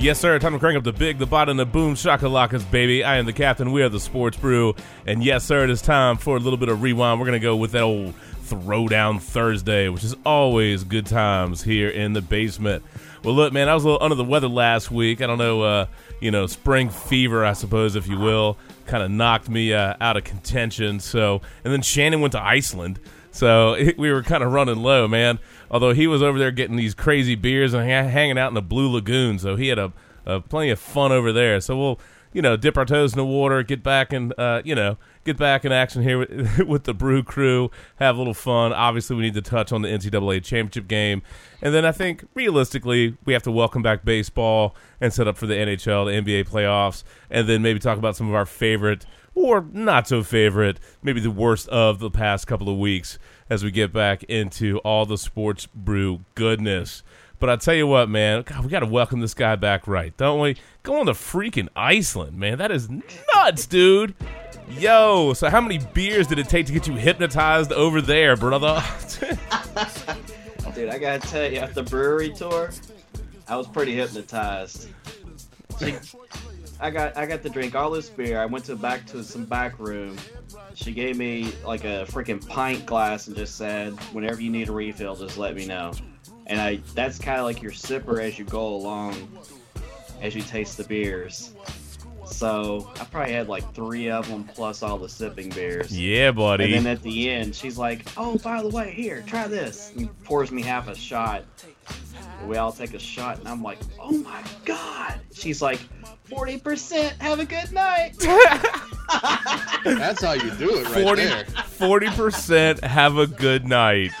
Yes, sir. Time to crank up the big, the bottom, the boom shakalakas, baby. I am the captain. We are the Sports Brew. And yes, sir, it is time for a little bit of rewind. We're going to go with that old Throwdown Thursday, which is always good times here in the basement. Well, look, man, I was a little under the weather last week. I don't know, uh, you know, spring fever, I suppose, if you will, kind of knocked me uh, out of contention. So, and then Shannon went to Iceland. So we were kind of running low, man. Although he was over there getting these crazy beers and ha- hanging out in the Blue Lagoon, so he had a, a plenty of fun over there. So we'll, you know, dip our toes in the water, get back and, uh, you know, get back in action here with, with the Brew Crew, have a little fun. Obviously, we need to touch on the NCAA championship game, and then I think realistically, we have to welcome back baseball and set up for the NHL, the NBA playoffs, and then maybe talk about some of our favorite or not so favorite, maybe the worst of the past couple of weeks as we get back into all the sports brew goodness. But I tell you what, man, God, we got to welcome this guy back right, don't we? Go on to freaking Iceland, man. That is nuts, dude. Yo, so how many beers did it take to get you hypnotized over there, brother? Dude, I gotta tell you, after the brewery tour, I was pretty hypnotized. I got I got to drink all this beer. I went to back to some back room. She gave me like a freaking pint glass and just said, "Whenever you need a refill, just let me know." And I that's kind of like your sipper as you go along, as you taste the beers. So I probably had like three of them plus all the sipping beers. yeah, buddy. And then at the end, she's like, "Oh, by the way, here, try this." And pours me half a shot. We all take a shot, and I'm like, "Oh my god!" She's like, "40 percent. Have a good night." That's how you do it right 40 there. 40% have a good night.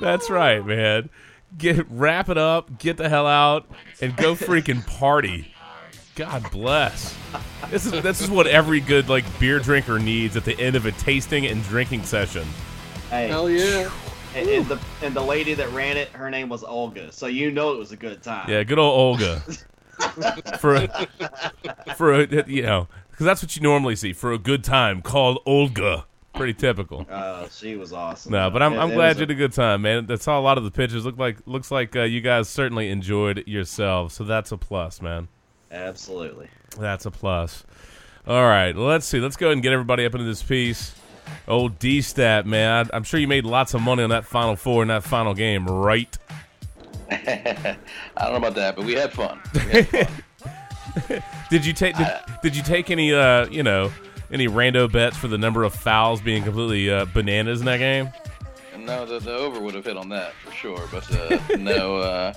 That's right, man. Get wrap it up, get the hell out, and go freaking party. God bless. This is this is what every good like beer drinker needs at the end of a tasting and drinking session. hey, Hell yeah. And, and the and the lady that ran it, her name was Olga, so you know it was a good time. Yeah, good old Olga. for a, for a, you know, because that's what you normally see for a good time called Olga. Pretty typical. Uh, she was awesome. No, but I'm, It- I'm it glad you had a good time, man. That's saw a lot of the pictures. Look like looks like uh, you guys certainly enjoyed yourselves, so that's a plus, man. Absolutely. That's a plus. All right, let's see. Let's go ahead and get everybody up into this piece. Old D stat, man. I, I'm sure you made lots of money on that Final Four in that final game, right? I don't know about that, but we had fun. We had fun. Did you take did, did you take any uh you know any rando bets for the number of fouls being completely uh, bananas in that game? No, the, the over would have hit on that for sure. But uh, no, uh,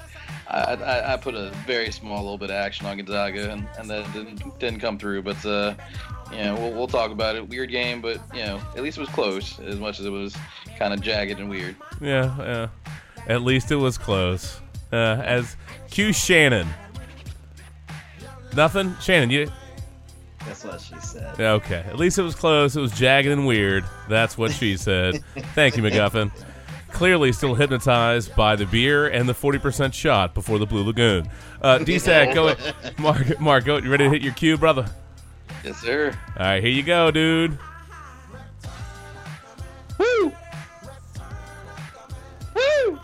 I, I, I put a very small little bit of action on Gonzaga, and, and that didn't didn't come through. But uh, you know, we'll, we'll talk about it. Weird game, but you know, at least it was close, as much as it was kind of jagged and weird. Yeah, yeah. At least it was close. Uh, as Q Shannon. Nothing, Shannon. You That's what she said. Okay? At least it was close. It was jagged and weird. That's what she said. Thank you, McGuffin. Clearly, still hypnotized by the beer and the forty percent shot before the Blue Lagoon. Uh, D-Sack, go, Mark. Mark, go. You ready to hit your cue, brother? Yes, sir. All right, here you go, dude. Woo! Woo!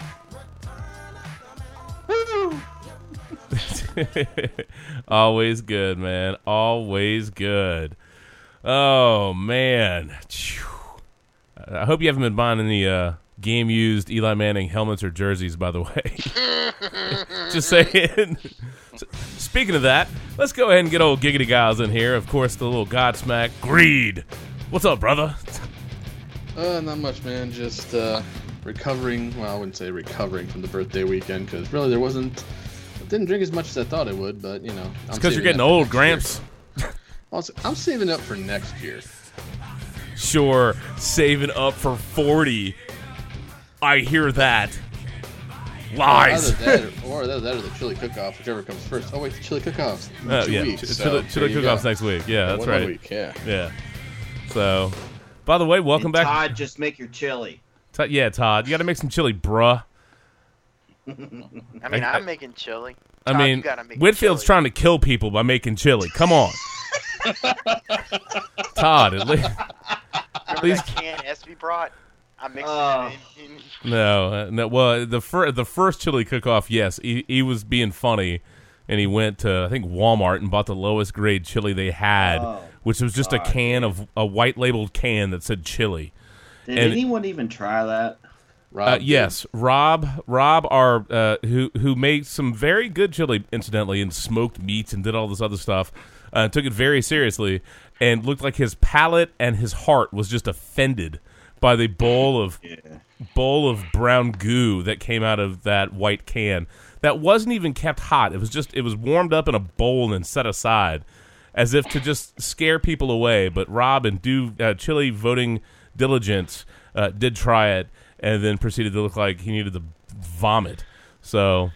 Woo! Always good, man. Always good. Oh man. I hope you haven't been buying any uh, game used Eli Manning helmets or jerseys, by the way. Just saying. Speaking of that, let's go ahead and get old Giggity Giles in here. Of course, the little Godsmack Greed. What's up, brother? Uh, not much, man. Just uh, recovering. Well, I wouldn't say recovering from the birthday weekend because really there wasn't. I didn't drink as much as I thought I would, but you know. It's because you're getting old, Gramps. Also, I'm saving up for next year. Sure, saving up for 40. I hear that. Lies. Either that or, or either that or the chili cook-off, whichever comes first. Oh wait, the chili cook-off's in Uh, yeah, weeks. ch- so chili, there chili cook-offs go. next week. Yeah, that's One more right. Week, yeah. Yeah. So, by the way, welcome And back. Todd, just make your chili. Todd- yeah, Todd, you got to make some chili, bruh. I mean, I- I, am making chili. I Todd, you mean, Whitfield's chili. trying to kill people by making chili. Come on, Todd. At least, Remember please- that can SB brought? I mixed Oh. it in. in no, uh, no. Well, the fir- the first chili cook-off, yes, he, he was being funny, and he went to I think Walmart and bought the lowest grade chili they had, Oh, which was just a can of a white labeled can that said chili. Did And- anyone even try that? Rob, Uh, yes, Rob. Rob, our uh, who who made some very good chili, incidentally, and smoked meats and did all this other stuff. Uh, took it very seriously and looked like his palate and his heart was just offended by the bowl of Yeah. bowl of brown goo that came out of that white can. That wasn't even kept hot. It was just it was warmed up in a bowl and set aside, as if to just scare people away. But Rob and due uh, chili voting diligence uh, did try it and then proceeded to look like he needed to vomit. So,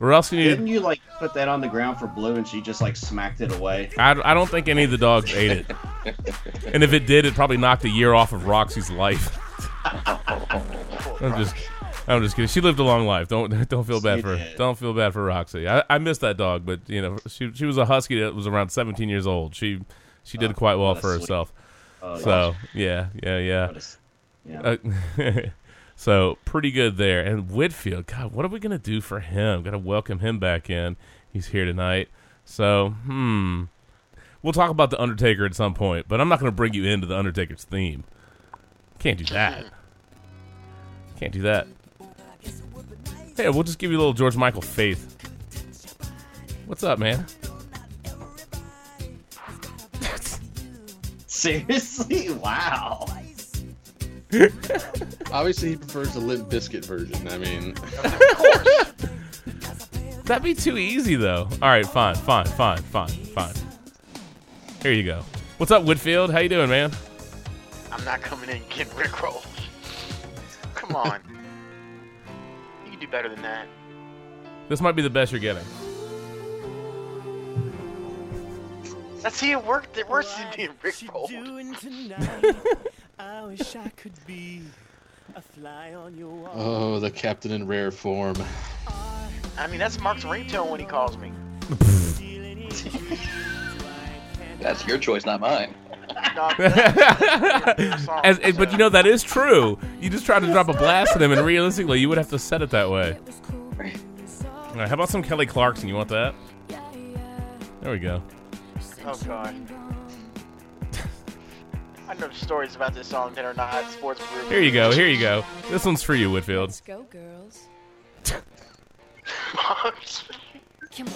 or else he needed. Didn't you like put that on the ground for Blue and she just like smacked it away? I, I don't think any of the dogs ate it, and if it did, it probably knocked a year off of Roxy's life. I'm just, I'm just kidding. She lived a long life. Don't don't feel bad She for did. don't feel bad for Roxy. I, I miss that dog, but you know she she was a husky that was around 17 years old. She she did Oh, quite well for sweet- herself. Oh, So yeah, yeah, yeah. What yeah. Uh, so pretty good there. And Whitfield, God, what are we gonna do for him? Got to welcome him back in. He's here tonight. So hmm, we'll talk about the Undertaker at some point, but I'm not gonna bring you into the Undertaker's theme. Can't do that. Can't do that. Hey, we'll just give you a little George Michael faith. What's up, man? Seriously? Wow. Obviously, he prefers the Limp Bizkit version. I mean, That'd be too easy, though. All right, fine, fine, fine, fine, fine. Here you go. What's up, Whitfield? How you doing, man? I'm not coming in and getting rickrolled. Come on. you can do better than that. This might be the best you're getting. Let's see it work. It works than being What you rickrolled. doing tonight? I wish I could be a fly on your wall. oh, the captain in rare form. I mean, that's Mark's ringtone when he calls me. That's your choice, not mine. No, As, but you know that is true. You just tried to drop a blast at him, and realistically, you would have to set it that way. All right, how about some Kelly Clarkson? You want that? There we go. oh god. I know stories about this song that are not sports group. Here you go. Here you go. This one's for you, Whitfield. Let's go, girls. Come on,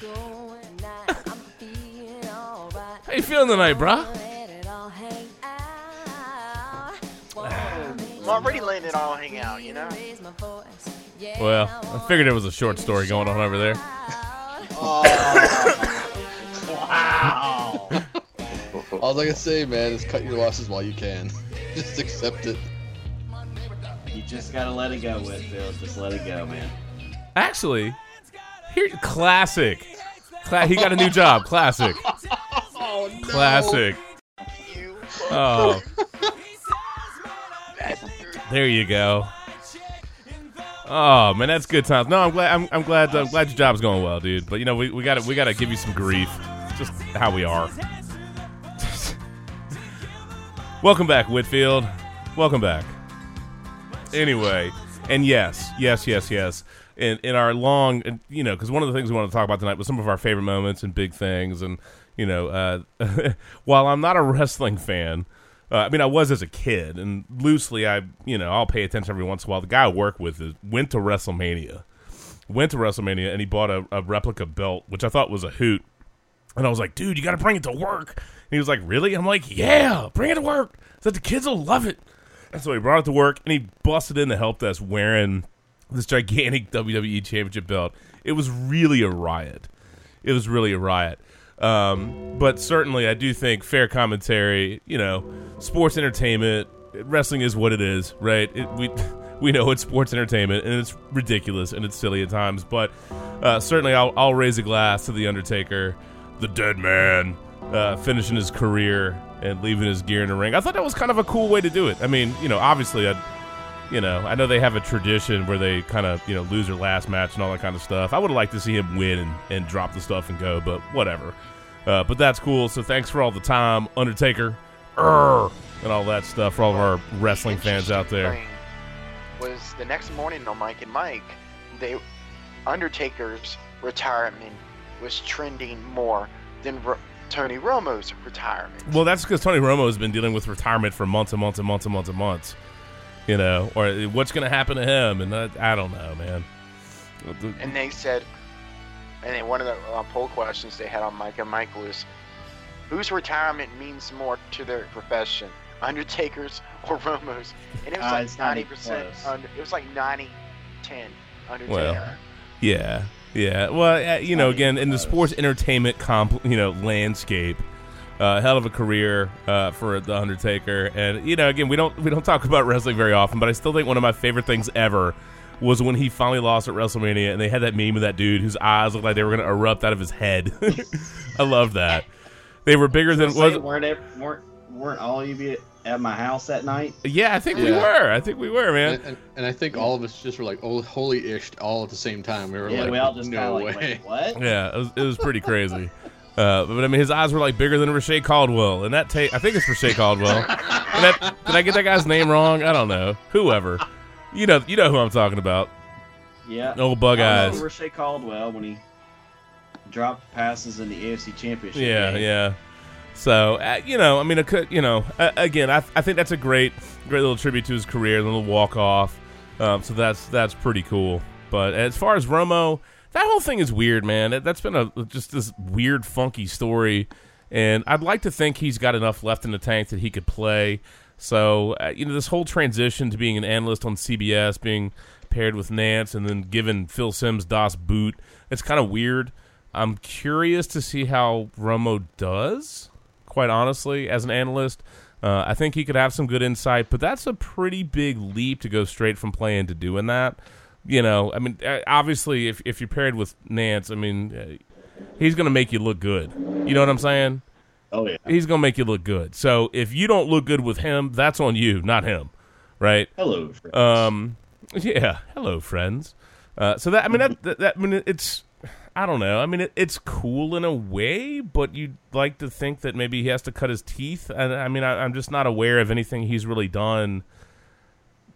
go tonight. I'm feeling alright. How you feeling tonight, bruh? Let it all hang out. I'm already letting it all hang out, you know? Raise my voice. Yeah, Well, I figured there was a short story going on over there. Wow. All I can say, man, is cut your losses while you can. Just accept it. you just gotta let it go, Whitfield. Just let it go, man. Actually, here, classic. Cla- he got a new job. Classic. Oh no! Classic. Oh, there you go. Oh man, that's good times. No, I'm glad. I'm, I'm glad. I'm glad your job's going well, dude. But you know, we, we got to we got to give you some grief. Just how we are. Welcome back, Whitfield. Welcome back. Anyway, and yes, yes, yes, yes. In in our long, you know, because one of the things we want to talk about tonight was some of our favorite moments and big things, and you know, uh, while I'm not a wrestling fan, uh, I mean, I was as a kid, and loosely, I you know, I'll pay attention every once in a while. The guy I work with is, went to WrestleMania, went to WrestleMania, and he bought a, a replica belt, which I thought was a hoot. And I was like, dude, you got to bring it to work. And he was like, really? I'm like, yeah, bring it to work. So the kids will love it. And so he brought it to work, and he busted in the help desk wearing this gigantic WWE Championship belt. It was really a riot. It was really a riot. Um, but certainly, I do think fair commentary. You know, sports entertainment. Wrestling is what it is, right? It, we we know it's sports entertainment, and it's ridiculous and it's silly at times. But uh, certainly, I'll, I'll raise a glass to the Undertaker, the dead man, uh, finishing his career and leaving his gear in the ring. I thought that was kind of a cool way to do it. I mean, you know, obviously, I you know, I know they have a tradition where they kind of, you know, lose their last match and all that kind of stuff. I would have liked to see him win and, and drop the stuff and go, but whatever. Uh, but that's cool. So thanks for all the time, Undertaker, Urgh, and all that stuff for all of our wrestling fans out there. Was the next morning on Mike and Mike, they Undertaker's retirement was trending more than Ro- Tony Romo's retirement. Well, that's because Tony Romo has been dealing with retirement for months and months and months and months and months. You know, or what's going to happen to him? And that, I don't know, man. And they said, and then one of the uh, poll questions they had on Mike and Mike was, whose retirement means more to their profession, Undertaker's or Romo's? And it was Uh, like ninety percent. Under, it was like 90 10 Undertaker. Well, Yeah, yeah. Well, uh, you know, again, in the sports entertainment comp, you know, landscape, uh, hell of a career uh, for the Undertaker, and you know, again, we don't we don't talk about wrestling very often, but I still think one of my favorite things ever was when he finally lost at WrestleMania, and they had that meme of that dude whose eyes looked like they were going to erupt out of his head. I love that. They were bigger than Say, was. weren't, ev- weren't weren't all you you at my house that night? Yeah, I think we were. I think we were, man. And, and, and I think all of us just were like, oh, holy ish, all at the same time. We were Yeah, like, we all just kind no of like, wait, what? Yeah, it was, it was pretty crazy. Uh, but I mean, his eyes were like bigger than Reche Caldwell, and that ta- I think it's Reche Caldwell. and that, did I get that guy's name wrong? I don't know. Whoever, you know, you know who I'm talking about. Yeah. Old bug I eyes. remember Reche Caldwell when he dropped passes in the AFC Championship. Yeah, game. yeah. So uh, you know, I mean, you know, uh, again, I, I think that's a great, great little tribute to his career, little walk off. Um, so that's that's pretty cool. But as far as Romo, that whole thing is weird, man. That, that's been a just this weird, funky story, and I'd like to think he's got enough left in the tank that he could play. So uh, you know, this whole transition to being an analyst on CBS, being paired with Nantz, and then given Phil Simms Das boot, it's kind of weird. I'm curious to see how Romo does. Quite honestly, as an analyst, uh, I think he could have some good insight, but that's a pretty big leap to go straight from playing to doing that. You know, I mean, uh, obviously, if if you're paired with Nantz, I mean, uh, he's going to make you look good. You know what I'm saying? Oh yeah. He's going to make you look good. So if you don't look good with him, that's on you, not him, right? Hello. friends. Um, yeah. Hello, friends. Uh, so that I mean that, that, that I mean it's I don't know. I mean it, it's cool in a way, but you'd like to think that maybe he has to cut his teeth. And I mean I, I'm just not aware of anything he's really done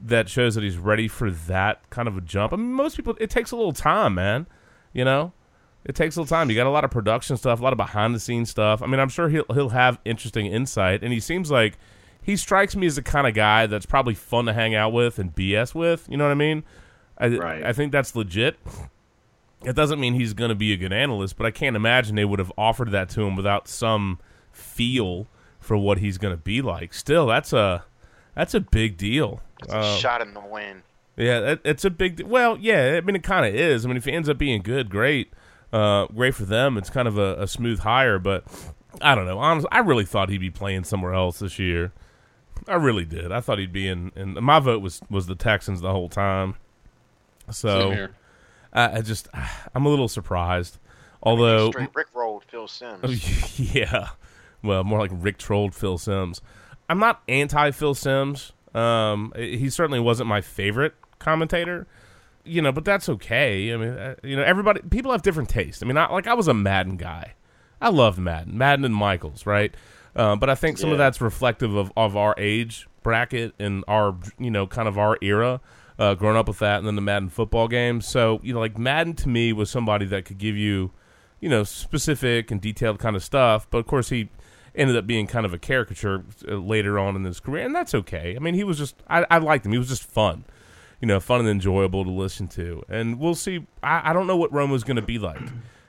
that shows that he's ready for that kind of a jump. I mean most people it takes a little time, man. You know. It takes a little time. You got a lot of production stuff, a lot of behind the scenes stuff. I mean, I'm sure he'll he'll have interesting insight, and he seems like he strikes me as the kind of guy that's probably fun to hang out with and BS with. You know what I mean? I, Right. I think that's legit. It doesn't mean he's going to be a good analyst, but I can't imagine they would have offered that to him without some feel for what he's going to be like. Still, that's a that's a big deal. It's a Uh, shot in the wind. yeah, it, it's a big. Well, yeah, I mean, it kind of is. I mean, if he ends up being good, great, uh, great for them. It's kind of a, a smooth hire, but I don't know. Honestly, I really thought he'd be playing somewhere else this year. I really did. I thought he'd be in. And my vote was was the Texans the whole time. Same So here. I, I just I'm a little surprised. Although Straight Rick rolled Phil Simms. yeah. Well, more like Rick trolled Phil Simms. I'm not anti Phil Simms. Um, he certainly wasn't my favorite commentator. You know, but that's okay. I mean, uh, you know, everybody, people have different tastes. I mean, I, like I was a Madden guy. I loved Madden, Madden and Michaels, right? Uh, but I think some of that's reflective of, of our age bracket and our, you know, kind of our era, uh, growing up with that, and then the Madden football games. So, you know, like Madden to me was somebody that could give you, you know, specific and detailed kind of stuff. But of course, he ended up being kind of a caricature uh, later on in his career, and that's okay. I mean, he was just, I, I liked him. He was just fun, you know, fun and enjoyable to listen to. And we'll see. I, I don't know what Romo's going to be like.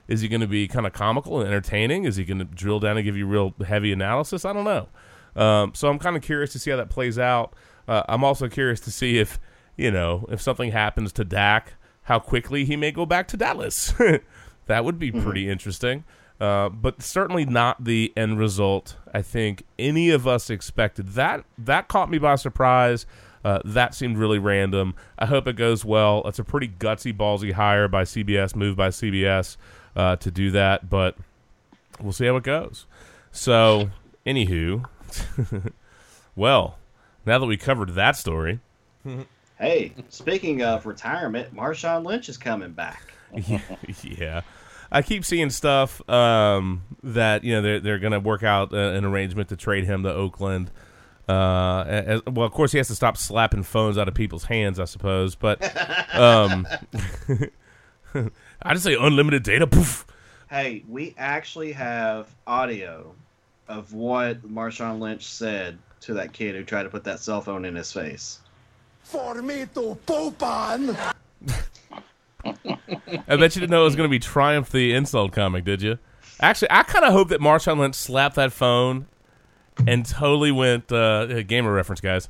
Is he going to be kind of comical and entertaining? Is he going to drill down and give you real heavy analysis? I don't know. Um, so I'm kind of curious to see how that plays out. Uh, I'm also curious to see if, you know, if something happens to Dak, how quickly he may go back to Dallas. that would be pretty interesting. Uh, but certainly not the end result I think any of us expected. That that caught me by surprise. Uh, that seemed really random. I hope it goes well. It's a pretty gutsy, ballsy hire by CBS, move by CBS uh, to do that, but we'll see how it goes. So, anywho, well, now that we covered that story, Hey, speaking of retirement, Marshawn Lynch is coming back. yeah. I keep seeing stuff um, that you know they're they're going to work out uh, an arrangement to trade him to Oakland. Uh, as, well, of course, he has to stop slapping phones out of people's hands, I suppose. But um, I just say unlimited data. Poof. Hey, we actually have audio of what Marshawn Lynch said to that kid who tried to put that cell phone in his face. For me to poop on. I bet you didn't know it was going to be Triumph the insult comic, did you? Actually, I kind of hope that Marshawn Lynch slapped that phone and totally went uh, gamer reference, guys.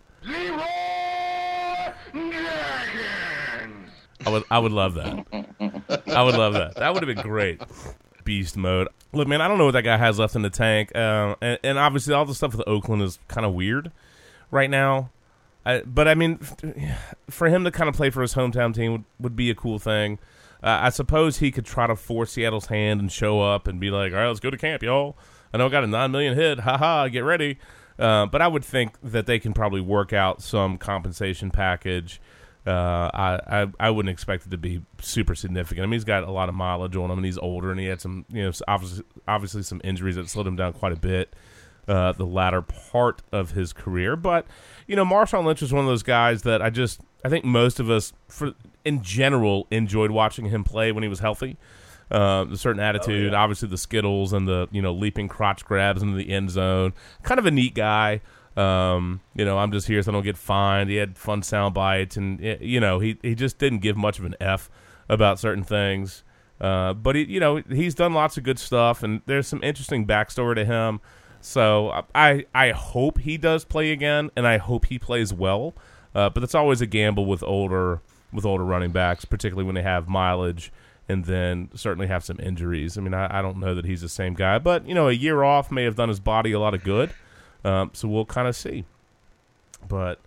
I would, I would love that. I would love that. That would have been great. Beast mode. Look, man, I don't know what that guy has left in the tank, uh, and, and obviously all the stuff with Oakland is kind of weird right now. I, but I mean, for him to kind of play for his hometown team would, would be a cool thing. Uh, I suppose he could try to force Seattle's hand and show up and be like, "All right, let's go to camp, y'all." I know I got a nine million hit. Ha ha, get ready. Uh, but I would think that they can probably work out some compensation package. Uh, I, I I wouldn't expect it to be super significant. I mean, he's got a lot of mileage on him, and he's older, and he had some, you know, obviously, obviously some injuries that slowed him down quite a bit. Uh, the latter part of his career, but you know, Marshawn Lynch was one of those guys that I just, I think most of us, for in general, enjoyed watching him play when he was healthy. Uh, a certain attitude, obviously the skittles and the you know leaping crotch grabs into the end zone. Kind of a neat guy. Um, you know, I'm just here so I don't get fined. He had fun sound bites, and eh, you know, he he just didn't give much of an f about certain things. Uh, but he, you know, he's done lots of good stuff, and there's some interesting backstory to him. So I I hope he does play again, and I hope he plays well. Uh, but that's always a gamble with older with older running backs, particularly when they have mileage and then certainly have some injuries. I mean, I, I don't know that he's the same guy, but you know, a year off may have done his body a lot of good. Um, so we'll kind of see. But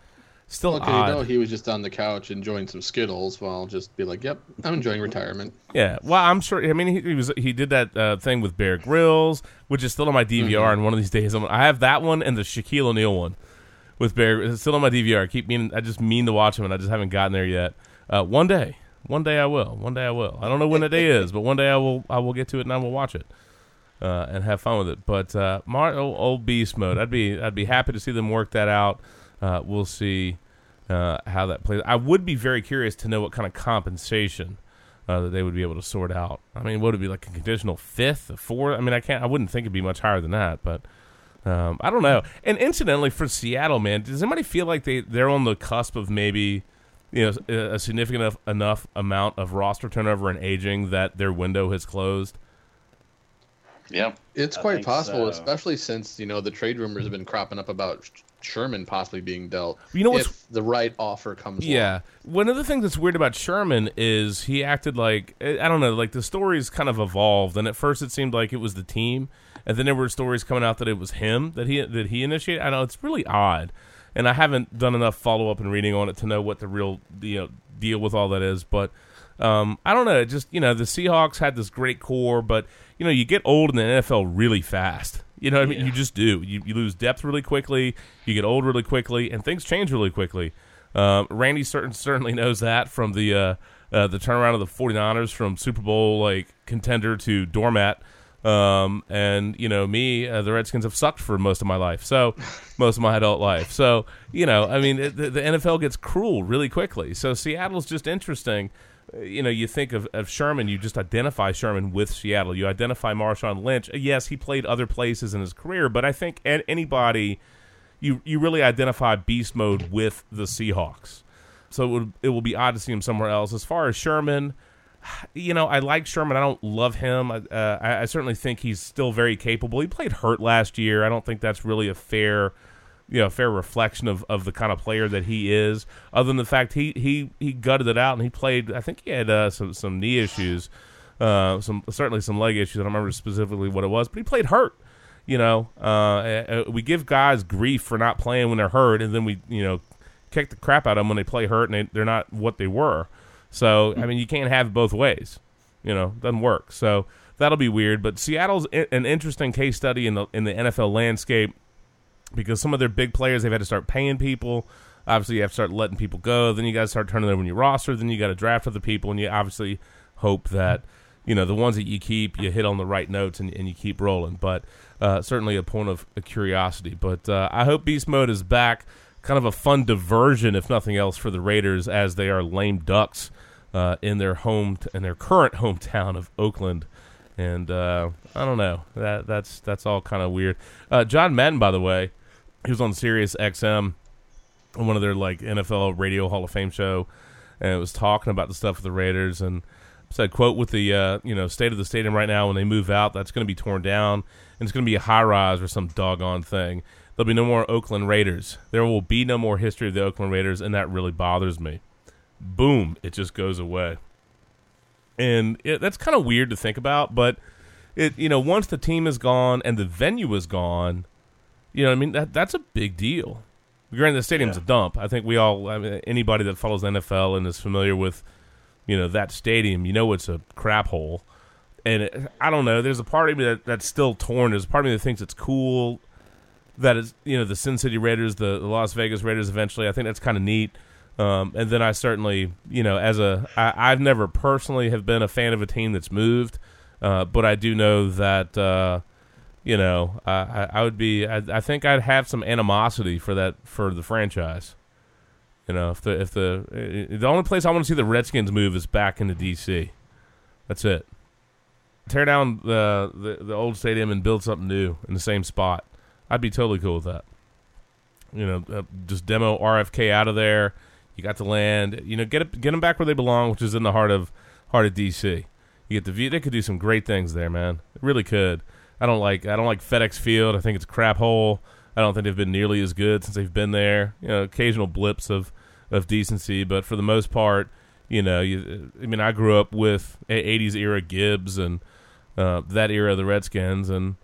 still, Okay, odd. you know he was just on the couch enjoying some Skittles. while I'll just be like, "Yep, I'm enjoying retirement." Yeah, well, I'm sure. I mean, he, he was he did that uh, thing with Bear Grylls, which is still on my DVR. Mm-hmm. And one of these days, I'm, I have that one and the Shaquille O'Neal one with Bear. It's still on my DVR. I keep meaning, I just mean to watch them, and I just haven't gotten there yet. Uh, one day, one day I will. One day I will. I don't know when the day is, but one day I will. I will get to it and I will watch it. Uh, and have fun with it, but uh, Mar- old, old beast mode. I'd be I'd be happy to see them work that out. Uh, we'll see uh, how that plays. I would be very curious to know what kind of compensation uh, that they would be able to sort out. I mean, would it be like a conditional fifth, a fourth? I mean, I can't. I wouldn't think it'd be much higher than that, but um, I don't know. And incidentally, for Seattle, man, does anybody feel like they they're on the cusp of maybe you know a a significant enough, enough amount of roster turnover and aging that their window has closed? Yeah. It's I quite possible, so. especially since you know the trade rumors have been cropping up about Sh- Sherman possibly being dealt. You know what's- if the right offer comes. Yeah. One of the things that's weird about Sherman is he acted like I don't know, like the stories kind of evolved, and at first it seemed like it was the team, and then there were stories coming out that it was him that he that he initiated. I know it's really odd, and I haven't done enough follow up and reading on it to know what the real you know deal with all that is, but. Um, I don't know. Just you know, the Seahawks had this great core, but you know, you get old in the NFL really fast. You know what I mean? You just do. You, you lose depth really quickly. You get old really quickly, and things change really quickly. Um, Randy certain, certainly knows that from the uh, uh, the turnaround of the 49ers from Super Bowl like contender to doormat. Um, and you know me, uh, the Redskins have sucked for most of my life. So most of my adult life. So you know, I mean, it, the, the NFL gets cruel really quickly. So Seattle's just interesting. You know, you think of, of Sherman, you just identify Sherman with Seattle. You identify Marshawn Lynch. Yes, he played other places in his career, but I think anybody you you really identify beast mode with the Seahawks. So it would it will be odd to see him somewhere else. As far as Sherman, you know, I like Sherman. I don't love him. I- Uh, I, I certainly think he's still very capable. He played hurt last year. I don't think that's really a fair, you know, a fair reflection of, of the kind of player that he is. Other than the fact he he he gutted it out and he played. I think he had uh, some some knee issues, uh, some certainly some leg issues. I don't remember specifically what it was, but he played hurt. You know, uh, we give guys grief for not playing when they're hurt, and then we you know kick the crap out of them when they play hurt and they, they're not what they were. So I mean, you can't have both ways. You know, doesn't work. So that'll be weird. But Seattle's an interesting case study in the in the NFL landscape because some of their big players they've had to start paying people. Obviously, you have to start letting people go. Then you got to start turning over your roster. Then you got to draft other people, and you obviously hope that you know the ones that you keep, you hit on the right notes, and, and you keep rolling. But uh, certainly a point of a curiosity. But uh, I hope Beast Mode is back. Kind of a fun diversion, if nothing else, for the Raiders as they are lame ducks uh, in their home in their current hometown of Oakland and uh, I don't know. That that's that's all kind of weird. Uh, John Madden, by the way, he was on Sirius XM on one of their like NFL Radio Hall of Fame show, and it was talking about the stuff with the Raiders and said, "quote with the uh, you know state of the stadium right now when they move out, that's going to be torn down and it's going to be a high rise or some doggone thing. There'll be no more Oakland Raiders. There will be no more history of the Oakland Raiders, and that really bothers me. Boom, it just goes away, and it, that's kind of weird to think about, but." It you know once the team is gone and the venue is gone, you know what I mean that that's a big deal. Granted, the stadium's a dump. I think we all, I mean, anybody that follows the NFL and is familiar with, you know, that stadium, you know, it's a crap hole. And it, I don't know. There's a part of me that, that's still torn. There's a part of me that thinks it's cool that is, you know, the Sin City Raiders, the, the Las Vegas Raiders. Eventually, I think that's kind of neat. Um, and then I certainly, you know, as a, I, I've never personally have been a fan of a team that's moved, uh, but I do know that. Uh, you know, I, I would be. I, I think I'd have some animosity for that for the franchise. You know, if the if the the only place I want to see the Redskins move is back into D.C. That's it. Tear down the, the the old stadium and build something new in the same spot. I'd be totally cool with that. You know, uh, just demo RFK out of there. You got the land. You know, get it, get them back where they belong, which is in the heart of heart of D.C. You get the view. They could do some great things there, man. It really could. I don't like I don't like FedEx Field. I think it's a crap hole. I don't think they've been nearly as good since they've been there. You know, occasional blips of of decency, but for the most part, you know, you, I mean, I grew up with '80s era Gibbs and uh, that era of the Redskins, and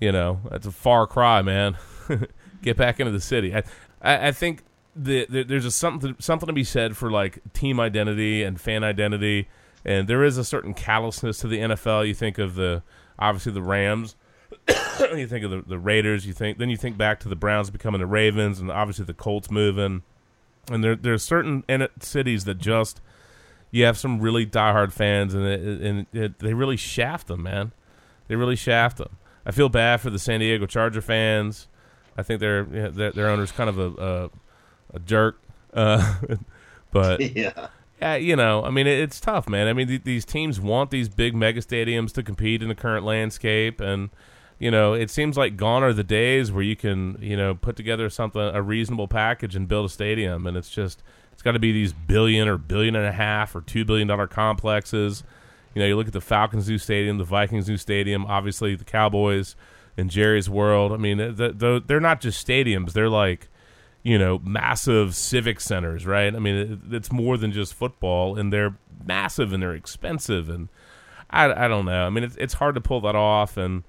you know, that's a far cry, man. Get back into the city. I I, I think the, the, there's a something something to be said for like team identity and fan identity, and there is a certain callousness to the NFL. You think of the obviously the Rams. you think of the, the Raiders. You think then you think back to the Browns becoming the Ravens, and obviously the Colts moving. And there there's certain in cities that just you have some really diehard fans, and it, and it, they really shaft them, man. They really shaft them. I feel bad for the San Diego Charger fans. I think their their, their owner's kind of a a, a jerk, uh, but yeah. Yeah, you know, I mean, it, it's tough, man. I mean, th- these teams want these big mega stadiums to compete in the current landscape, and you know, it seems like gone are the days where you can, you know, put together something a reasonable package and build a stadium, and it's just it's got to be these billion or billion and a half or two billion dollar complexes. You know, you look at the Falcons' new stadium, the Vikings' new stadium, obviously the Cowboys and Jerry's World. I mean, th- th- they're not just stadiums; they're like you know, massive civic centers, right? I mean, it, it's more than just football, and they're massive and they're expensive, and I, I don't know. I mean, it's it's hard to pull that off, and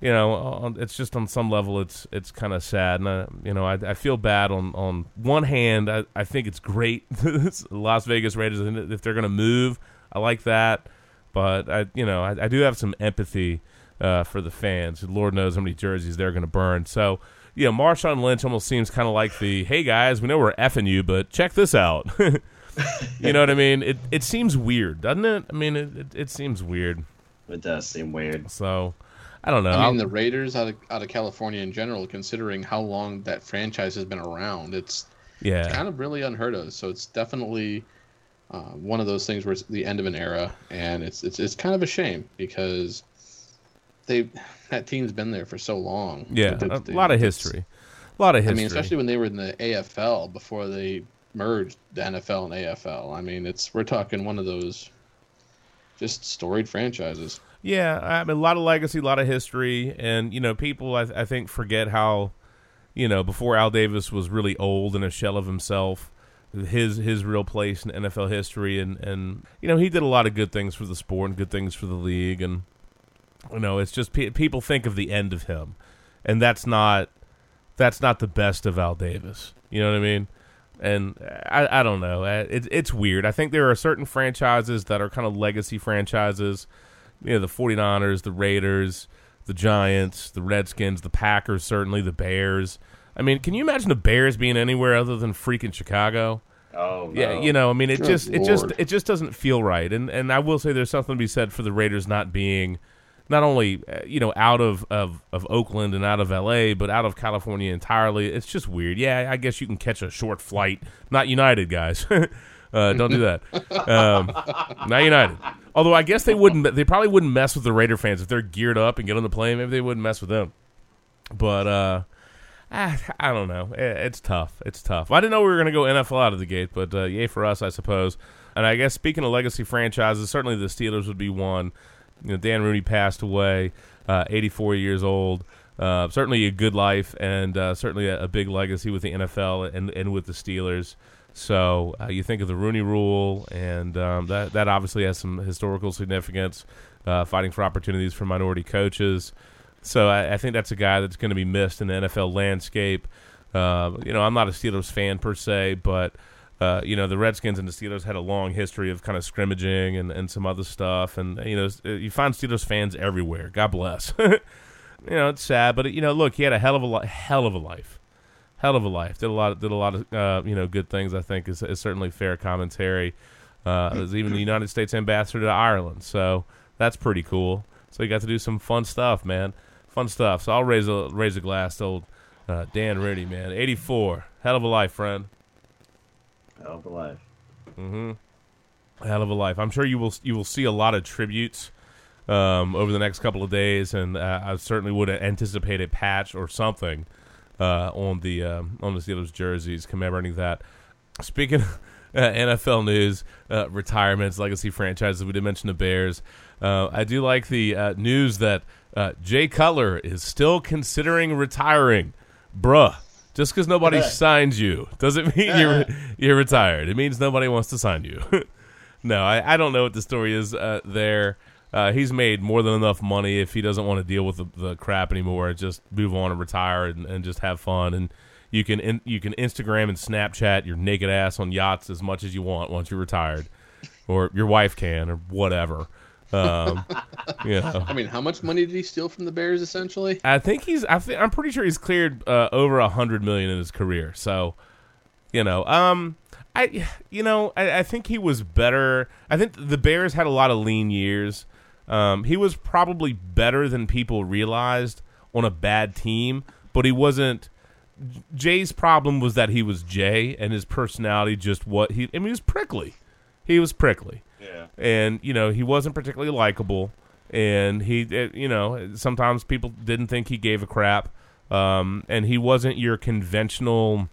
you know, it's just on some level, it's it's kind of sad, and I, you know, I, I feel bad on on one hand. I, I think it's great, Las Vegas Raiders, if they're going to move, I like that, but I you know, I, I do have some empathy uh, for the fans. Lord knows how many jerseys they're going to burn, so you know, Marshawn Lynch almost seems kind of like the, hey guys, we know we're effing you, but check this out. you know what I mean? It it seems weird, doesn't it? I mean, it, it, it seems weird. It does seem weird. So, I don't know. I I'll- mean, the Raiders out of out of California in general, considering how long that franchise has been around, it's yeah, it's kind of really unheard of. So it's definitely uh, one of those things where it's the end of an era, and it's it's it's kind of a shame because they that team's been there for so long. yeah, a lot of history, a lot of history. I mean, especially when they were in the AFL before they merged the NFL and AFL. I mean, it's we're talking one of those just storied franchises. Yeah, I mean, a lot of legacy, a lot of history, and you know, people I, I think forget how, you know, before Al Davis was really old and a shell of himself, his his real place in NFL history, and and you know, he did a lot of good things for the sport and good things for the league, and you know, it's just pe- people think of the end of him, and that's not that's not the best of Al Davis. You know what I mean? And I, I don't know. Uh, It, it's weird. I think there are certain franchises that are kind of legacy franchises. You know, the 49ers, the Raiders, the Giants, the Redskins, the Packers, certainly the Bears. I mean, can you imagine the Bears being anywhere other than freaking Chicago? Oh, no. Yeah, you know, I mean, it Good just it just it just doesn't feel right. And and I will say there's something to be said for the Raiders not being not only uh, you know out of, of of Oakland and out of L.A. but out of California entirely. It's just weird. Yeah, I guess you can catch a short flight. Not United, guys. uh, don't do that. Um, not United. Although I guess they wouldn't. They probably wouldn't mess with the Raider fans if they're geared up and get on the plane. Maybe they wouldn't mess with them. But uh, ah, I don't know. Eh, It's tough. It's tough. I didn't know we were going to go NFL out of the gate, but uh, yay for us, I suppose. And I guess speaking of legacy franchises, certainly the Steelers would be one. You know, Dan Rooney passed away, uh, 84 years old. Uh, certainly a good life, and uh, certainly a, a big legacy with the NFL and and with the Steelers. So uh, you think of the Rooney Rule, and um, that that obviously has some historical significance, uh, fighting for opportunities for minority coaches. So I, I think that's a guy that's going to be missed in the NFL landscape. Uh, you know, I'm not a Steelers fan per se, but uh, you know the Redskins and the Steelers had a long history of kind of scrimmaging and, and some other stuff, and you know you find Steelers fans everywhere. God bless. you know it's sad, but you know look, he had a hell of a li- hell of a life, hell of a life. Did a lot, did a lot of uh, you know good things. I think is, is certainly fair commentary. Uh, was even the United States ambassador to Ireland, so that's pretty cool. So you got to do some fun stuff, man. Fun stuff. So I'll raise a raise a glass to old uh, Dan Riddy, man. 84, hell of a life, friend. Hell of a life. Mm-hmm. Hell of a life. I'm sure you will you will see a lot of tributes um, over the next couple of days, and uh, I certainly would anticipate a patch or something uh, on the um, on the Steelers jerseys commemorating that. Speaking of uh, NFL news, uh, retirements, legacy franchises, we did mention the Bears. Uh, I do like the uh, news that uh, Jay Cutler is still considering retiring. Bruh, just because nobody signs you doesn't mean you're you're retired. It means nobody wants to sign you. no, I, I don't know what the story is uh, there. Uh, he's made more than enough money if he doesn't want to deal with the, the crap anymore. Just move on and retire and, and just have fun. And you can in, you can Instagram and Snapchat your naked ass on yachts as much as you want once you're retired, or your wife can or whatever. Um, you know. I mean, how much money did he steal from the Bears? Essentially, I think he's. I think I'm pretty sure he's cleared uh, over a hundred million in his career. So, you know, um, I, you know, I, I think he was better. I think the Bears had a lot of lean years. Um, he was probably better than people realized on a bad team, but he wasn't. Jay's problem was that he was Jay, and his personality just what he. I mean, he was prickly. He was prickly Yeah. and you know he wasn't particularly likable. And he it, you know sometimes people didn't think he gave a crap. Um, and he wasn't your conventional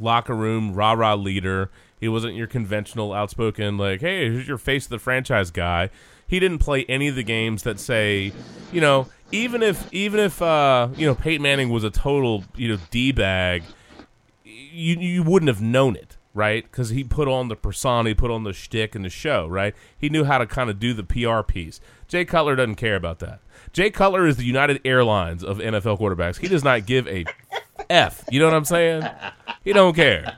locker room rah rah leader. He wasn't your conventional outspoken like hey here's your face of the franchise guy? He didn't play any of the games that say you know even if even if uh, you know Peyton Manning was a total you know d bag you you wouldn't have known it, right? Because he put on the persona, he put on the shtick and the show, right? He knew how to kind of do the PR piece. Jay Cutler doesn't care about that. Jay Cutler is the United Airlines of NFL quarterbacks. He does not give a f. You know what I'm saying? He don't care.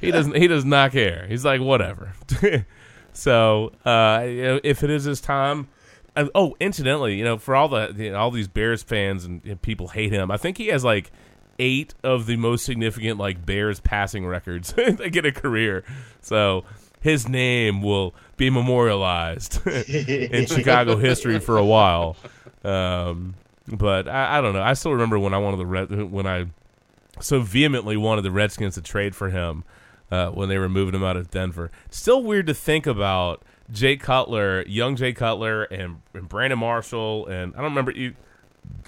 He doesn't. He does not care. He's like whatever. so uh, if it is his time. uh, Oh, incidentally, you know, for all the you know, all these Bears fans and, and people hate him, I think he has like eight of the most significant like Bears passing records they get a career. So his name will be memorialized in Chicago history for a while. Um, but I, I don't know. I still remember when I wanted the Red, when I so vehemently wanted the Redskins to trade for him uh, when they were moving him out of Denver. Still weird to think about Jay Cutler, young Jay Cutler, and, and Brandon Marshall, and I don't remember you.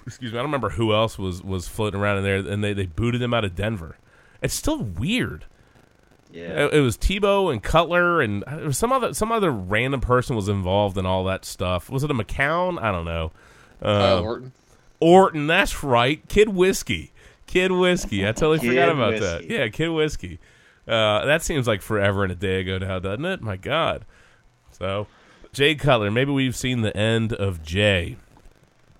Excuse me, I don't remember who else was was floating around in there, and they, they booted him out of Denver. It's still weird. Yeah. It, it was Tebow and Cutler, and it was some other some other random person was involved in all that stuff. Was it a McCown? I don't know. Kyle Uh, Orton. Orton, that's right. Kid Whiskey. Kid Whiskey. I totally Kid forgot about that. Yeah, Kid Whiskey. Uh, that seems like forever and a day ago now, doesn't it? My God. So, Jay Cutler. Maybe we've seen the end of Jay.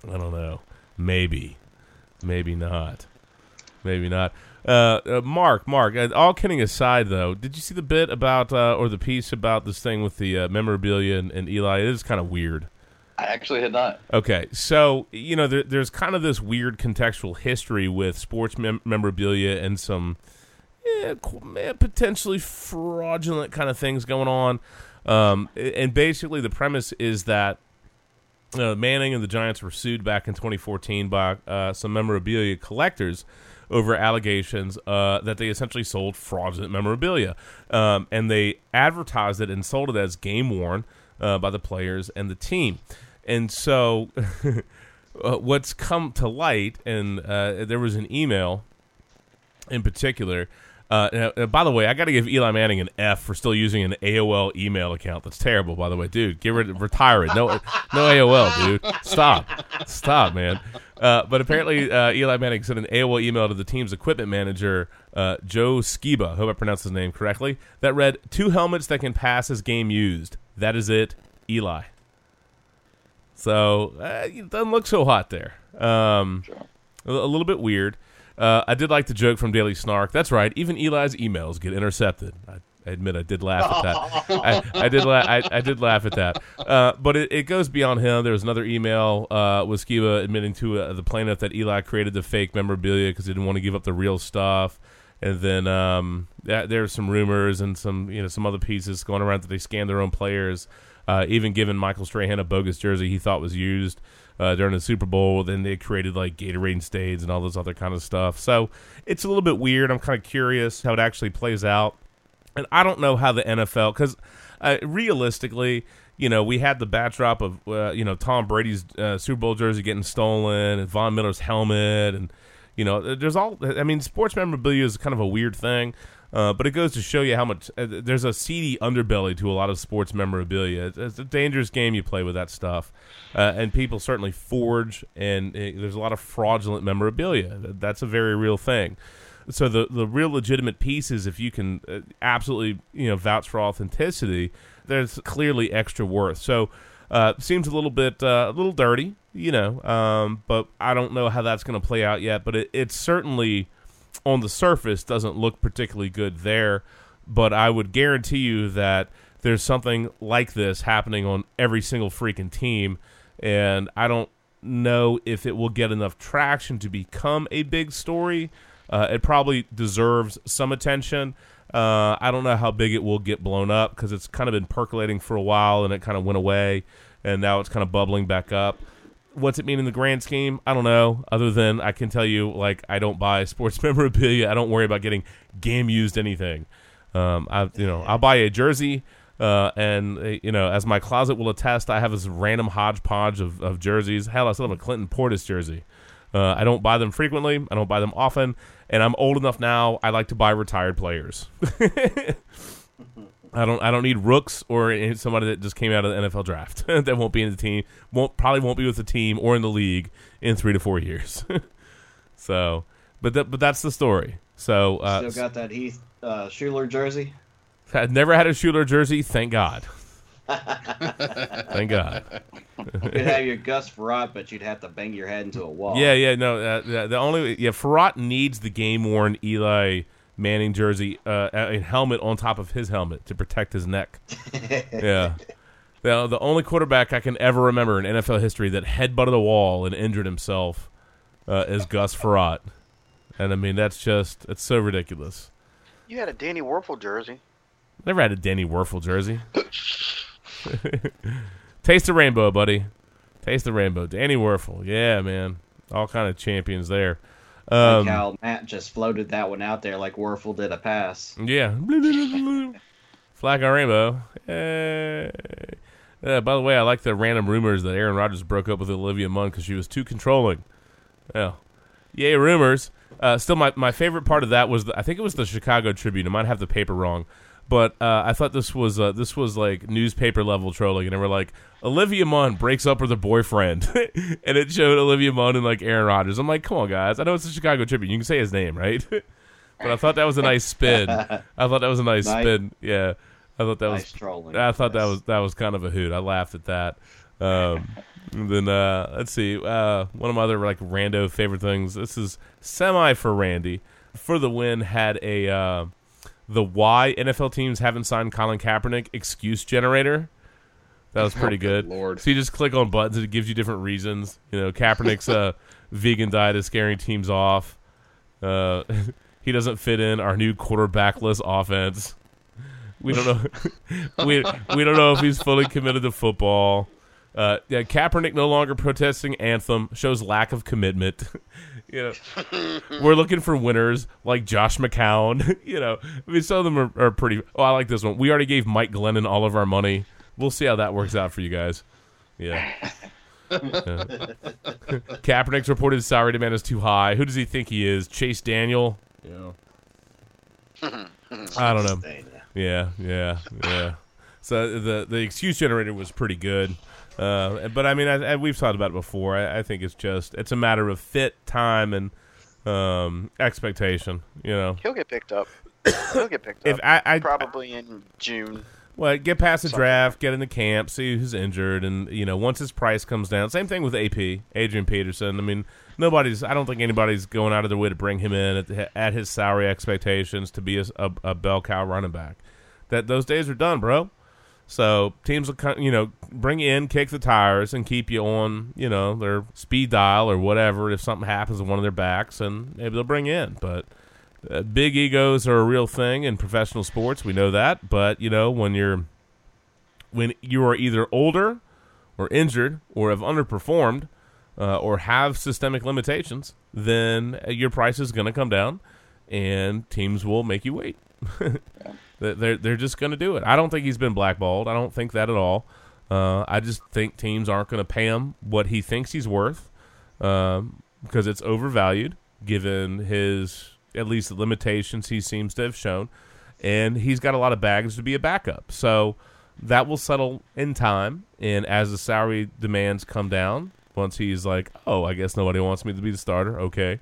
I don't know. Maybe. Maybe not. Maybe not. Uh, uh, Mark, Mark. Uh, all kidding aside, though, did you see the bit about uh, or the piece about this thing with the uh, memorabilia and, and Eli? It is kind of weird. I actually had not. Okay, so you know there, there's kind of this weird contextual history with sports mem- memorabilia and some eh, potentially fraudulent kind of things going on. Um, and basically, the premise is that uh, Manning and the Giants were sued back in 2014 by uh, some memorabilia collectors over allegations uh, that they essentially sold fraudulent memorabilia, um, and they advertised it and sold it as game worn. uh, by the players and the team. And so, uh, what's come to light, and uh, there was an email in particular. Uh, and, uh, by the way, I got to give Eli Manning an F for still using an AOL email account. That's terrible, by the way, dude. Get rid, retire it. No, no AOL, dude. Stop, stop, man. Uh, but apparently, uh, Eli Manning sent an AOL email to the team's equipment manager, uh, Joe Skiba. Hope I pronounced his name correctly. That read, two helmets that can pass as game used. That is it, Eli." So uh, it doesn't look so hot there. Um, a, a little bit weird. Uh, I did like the joke from Daily Snark. That's right. Even Eli's emails get intercepted. I, I admit I did laugh at that. I, I did. La- I, I did laugh at that. Uh, but it, it goes beyond him. There was another email uh, with Skiba admitting to uh, the plaintiff that Eli created the fake memorabilia because he didn't want to give up the real stuff. And then um, yeah, there's some rumors and some you know some other pieces going around that they scanned their own players. Uh, even giving Michael Strahan a bogus jersey he thought was used uh, during the Super Bowl. Then they created like Gatorade stains and all this other kind of stuff. So it's a little bit weird. I'm kind of curious how it actually plays out. And I don't know how the NFL, because uh, realistically, you know, we had the backdrop of, uh, you know, Tom Brady's uh, Super Bowl jersey getting stolen and Von Miller's helmet. And, you know, there's all, I mean, sports memorabilia is kind of a weird thing. Uh, but it goes to show you how much uh, there's a seedy underbelly to a lot of sports memorabilia. It's, it's a dangerous game you play with that stuff, uh, and people certainly forge, and uh, there's a lot of fraudulent memorabilia. That's a very real thing. So the the real legitimate pieces, if you can uh, absolutely you know vouch for authenticity, there's clearly extra worth. So uh, seems a little bit uh, a little dirty, you know, um, but I don't know how that's going to play out yet. But it, it's certainly on the surface doesn't look particularly good there, but I would guarantee you that there's something like this happening on every single freaking team, and I don't know if it will get enough traction to become a big story. Uh, it probably deserves some attention. Uh, I don't know how big it will get blown up because it's kind of been percolating for a while and it kind of went away, and now it's kind of bubbling back up what's it mean in the grand scheme? I don't know. Other than I can tell you, like I don't buy sports memorabilia. I don't worry about getting game used anything. Um, I you know I'll buy a jersey, uh, and uh, you know as my closet will attest, I have this random hodgepodge of, of jerseys. Hell, I still have a Clinton Portis jersey. Uh, I don't buy them frequently. I don't buy them often, and I'm old enough now. I like to buy retired players. I don't. I don't need rooks or somebody that just came out of the NFL draft that won't be in the team. Won't probably won't be with the team or in the league in three to four years. so, but that, but that's the story. So uh, Still got that Heath uh, Shuler jersey. I've never had a Shuler jersey. Thank God. thank God. You could have your Gus Frerotte, but you'd have to bang your head into a wall. Yeah, yeah. No, uh, the only yeah, Frerotte needs the game worn Eli Manning jersey, uh, a helmet on top of his helmet to protect his neck. yeah. The, the only quarterback I can ever remember in NFL history that headbutted a wall and injured himself uh, is Gus Frerotte. And I mean, that's just, it's so ridiculous. You had a Danny Wuerffel jersey. Never had a Danny Wuerffel jersey. Taste the rainbow, buddy. Taste the rainbow. Danny Wuerffel. Yeah, man. All kind of champions there. Um, like how Matt just floated that one out there like Wuerffel did a pass. Yeah. Flag on rainbow. Hey. Uh, by the way, I like the random rumors that Aaron Rodgers broke up with Olivia Munn because she was too controlling. Yeah. Yay, rumors. Uh, still, my, my favorite part of that was the, I think it was the Chicago Tribune. I might have the paper wrong, but uh, I thought this was uh, this was like newspaper level trolling, and they were like, Olivia Munn breaks up with her boyfriend, and it showed Olivia Munn and like Aaron Rodgers. I'm like, come on, guys, I know it's the Chicago Tribune. You can say his name, right? but I thought that was a nice spin. I thought that was a nice, Nice- spin. Yeah, I thought that Nice was trolling. I thought that was that was kind of a hoot. I laughed at that. Um, then uh, let's see, uh, one of my other like rando favorite things. This is semi for Randy for the win. Had a uh, the why NFL teams haven't signed Colin Kaepernick excuse generator. That was pretty Oh, good. Lord. So you just click on buttons and it gives you different reasons. You know, Kaepernick's uh, vegan diet is scaring teams off. Uh, he doesn't fit in our new quarterbackless offense. We don't know. we we don't know if he's fully committed to football. Uh, yeah, Kaepernick no longer protesting anthem shows lack of commitment. you know, we're looking for winners like Josh McCown. you know, I mean, some of them are, are pretty. Oh, I like this one. We already gave Mike Glennon all of our money. we'll see how that works out for you guys. Yeah. Yeah. Kaepernick's reported salary demand is too high. Who does he think he is? Chase Daniel? Yeah. I don't know. Yeah, yeah, yeah. So the the excuse generator was pretty good, uh, but I mean, I, I, we've talked about it before. I, I think it's just it's a matter of fit, time, and um, expectation. You know, He'll get picked up. He'll get picked if up. I, I Probably in June. well, get past the Something draft, get into camp, see who's injured, and you know once his price comes down. Same thing with AP, Adrian Peterson. I mean, nobody's. I don't think anybody's going out of their way to bring him in at, the, at his salary expectations to be a, a, a bell cow running back. That those days are done, bro. So teams will, you know, bring in, kick the tires, and keep you on, you know, their speed dial or whatever. If something happens to one of their backs, and maybe they'll bring you in. But uh, big egos are a real thing in professional sports. We know that. But you know, when you're when you are either older or injured or have underperformed uh, or have systemic limitations, then uh, your price is going to come down, and teams will make you wait. They- They're they're just going to do it. I don't think he's been blackballed. I don't think that at all. Uh, I just think teams aren't going to pay him what he thinks he's worth um, because it's overvalued given his at least the limitations he seems to have shown, and he's got a lot of baggage to be a backup. So that will settle in time, and as the salary demands come down, once he's like, oh, I guess nobody wants me to be the starter, okay.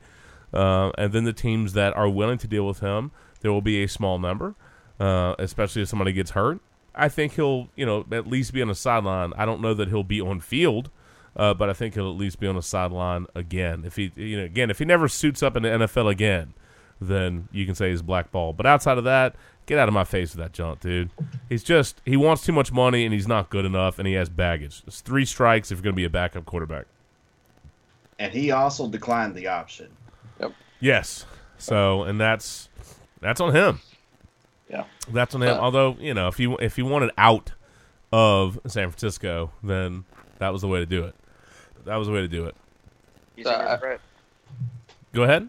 Uh, and then the teams that are willing to deal with him, there will be a small number, uh, especially if somebody gets hurt. I think he'll, you know, at least be on the sideline. I don't know that he'll be on field, uh, but I think he'll at least be on the sideline again. If he, you know, again, if he never suits up in the NFL again, then you can say he's blackballed. But outside of that, get out of my face with that junk, dude. He's just he wants too much money and he's not good enough and he has baggage. It's three strikes if you're going to be a backup quarterback. And he also declined the option. Yep. Yes. So, and that's that's on him. Yeah. That's on him. Uh, Although you know, if you if you wanted out of San Francisco, then that was the way to do it. That was the way to do it. He's Uh, a regret. Go ahead,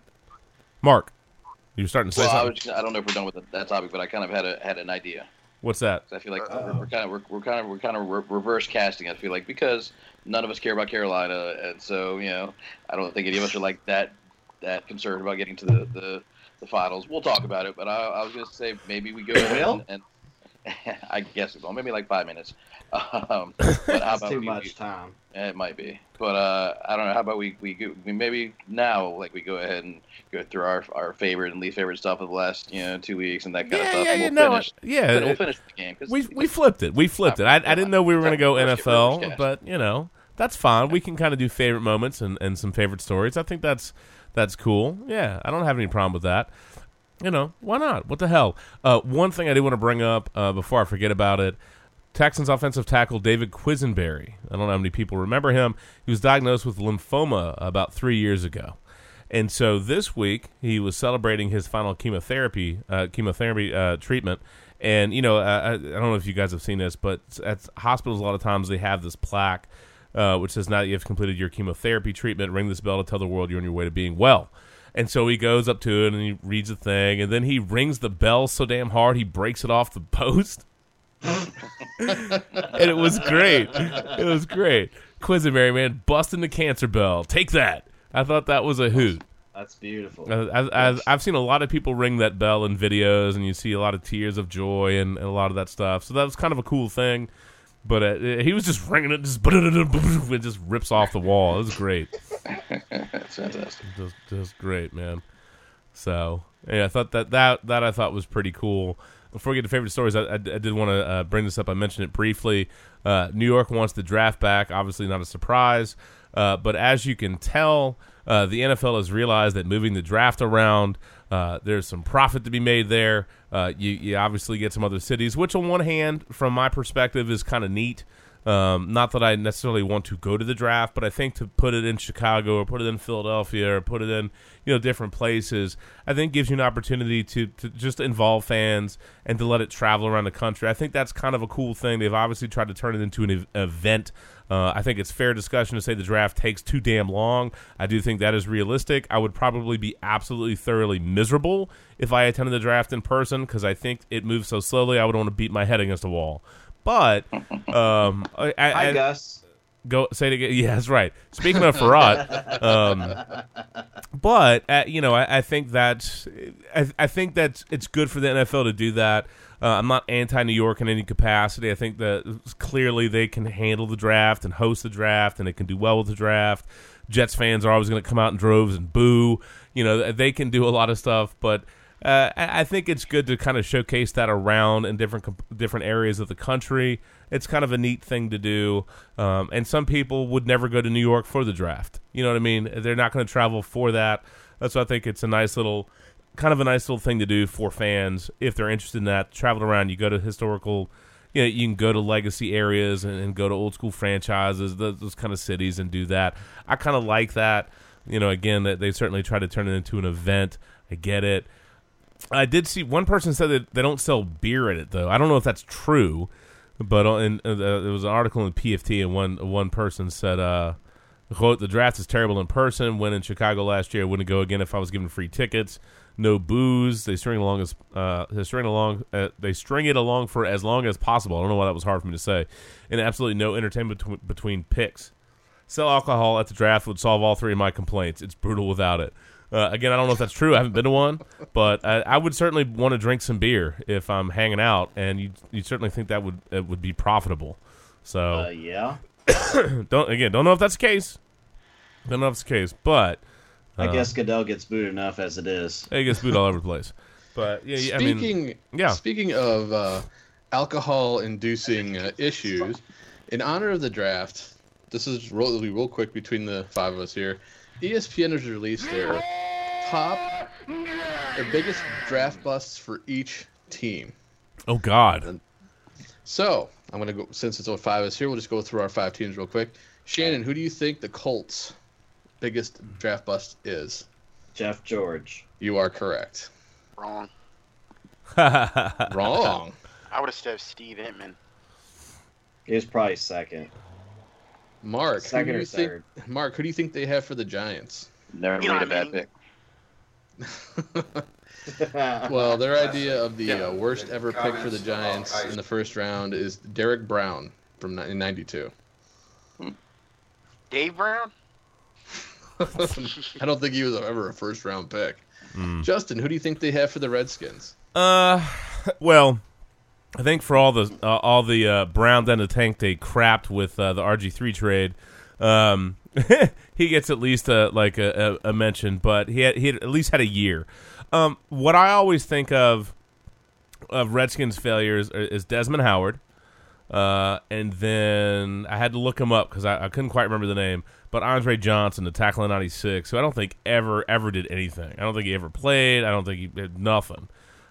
Mark. You're starting to say Well, I, was, I don't know if we're done with that- that topic, but I kind of had a had an idea. What's that? I feel like we're, we're kind of we're, we're kind of we're kind of re- reverse casting. I feel like because none of us care about Carolina, and so you know, I don't think any of us are like that that concerned about getting to the the, the finals. We'll talk about it, but I, I was going to say maybe we go ahead will? and, and I guess it will. Maybe like five minutes. Um, but how That's about too we, much time. It might be, but uh, I don't know. How about we we, go, we maybe now like we go ahead and go through our our favorite and least favorite stuff of the last you know two weeks and that kind of stuff. yeah, and yeah. we'll No, finish. yeah. we'll it- finish the game. 'cause we we flipped it. We flipped it. I, I didn't know we were going to go NFL, but you know that's fine. We can kind of do favorite moments and, and some favorite stories. I think that's that's cool. Yeah, I don't have any problem with that. You know, why not? What the hell? Uh, one thing I do want to bring up uh, before I forget about it. Texans offensive tackle David Quessenberry. I don't know how many people remember him. He was diagnosed with lymphoma about three years ago. And so this week he was celebrating his final chemotherapy uh, chemotherapy uh, treatment. And you know, I, I don't know if you guys have seen this, but at hospitals a lot of times they have this plaque uh, which says now that you have completed your chemotherapy treatment, ring this bell to tell the world you're on your way to being well. And so he goes up to it and he reads the thing, and then he rings the bell so damn hard he breaks it off the post. and it was great. It was great. Quessenberry, man, busting the cancer bell. Take that. I thought that was a hoot. That's beautiful. I've, I've, I've seen a lot of people ring that bell in videos, and you see a lot of tears of joy and, and a lot of that stuff. So that was kind of a cool thing. But uh, he was just ringing it, just it just rips off the wall. It was great, That's fantastic. just, just great, man. So yeah, I thought that that that I thought was pretty cool. Before we get to favorite stories, I, I, I did want to uh, bring this up. I mentioned it briefly. Uh, New York wants the draft back. Obviously, not a surprise. Uh, but as you can tell, uh, the NFL has realized that moving the draft around, uh, there's some profit to be made there. Uh, you, you obviously get some other cities, which on one hand, from my perspective, is kind of neat. Um, not that I necessarily want to go to the draft, but I think to put it in Chicago or put it in Philadelphia or put it in you know different places, I think gives you an opportunity to to just involve fans and to let it travel around the country. I think that's kind of a cool thing. They've obviously tried to turn it into an ev- event. Uh, I think it's fair discussion to say the draft takes too damn long. I do think that is realistic. I would probably be absolutely thoroughly miserable if I attended the draft in person because I think it moves so slowly. I would want to beat my head against a wall. But um, I, I, Hi, I- Gus. Go say it again. Yeah, that's right. Speaking of Frerotte, um, but uh, you know, I, I think that I, I think that it's good for the NFL to do that. Uh, I'm not anti New York in any capacity. I think that clearly they can handle the draft and host the draft, and they can do well with the draft. Jets fans are always going to come out in droves and boo. You know, they can do a lot of stuff, but uh, I think it's good to kind of showcase that around in different different areas of the country. It's kind of a neat thing to do, um, and some people would never go to New York for the draft. You know what I mean? They're not going to travel for that. That's why I think it's a nice little, kind of a nice little thing to do for fans if they're interested in that. Travel around, you go to historical. You know, you can go to legacy areas and, and go to old school franchises, those, those kind of cities, and do that. I kind of like that. You know, again, they certainly try to turn it into an event. I get it. I did see one person said that they don't sell beer at it though. I don't know if that's true, but uh, in, uh, there was an article in PFT and one one person said, uh, "quote The draft is terrible in person. Went in Chicago last year. Wouldn't go again if I was given free tickets. No booze. They string along as uh, they string along. Uh, they string it along for as long as possible. I don't know why that was hard for me to say. And absolutely no entertainment between picks. Sell alcohol at the draft would solve all three of my complaints. It's brutal without it." Uh, again, I don't know if that's true. I haven't been to one, but I, I would certainly want to drink some beer if I'm hanging out, and you you certainly think that would it would be profitable. So Uh, yeah. don't again don't know if that's the case. Don't know if it's the case, but I uh, guess Goodell gets booed enough as it is. He gets booed all over the place. But yeah, yeah, I mean, Speaking, yeah. Speaking of uh, alcohol-inducing uh, issues, in honor of the draft, this is real, real quick between the five of us here. ESPN has released their top, their biggest draft busts for each team. oh god, So I'm gonna go since it's only five of us here. We'll just go through our five teams real quick. Shannon, who do you think the Colts' biggest draft bust is? Jeff George. You are correct. Wrong. Wrong. I would have said Steve Emtman. He was probably second. Mark, who Second do or you think? Mark, who do you think they have for the Giants? Never You made a what I bad mean? pick. Well, their idea of the uh, worst ever pick for the Giants in the first round is Derek Brown from 1992. Dave Brown? I don't think he was ever a first round pick. Mm. Justin, who do you think they have for the Redskins? Uh, well, I think for all the uh, all the uh, Brown down the tank they crapped with uh, the RG three trade, um, he gets at least a like a, a, a mention. But he had, he had at least had a year. Um, what I always think of of Redskins failures is Desmond Howard. Uh, and then I had to look him up because I, I couldn't quite remember the name. But Andre Johnson, the tackle in '96, who I don't think ever ever did anything. I don't think he ever played. I don't think he did nothing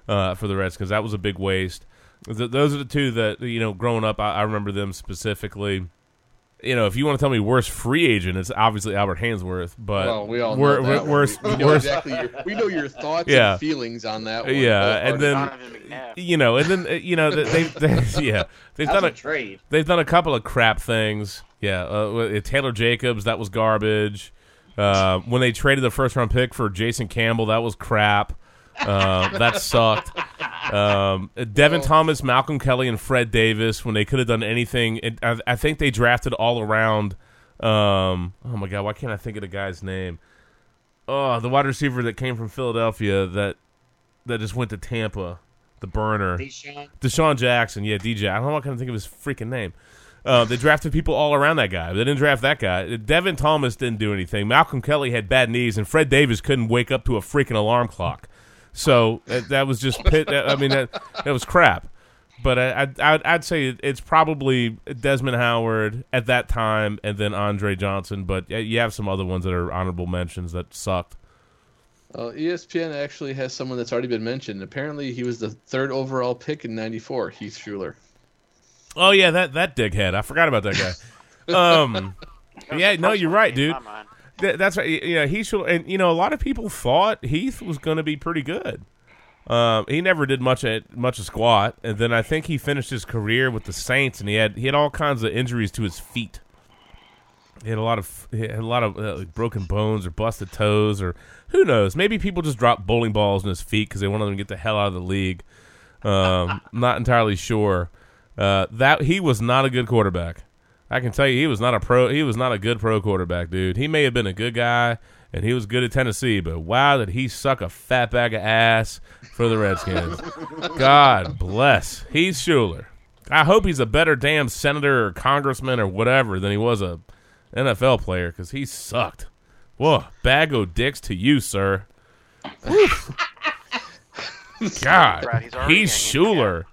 uh, for the Redskins. That was a big waste. Th- those are the two that you know. Growing up, I, I remember them specifically. You know, if you want to tell me worst free agent, it's obviously Albert Haynesworth. But well, we all know wor- that. wor- worst, we, we know worst, exactly. Your, we know your thoughts Yeah. and feelings on that one. Yeah, and then- you know, and then you know they, they, they yeah they've done a a trade. They've done a couple of crap things. Yeah, uh, Taylor Jacobs, that was garbage. Uh, when they traded the first round pick for Jason Campbell, that was crap. Uh, that sucked. Um, Devin Thomas, Malcolm Kelly, and Fred Davis, when they could have done anything, it, I, I think they drafted all around. Um, oh my God, why can't I think of the guy's name? Oh, the wide receiver that came from Philadelphia that that just went to Tampa, the burner. DeSean. DeSean Jackson, yeah, DJ. I don't know what I can think of his freaking name. Uh, they drafted people all around that guy. They didn't draft that guy. Devin Thomas didn't do anything. Malcolm Kelly had bad knees, and Fred Davis couldn't wake up to a freaking alarm clock. So uh, that was just. Pit, I mean, that, that was crap. But I, I'd, I'd, I'd say it's probably Desmond Howard at that time, and then Andre Johnson. But you have some other ones that are honorable mentions that sucked. Well, ESPN actually has someone that's already been mentioned. Apparently, he was the third overall pick in '94. Heath Shuler. Oh yeah, that that dickhead. I forgot about that guy. um, yeah, no, you're right, dude. Th- that's right. Yeah, he should. And you know, a lot of people thought Heath was going to be pretty good. Um, he never did much at much of squat, and then I think he finished his career with the Saints, and he had he had all kinds of injuries to his feet. He had a lot of he had a lot of uh, like broken bones or busted toes, or who knows? Maybe people just dropped bowling balls in his feet because they wanted him to get the hell out of the league. Um, not entirely sure, Uh, that he was not a good quarterback. I can tell you, he was not a pro. He was not a good pro quarterback, dude. He may have been a good guy, and he was good at Tennessee, but wow, did he suck a fat bag of ass for the Redskins? God bless. He's Shuler. I hope he's a better damn senator or congressman or whatever than he was a NFL player because he sucked. Whoa, bag o' dicks to you, sir. God, Brad, he's he's Shuler.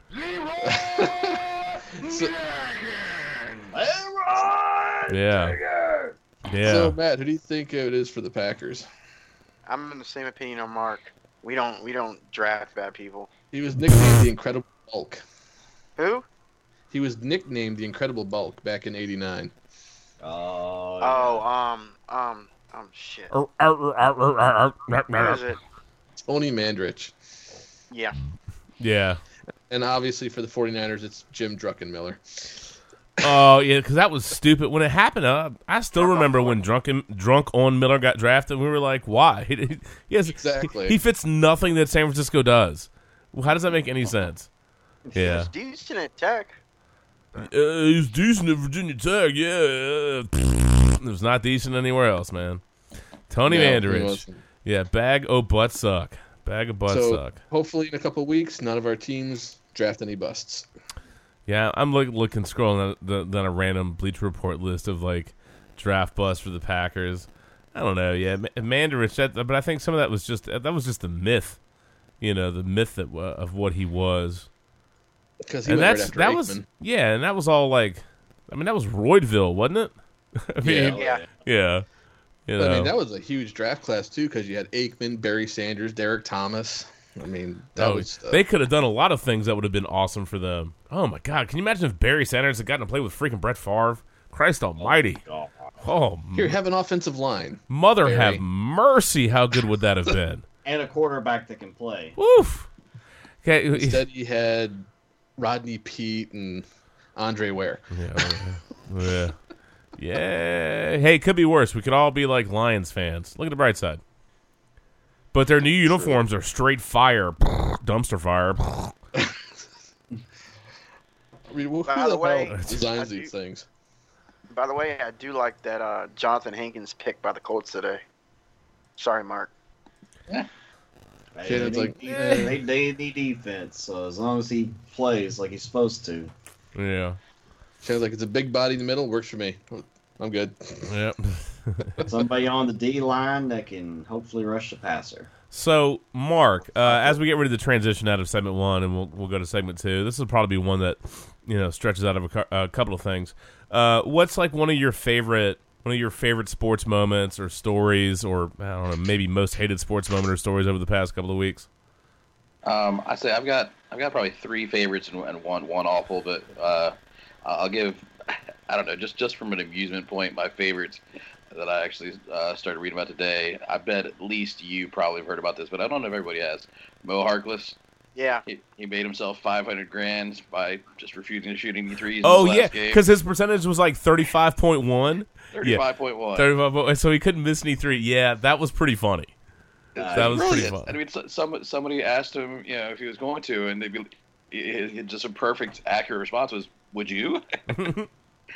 So, Yeah, yeah. so Matt, who do you think it is for the Packers? I'm in the same opinion on Mark. We don't we don't draft bad people. He was nicknamed the Incredible Bulk. Who? He was nicknamed the Incredible Bulk back in '89. Oh, Oh, um, um, um, shit. Oh. Who is it? Tony Mandarich. Yeah. Yeah. And obviously for the 49ers, it's Jim Druckenmiller. Oh yeah, because that was stupid when it happened. Uh, I still remember when drunken drunk on Miller got drafted. We were like, why? He, he, he has, Exactly. He, fits nothing that San Francisco does. Well, how does that make any sense? Yeah, He's decent at tech. uh, he's decent at Virginia Tech. Yeah, it was not decent anywhere else, man. Tony No, he Mandarich. Yeah, bag o' butt suck. Bag of butt so suck. hopefully in a couple weeks, none of our teams draft any busts. Yeah, I'm look, looking scrolling down the, down a random Bleacher Report list of like draft bust for the Packers. I don't know. Yeah, Ma- Mandarich. That, but I think some of that was just that was just the myth. You know, the myth that, wa- of what he was, Because he and went that's right after that Aikman. was yeah, and that was all like, I mean, that was Roydville, wasn't it? I mean, Yeah. yeah, you know, I mean, that was a huge draft class too, because you had Aikman, Barry Sanders, Derrick Thomas. I mean, that Oh, was uh, they could have done a lot of things that would have been awesome for them. Oh my God, can you imagine if Barry Sanders had gotten to play with freaking Brett Favre? Christ Almighty! God. Oh, here. Have an offensive line. mother Barry. have mercy! How good would that have been? And a quarterback that can play. Woof. Okay. Instead, he had Rodney Peete and Andre Ware. Oh, yeah. yeah. Yeah. Hey, it could be worse. We could all be like Lions fans. Look at the bright side. But their new uniforms are straight fire, dumpster fire. I mean, who By the the way, hell I designs do- these things? By the way, I do like that uh, Jonathan Hankins pick by the Colts today. Sorry, Mark. Hey, Shannon's they, like, need, eh. they, they need defense, so as long as he plays like he's supposed to. Yeah. Sounds like it's a big body in the middle. Works for me. I'm good. Yep. Somebody on the D line that can hopefully rush the passer. So, Mark, uh, as we get ready to transition out of segment one, and we'll we'll go to segment two. This will probably be one that you know stretches out of a, a couple of things. Uh, what's like one of your favorite one of your favorite sports moments or stories, or I don't know, maybe most hated sports moment or stories over the past couple of weeks? Um, I say I've got I've got probably three favorites and, and one one awful, but uh, I'll give I don't know just just from an amusement point, my favorites that I actually uh, started reading about today. I bet at least you probably have heard about this, but I don't know if everybody has. Mo Harkless, Yeah. he, he made himself five hundred grand by just refusing to shoot any threes. Oh in his yeah, because his percentage was like thirty five point one. thirty-five point one. Thirty five, so he couldn't miss any three. Yeah, that was pretty funny. That was pretty Brilliant. fun. I mean, so- some somebody asked him, you know, if he was going to, and they'd be he- he- just a perfect, accurate response was, "Would you?"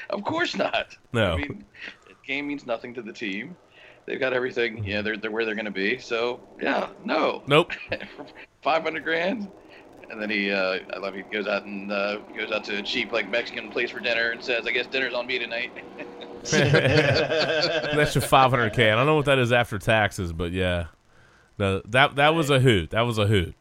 of course not. No. I mean, the game means nothing to the team. They've got everything. Yeah, they're, they're where they're going to be. So yeah, no. Nope. Five hundred grand. And then he, uh, I love he goes out and uh, goes out to a cheap like Mexican place for dinner and says, "I guess dinner's on me tonight." That's your five hundred k. I don't know what that is after taxes, but yeah, no, that that was a hoot. That was a hoot.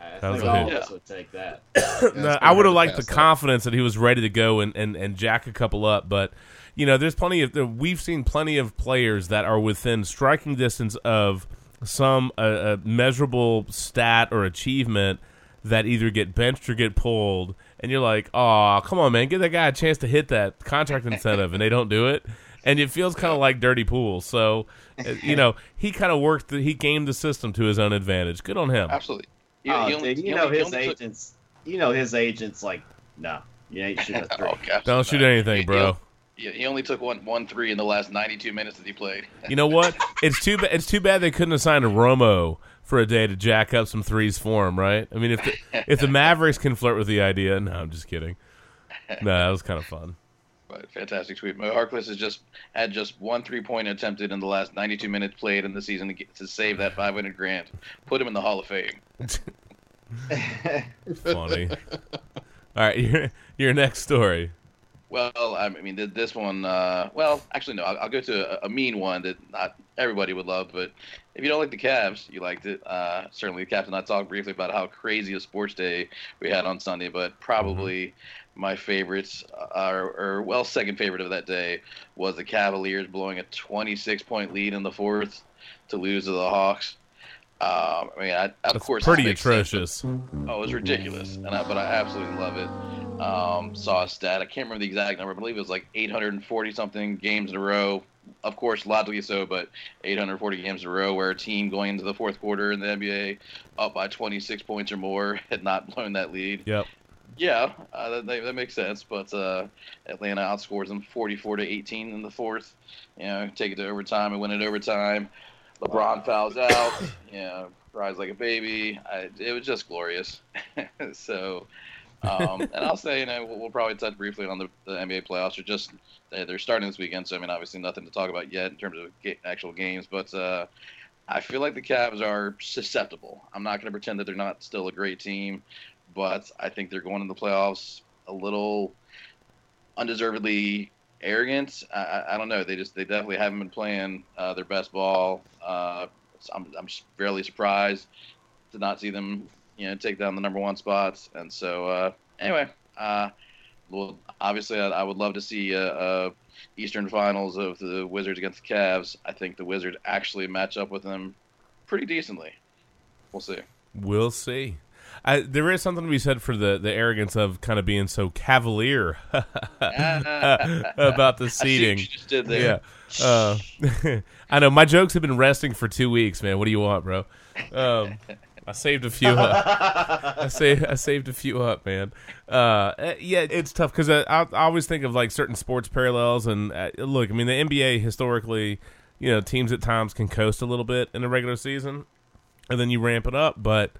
I That was think a all hit. of us would take that. No, I would have liked the pass that. confidence that he was ready to go and, and, and jack a couple up, but you know, there's plenty of we've seen plenty of players that are within striking distance of some uh, uh, measurable stat or achievement that either get benched or get pulled, and you're like, oh, come on, man, give that guy a chance to hit that contract incentive, and they don't do it. And it feels kind of like dirty pool. So, uh, you know, he kind of worked, the, he gamed the system to his own advantage. Good on him. Absolutely. He- oh, he only- dude, he you know only- his only took- agents. You know his agents like, no, you ain't shooting a three. Oh, gosh, Don't shoot no. anything, He- bro. He, he only took one one three in the last 92 minutes that he played. You know what? It's too bad. It's too bad they couldn't assign a Romo for a day to jack up some threes for him, right? I mean, if the, if the Mavericks can flirt with the idea, no, I'm just kidding. No, that was kind of fun. But fantastic tweet. Mo Harkless has just had just one three point attempted in the last 92 minutes played in the season to, get, to save that 500 grand. Put him in the Hall of Fame. Funny. All right, your your next story. Well, I mean, this one. Uh, well, actually, no. I'll, I'll go to a, a mean one that not everybody would love, but if you don't like the Cavs, you liked it. Uh, certainly, the Captain. I talked briefly about how crazy a sports day we had on Sunday, but probably my favorites are, or well, second favorite of that day was the Cavaliers blowing a 26 point lead in the fourth to lose to the Hawks. Um, I mean, I, of That's course, pretty makes sense, atrocious. Oh, it was ridiculous, and I, but I absolutely love it. Um, saw a stat. I can't remember the exact number. I believe it was like 840 something games in a row. Of course, logically so, but 840 games in a row where a team going into the fourth quarter in the NBA up by 26 points or more had not blown that lead. Yep. Yeah, uh, that, that makes sense. But uh, Atlanta outscores them 44 to 18 in the fourth. You know, take it to overtime and win it overtime. LeBron fouls out. You know, cries like a baby. I, it was just glorious. so, um, and I'll say, you know, we'll, we'll probably touch briefly on the, the NBA playoffs. Are just they, they're starting this weekend, so I mean, obviously nothing to talk about yet in terms of ga- actual games, but. Uh, I feel like the Cavs are susceptible. I'm not going to pretend that they're not still a great team, but I think they're going in the playoffs a little undeservedly arrogant. I, I, don't know. They just they definitely haven't been playing uh, their best ball. Uh, I'm I'm fairly surprised to not see them you know take down the number one spots. And so uh, anyway, uh, well obviously I, I would love to see a, a Eastern Finals of the Wizards against the Cavs. I think the Wizards actually match up with them pretty decently. We'll see. We'll see. I, there is something to be said for the, the arrogance of kind of being so cavalier about the I see what seating. you just did there. Yeah. Uh, I know my jokes have been resting for two weeks, man. What do you want, bro? Um, I saved a few. Up. I saved I saved a few up, man. Uh, eh, yeah, it's tough because I, I always think of like certain sports parallels. And uh, look, I mean, the NBA historically, you know, teams at times can coast a little bit in the regular season, and then you ramp it up. But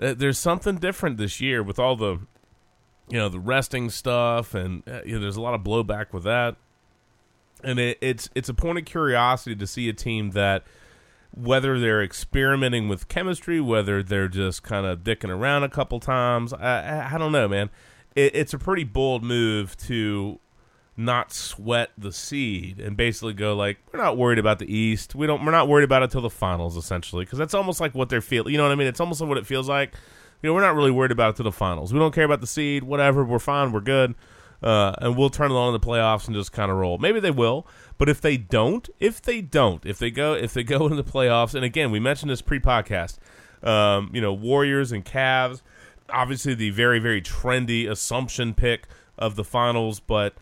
uh, there's something different this year with all the, you know, the resting stuff, and uh, you know, there's a lot of blowback with that and it, it's it's a point of curiosity to see a team that whether they're experimenting with chemistry, whether they're just kind of dicking around a couple times, I, I, don't know, man. It, it's a pretty bold move to not sweat the seed and basically go like we're not worried about the East. We don't. We're not worried about it till the finals, essentially, because that's almost like what they're feeling. You know what I mean? It's almost like what it feels like. You know, we're not really worried about it till the finals. We don't care about the seed. Whatever, we're fine. We're good uh, and we'll turn it on in the playoffs and just kind of roll. Maybe they will, but if they don't, if they don't, if they go, if they go into the playoffs, and again, we mentioned this pre-podcast, um, you know, Warriors and Cavs, obviously the very very trendy assumption pick of the finals, but.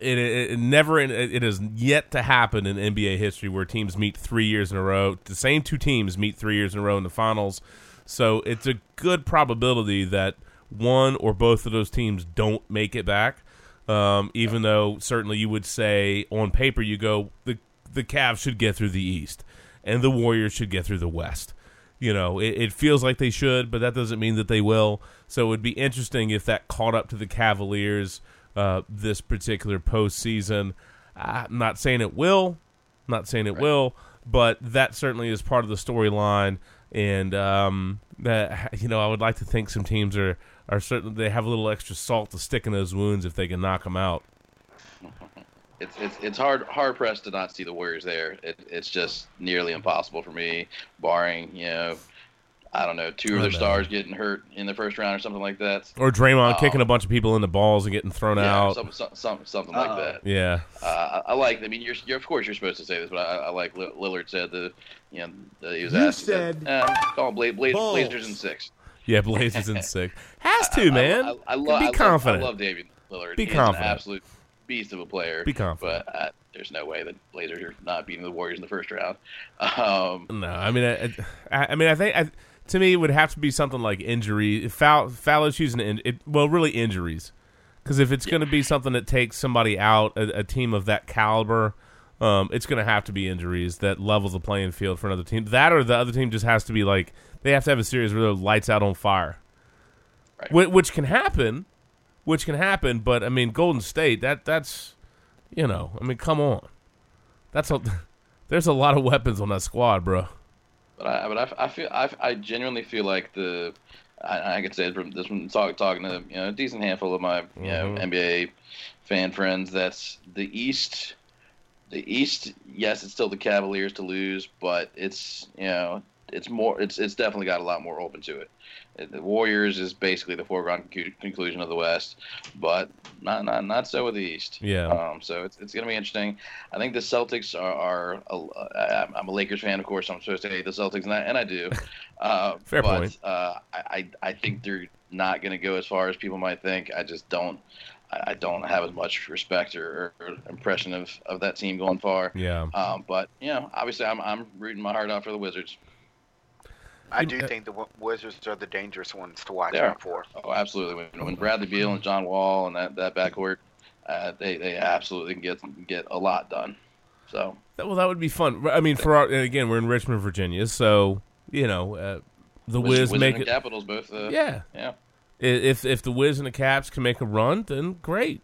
It, it, it never it, it has yet to happen in NBA history where teams meet three years in a row. The same two teams meet three years in a row in the finals, so it's a good probability that one or both of those teams don't make it back. Um, even though certainly you would say on paper you go the the Cavs should get through the East and the Warriors should get through the West. You know, it, it feels like they should, but that doesn't mean that they will. So it would be interesting if that caught up to the Cavaliers uh, this particular postseason. I'm not saying it will, not saying it will, but that certainly is part of the storyline. And um, that you know, I would like to think some teams are are certain they have a little extra salt to stick in those wounds if they can knock them out. It's, it's it's hard hard pressed to not see the Warriors there. It, it's just nearly impossible for me, barring you know, I don't know, two I of their know. stars getting hurt in the first round or something like that. Or Draymond Oh. kicking a bunch of people in the balls and getting thrown Yeah, out. some, some, some, something Uh-oh. like that. yeah, Uh, I, I like. I mean, you're, you're of course you're supposed to say this, but I, I like Lillard said the you know the, he was You asked he said uh, call Bla- Bla- balls. Blazers in six. Yeah, Blazers in six. Has to, man. I, I, I, Be lo- I love- confident. I love David Lillard. Be He's confident. an absolute beast of a player. Be confident. But uh, there's no way that Blazers are not beating the Warriors in the first round. Um, No, I mean, I, I, I mean, I think I, to me it would have to be something like injury, foul, foul issues, and in, it, well, really injuries. Because if it's going to be something that takes somebody out, a, a team of that caliber, um, it's going to have to be injuries that levels the playing field for another team. That or the other team just has to be like they have to have a series where they're lights out on fire, Right. Wh- which can happen. which can happen. But I mean, Golden State that that's you know, I mean, come on, that's a there's a lot of weapons on that squad, bro. But I, but I, I feel, I, I genuinely feel like the, I, I can say from this from talk, talking to you know a decent handful of my you know Mhm. NBA fan friends. That's the East. The East, yes, it's still the Cavaliers to lose, but it's you know it's more, it's it's definitely got a lot more open to it. Uh, The Warriors is basically the foregone concu- conclusion of the West, but not not not so with the East. Yeah. Um, so it's, it's going to be interesting. I think the Celtics are. are I'm a Lakers fan, of course. I'm supposed to hate the Celtics, and I, and I do. Uh, Fair but, point. Uh, I, I I think they're not going to go as far as people might think. I just don't. I I don't have as much respect or, or impression of, of that team going far. Yeah. Um, but you know, obviously, I'm I'm rooting my heart out for the Wizards. I do Uh, think the Wizards are the dangerous ones to watch out for. Oh, absolutely. When, when Bradley Beal and John Wall and that that backcourt, uh, they they absolutely can get get a lot done. So That- Well, that would be fun. I mean, for our, and again, we're in Richmond, Virginia, so you know, uh, the Wiz, Wiz Wizards make and it. Capitals both. Uh, Yeah, yeah. I- if if the Wiz and the Caps can make a run, then great.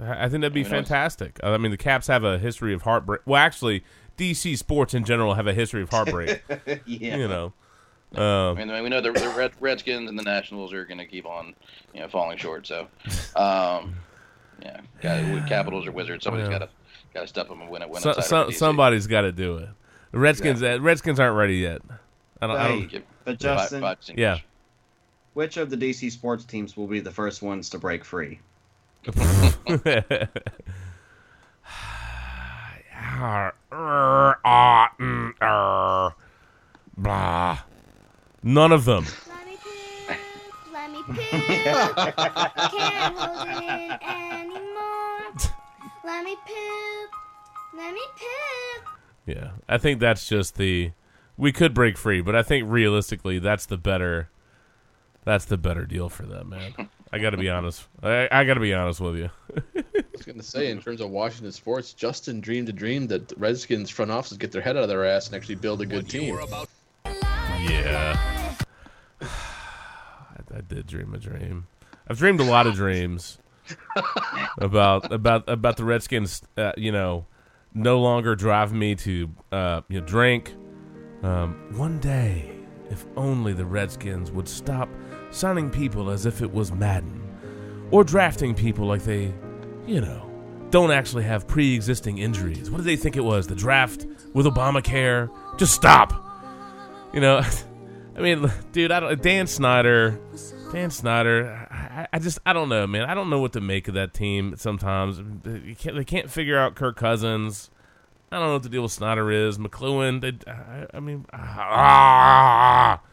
I I think that'd be fantastic. Uh, I mean, the Caps have a history of heartbreak. Well, actually, DC sports in general have a history of heartbreak. yeah. You know, I um, mean, we know the, the Red, Redskins and the Nationals are going to keep on, you know, falling short. So, um, yeah, got Capitals or Wizards. Somebody's Yeah. got to got to step up and win it. Win so, outside so, somebody's got to do it. The Redskins, uh, Redskins aren't ready yet. I don't. I don't But Justin, five singles. yeah. Which of the DC sports teams will be the first ones to break free? None of them. Let me poop, let me poop. Can't hold it anymore. Let me poop, let me poop. Yeah, I think that's just the. We could break free, but I think realistically, that's the better. That's the better deal for them, man. I got to be honest. I, I got to be honest with you. I was going to say, in terms of Washington sports, Justin dreamed a dream that the Redskins front offices get their head out of their ass and actually build a good team. Yeah. I, I did dream a dream. I've dreamed a lot of dreams about about about the Redskins. Uh, you know, no longer drive me to uh, you know drink. Um, one day, if only the Redskins would stop signing people as if it was Madden, or drafting people like they, you know, don't actually have pre-existing injuries. What did they think it was? The draft with Obamacare? Just stop. You know, I mean, dude, I don't. Dan Snyder, Dan Snyder. I, I just, I don't know, man. I don't know what to make of that team. Sometimes they can't, they can't figure out Kirk Cousins. I don't know what the deal with Snyder is. McCloughan. They, I, I mean, ah. ah, ah, ah.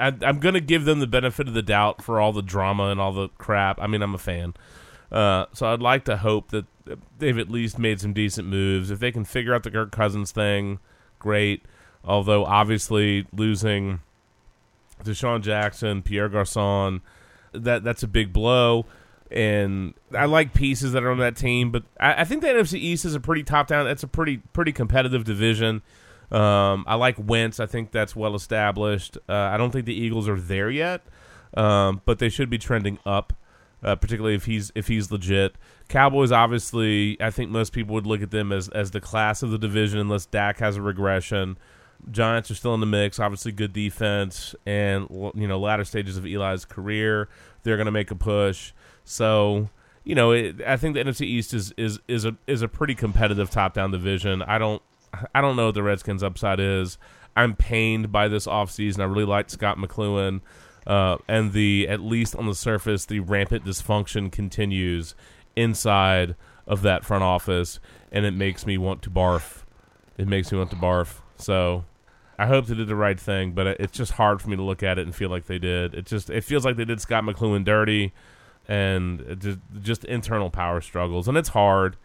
I, I'm gonna give them the benefit of the doubt for all the drama and all the crap. I mean, I'm a fan, uh, so I'd like to hope that they've at least made some decent moves. If they can figure out the Kirk Cousins thing, great. Although obviously losing DeSean Jackson, Pierre Garcon, that that's a big blow. And I like pieces that are on that team, but I, I think the NFC East is a pretty top down. It's a pretty pretty competitive division. Um, I like Wentz. I think that's well established. Uh, I don't think the Eagles are there yet, um, but they should be trending up, uh, particularly if he's if he's legit. Cowboys, obviously, I think most people would look at them as as the class of the division, unless Dak has a regression. Giants are still in the mix. Obviously, good defense, and you know, latter stages of Eli's career, they're going to make a push. So, you know, it, I think the NFC East is is is a is a pretty competitive top down division. I don't I don't know what the Redskins' upside is. I'm pained by this offseason. I really liked Scot McCloughan, uh, and the at least on the surface, the rampant dysfunction continues inside of that front office, and it makes me want to barf. It makes me want to barf. So I hope they did the right thing, but it's just hard for me to look at it and feel like they did. It just it feels like they did Scot McCloughan dirty, and just, just internal power struggles, and it's hard.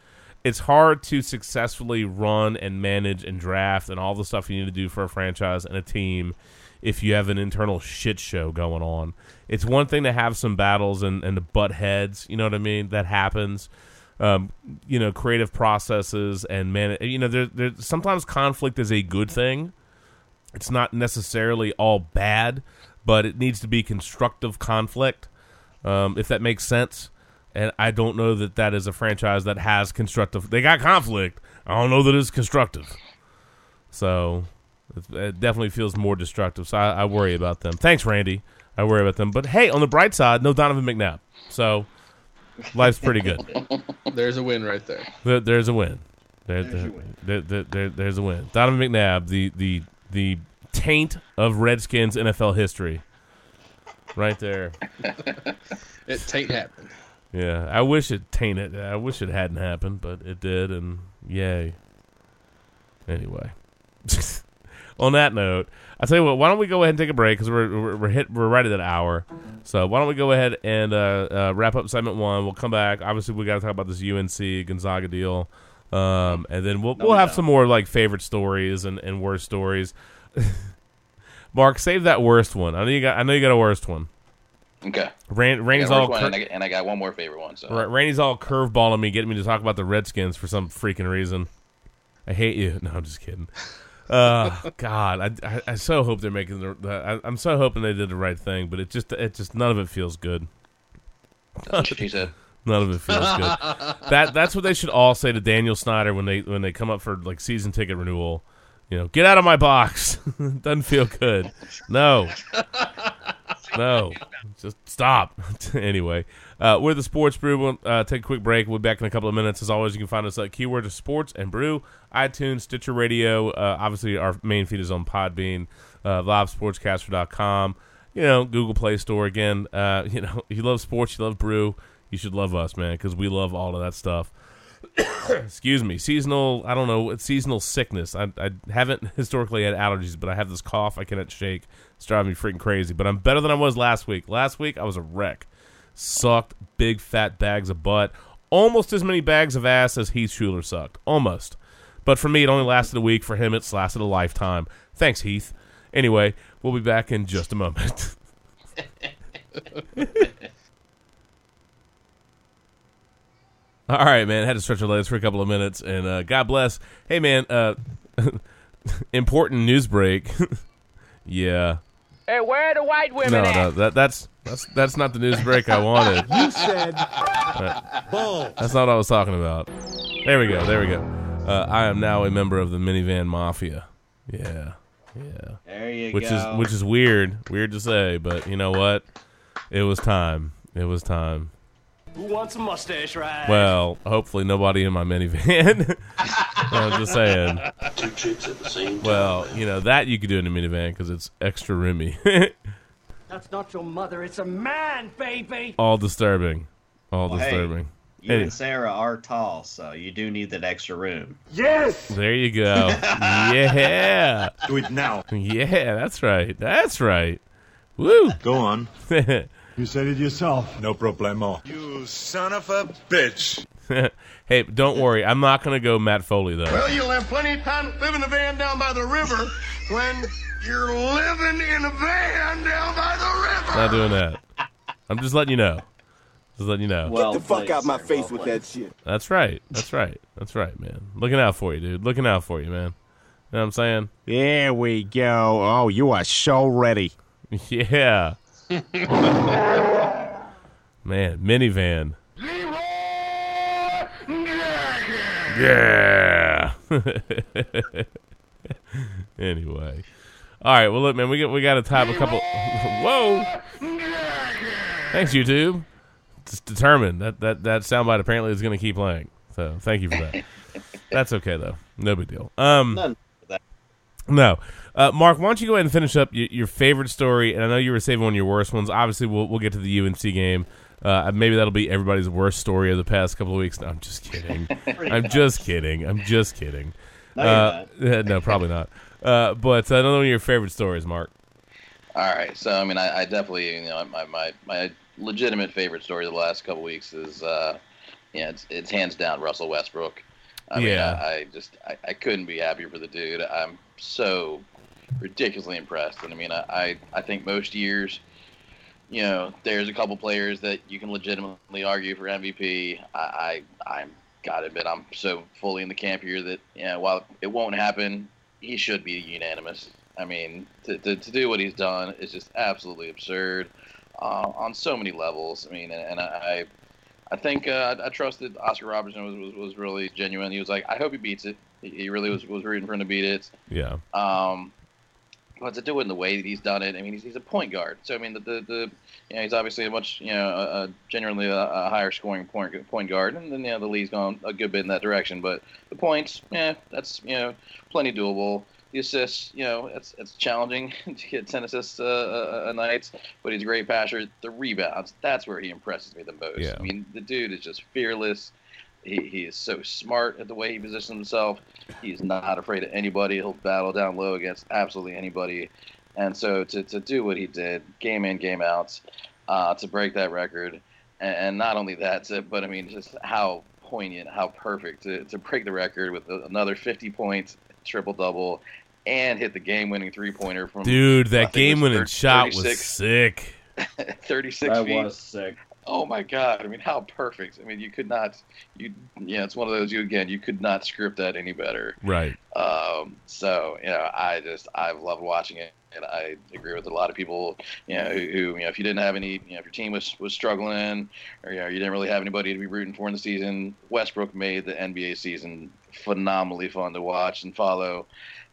It's hard to successfully run and manage and draft and all the stuff you need to do for a franchise and a team if you have an internal shit show going on. It's one thing to have some battles and, and butt heads, you know what I mean? That happens. Um, you know, creative processes and man, you know, there, there sometimes conflict is a good thing. It's not necessarily all bad, but it needs to be constructive conflict. um, if that makes sense. And I don't know that that is a franchise that has constructive. They got conflict. I don't know that it's constructive. So it, it definitely feels more destructive. So I, I worry about them. Thanks, Randy. I worry about them. But hey, on the bright side, no Donovan McNabb. So life's pretty good. There's a win right there. There, there's a win. There, There's there, your win. there- there- there- there's a win. Donovan McNabb, the the the taint of Redskins NFL history, right there. It tain't happened. Yeah, I wish it tainted. I wish it hadn't happened, but it did, and yay. Anyway, on that note, I tell you what. Why don't we go ahead and take a break because we're, we're we're hit we're right at that hour. So why don't we go ahead and uh, uh, wrap up segment one? We'll come back. Obviously, we got to talk about this UNC Gonzaga deal, um, and then we'll No, we'll we have some more like favorite stories and, and worst stories. Mark, save that worst one. I know you got. I know you got a worst one. Okay. Ran, I all. cur- and, I, and I got one more favorite one. So Ra- Randy's all curveballing me, getting me to talk about the Redskins for some freaking reason. I hate you. No, I'm just kidding. Uh, God, I, I, I so hope they're making the. I, I'm so hoping they did the right thing, but it just, it just none of it feels good. that's what she said. None of it feels good. that that's what they should all say to Daniel Snyder when they when they come up for like season ticket renewal. You know, get out of my box. Doesn't feel good. No, no, just stop. anyway, uh, we're the Sports Brew. We'll uh, take a quick break. We'll be back in a couple of minutes. As always, you can find us at keyword of sports and brew, iTunes, Stitcher Radio. Uh, obviously, our main feed is on Podbean, uh, livesportscaster.com. You know, Google Play Store again. Uh, you know, you love sports, you love brew. You should love us, man, because we love all of that stuff. Excuse me, seasonal. I don't know. It's seasonal sickness. I, I haven't historically had allergies, but I have this cough I cannot shake. It's driving me freaking crazy. But I'm better than I was last week. Last week I was a wreck. Sucked big fat bags of butt. Almost as many bags of ass as Heath Shuler sucked. Almost. But for me, it only lasted a week. For him, it's lasted a lifetime. Thanks, Heath. Anyway, we'll be back in just a moment. All right, man. Had to stretch our legs for a couple of minutes, and uh, God bless. Hey, man. Uh, important news break. yeah. Hey, where are the white women No, at? no. That that's that's that's not the news break I wanted. You said bull. That's not what I was talking about. There we go. There we go. Uh, I am now a member of the minivan mafia. Yeah. Yeah. There you which go. is which is weird, weird to say, but you know what? It was time. It was time. Who wants a mustache ride? Well, hopefully nobody in my minivan. I'm just saying. Two chicks at the same time. Well, you know that you could do in a minivan because it's extra roomy. That's not your mother. It's a man, baby. All disturbing. All Well, hey, disturbing. You Any- and Sarah are tall, so you do need that extra room. yes. there you go. yeah. Do it now. Yeah, that's right. That's right. Woo. Go on. You said it yourself. No problemo. You son of a bitch. hey, don't worry. I'm not going to go Matt Foley, though. Well, you'll have plenty of time to live in a van down by the river when you're living in a van down by the river. Not doing that. I'm just letting you know. Just letting you know. Well the fuck out my face Well with that shit. That's right. That's right. That's right, man. Looking out for you, dude. Looking out for you, man. You know what I'm saying? There we go. Oh, you are so ready. Yeah. Man, minivan. Yeah. anyway. All right, well look man, we got we got to type a couple Whoa. Thanks YouTube. Just determined that that that soundbite apparently is going to keep playing. So, thank you for that. That's okay though. No big deal. Um None. No. Uh, Mark, why don't you go ahead and finish up your, your favorite story? And I know you were saving one of your worst ones. Obviously, we'll, we'll get to the UNC game. Uh, maybe that'll be everybody's worst story of the past couple of weeks. No, I'm just kidding. I'm just kidding. I'm just kidding. No, uh, yeah, no, probably not. Uh, but another one of your favorite stories, Mark. All right, so I mean, I, I definitely, you know, my, my my legitimate favorite story of the last couple weeks is, uh, yeah, it's it's hands down Russell Westbrook. I mean, Yeah. I, I just I, I couldn't be happier for the dude. I'm so ridiculously impressed, and I mean, I I, I think most years, you know, there's a couple players that you can legitimately argue for MVP. I, I I'm gotta admit, I'm so fully in the camp here that you know, while it won't happen, he should be unanimous. I mean, to, to, to do what he's done is just absolutely absurd. uh, on so many levels. I mean, and, and I, I think uh, I trusted Oscar Robertson was, was was really genuine. He was like, I hope he beats it. He, he really was was rooting for him to beat it. Yeah. Um, but to do it in the way that he's done it, I mean, he's, he's a point guard. So I mean, the, the, the you know he's obviously a much you know a, a generally a, a higher scoring point point guard, and then you know the league's gone a good bit in that direction. But the points, yeah, that's you know plenty doable. The assists, you know, it's it's challenging to get ten assists uh, a, a night, but he's a great passer. The rebounds, that's where he impresses me the most. Yeah. I mean, the dude is just fearless. He, he is so smart at the way he positions himself. He's not afraid of anybody. He'll battle down low against absolutely anybody. And so to, to do what he did, game in, game out, uh, to break that record, and, and not only that, to, but I mean, just how poignant, how perfect to, to break the record with another 50 points, triple double, and hit the game winning three pointer from Dude, that game winning thir- shot was sick. 36 That feet. was sick. Oh my god! I mean, how perfect! I mean, you could not. You yeah, it's one of those. You again, you could not script that any better. Right. Um, so you know, I just I've loved watching it, and I agree with a lot of people. You know, who, who you know, if you didn't have any, you know, if your team was was struggling, or you know, you didn't really have anybody to be rooting for in the season, Westbrook made the NBA season phenomenally fun to watch and follow.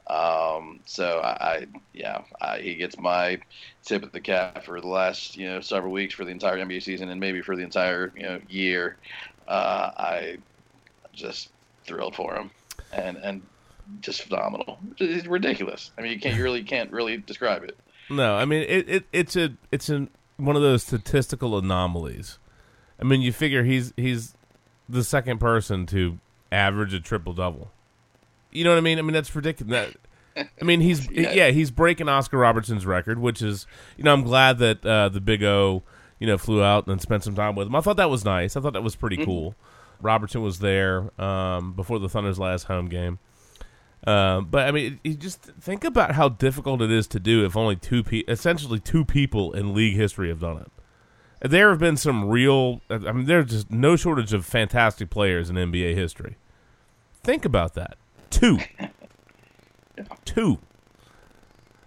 Um, so I, I yeah, I, he gets my tip of the cap for the last you know several weeks for the entire NBA season and maybe for the entire you know year. Uh, I just thrilled for him and and just phenomenal. It's ridiculous. I mean, you can't you really can't really describe it. No, I mean it, it it's a it's a one of those statistical anomalies. I mean, you figure he's he's the second person to average a triple double. You know what I mean? I mean that's ridiculous. That, I mean he's Yeah. yeah. he's breaking Oscar Robertson's record, which is you know I'm glad that uh, the Big O you know flew out and spent some time with him. I thought that was nice. I thought that was pretty Mm-hmm. cool. Robertson was there um, before the Thunder's last home game. Um, but I mean, you just think about how difficult it is to do if only two pe- essentially two people in league history have done it. There have been some real. I mean, there's just no shortage of fantastic players in NBA history. Think about that. Two. Two.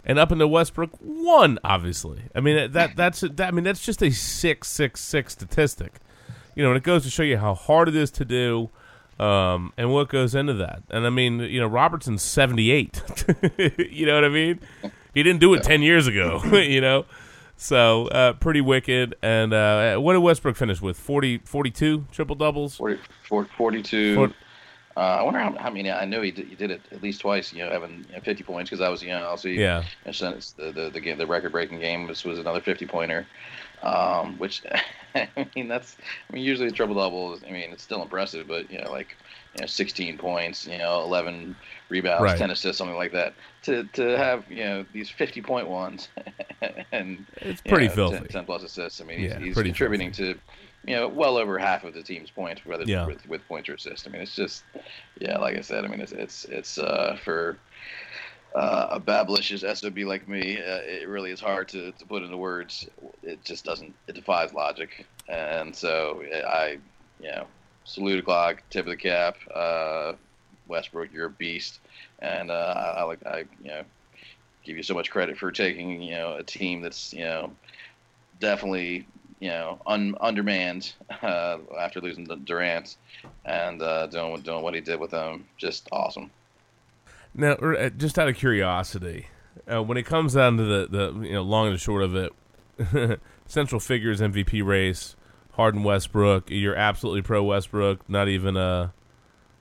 And up into Westbrook, one. Obviously, I mean that that's that, I mean that's just a six six six statistic. You know, and it goes to show you how hard it is to do, um, and what goes into that. And I mean, you know, Robertson's seventy eight. you know what I mean? He didn't do it ten years ago. you know, so uh, pretty wicked. And uh, what did Westbrook finish with? 40, 42 triple doubles. 40, 40, 42. Fort- uh, I wonder how. I mean, I know he did, he did it at least twice. You know, having you know, 50 points because I was you know obviously Yeah. know, since the the the, game, the record breaking game. This was another 50 pointer, um, which I mean that's I mean usually triple doubles. I mean it's still impressive, but you know like you know 16 points, you know 11 rebounds, Right. 10 assists, something like that. To to have you know these 50 point ones and It's pretty know, filthy. 10, 10 plus assists. I mean Yeah, he's, he's contributing to you know, well over half of the team's points, whether Yeah. with, with points or assists. I mean, it's just, yeah, like I said, I mean, it's it's it's uh, for uh, a babblicious SOB like me, uh, it really is hard to, to put into words. It just doesn't, it defies logic. And so I, you know, salute o'clock, tip of the cap, uh, Westbrook, you're a beast. And uh, I, I like, I, you know, give you so much credit for taking, you know, a team that's, you know, definitely, you know, un, undermanned uh, after losing to Durant and uh, doing doing what he did with them. Just awesome. Now, uh, just out of curiosity, uh, when it comes down to the, the you know long and short of it, central figures MVP race, Harden Westbrook, you're absolutely pro Westbrook. Not even uh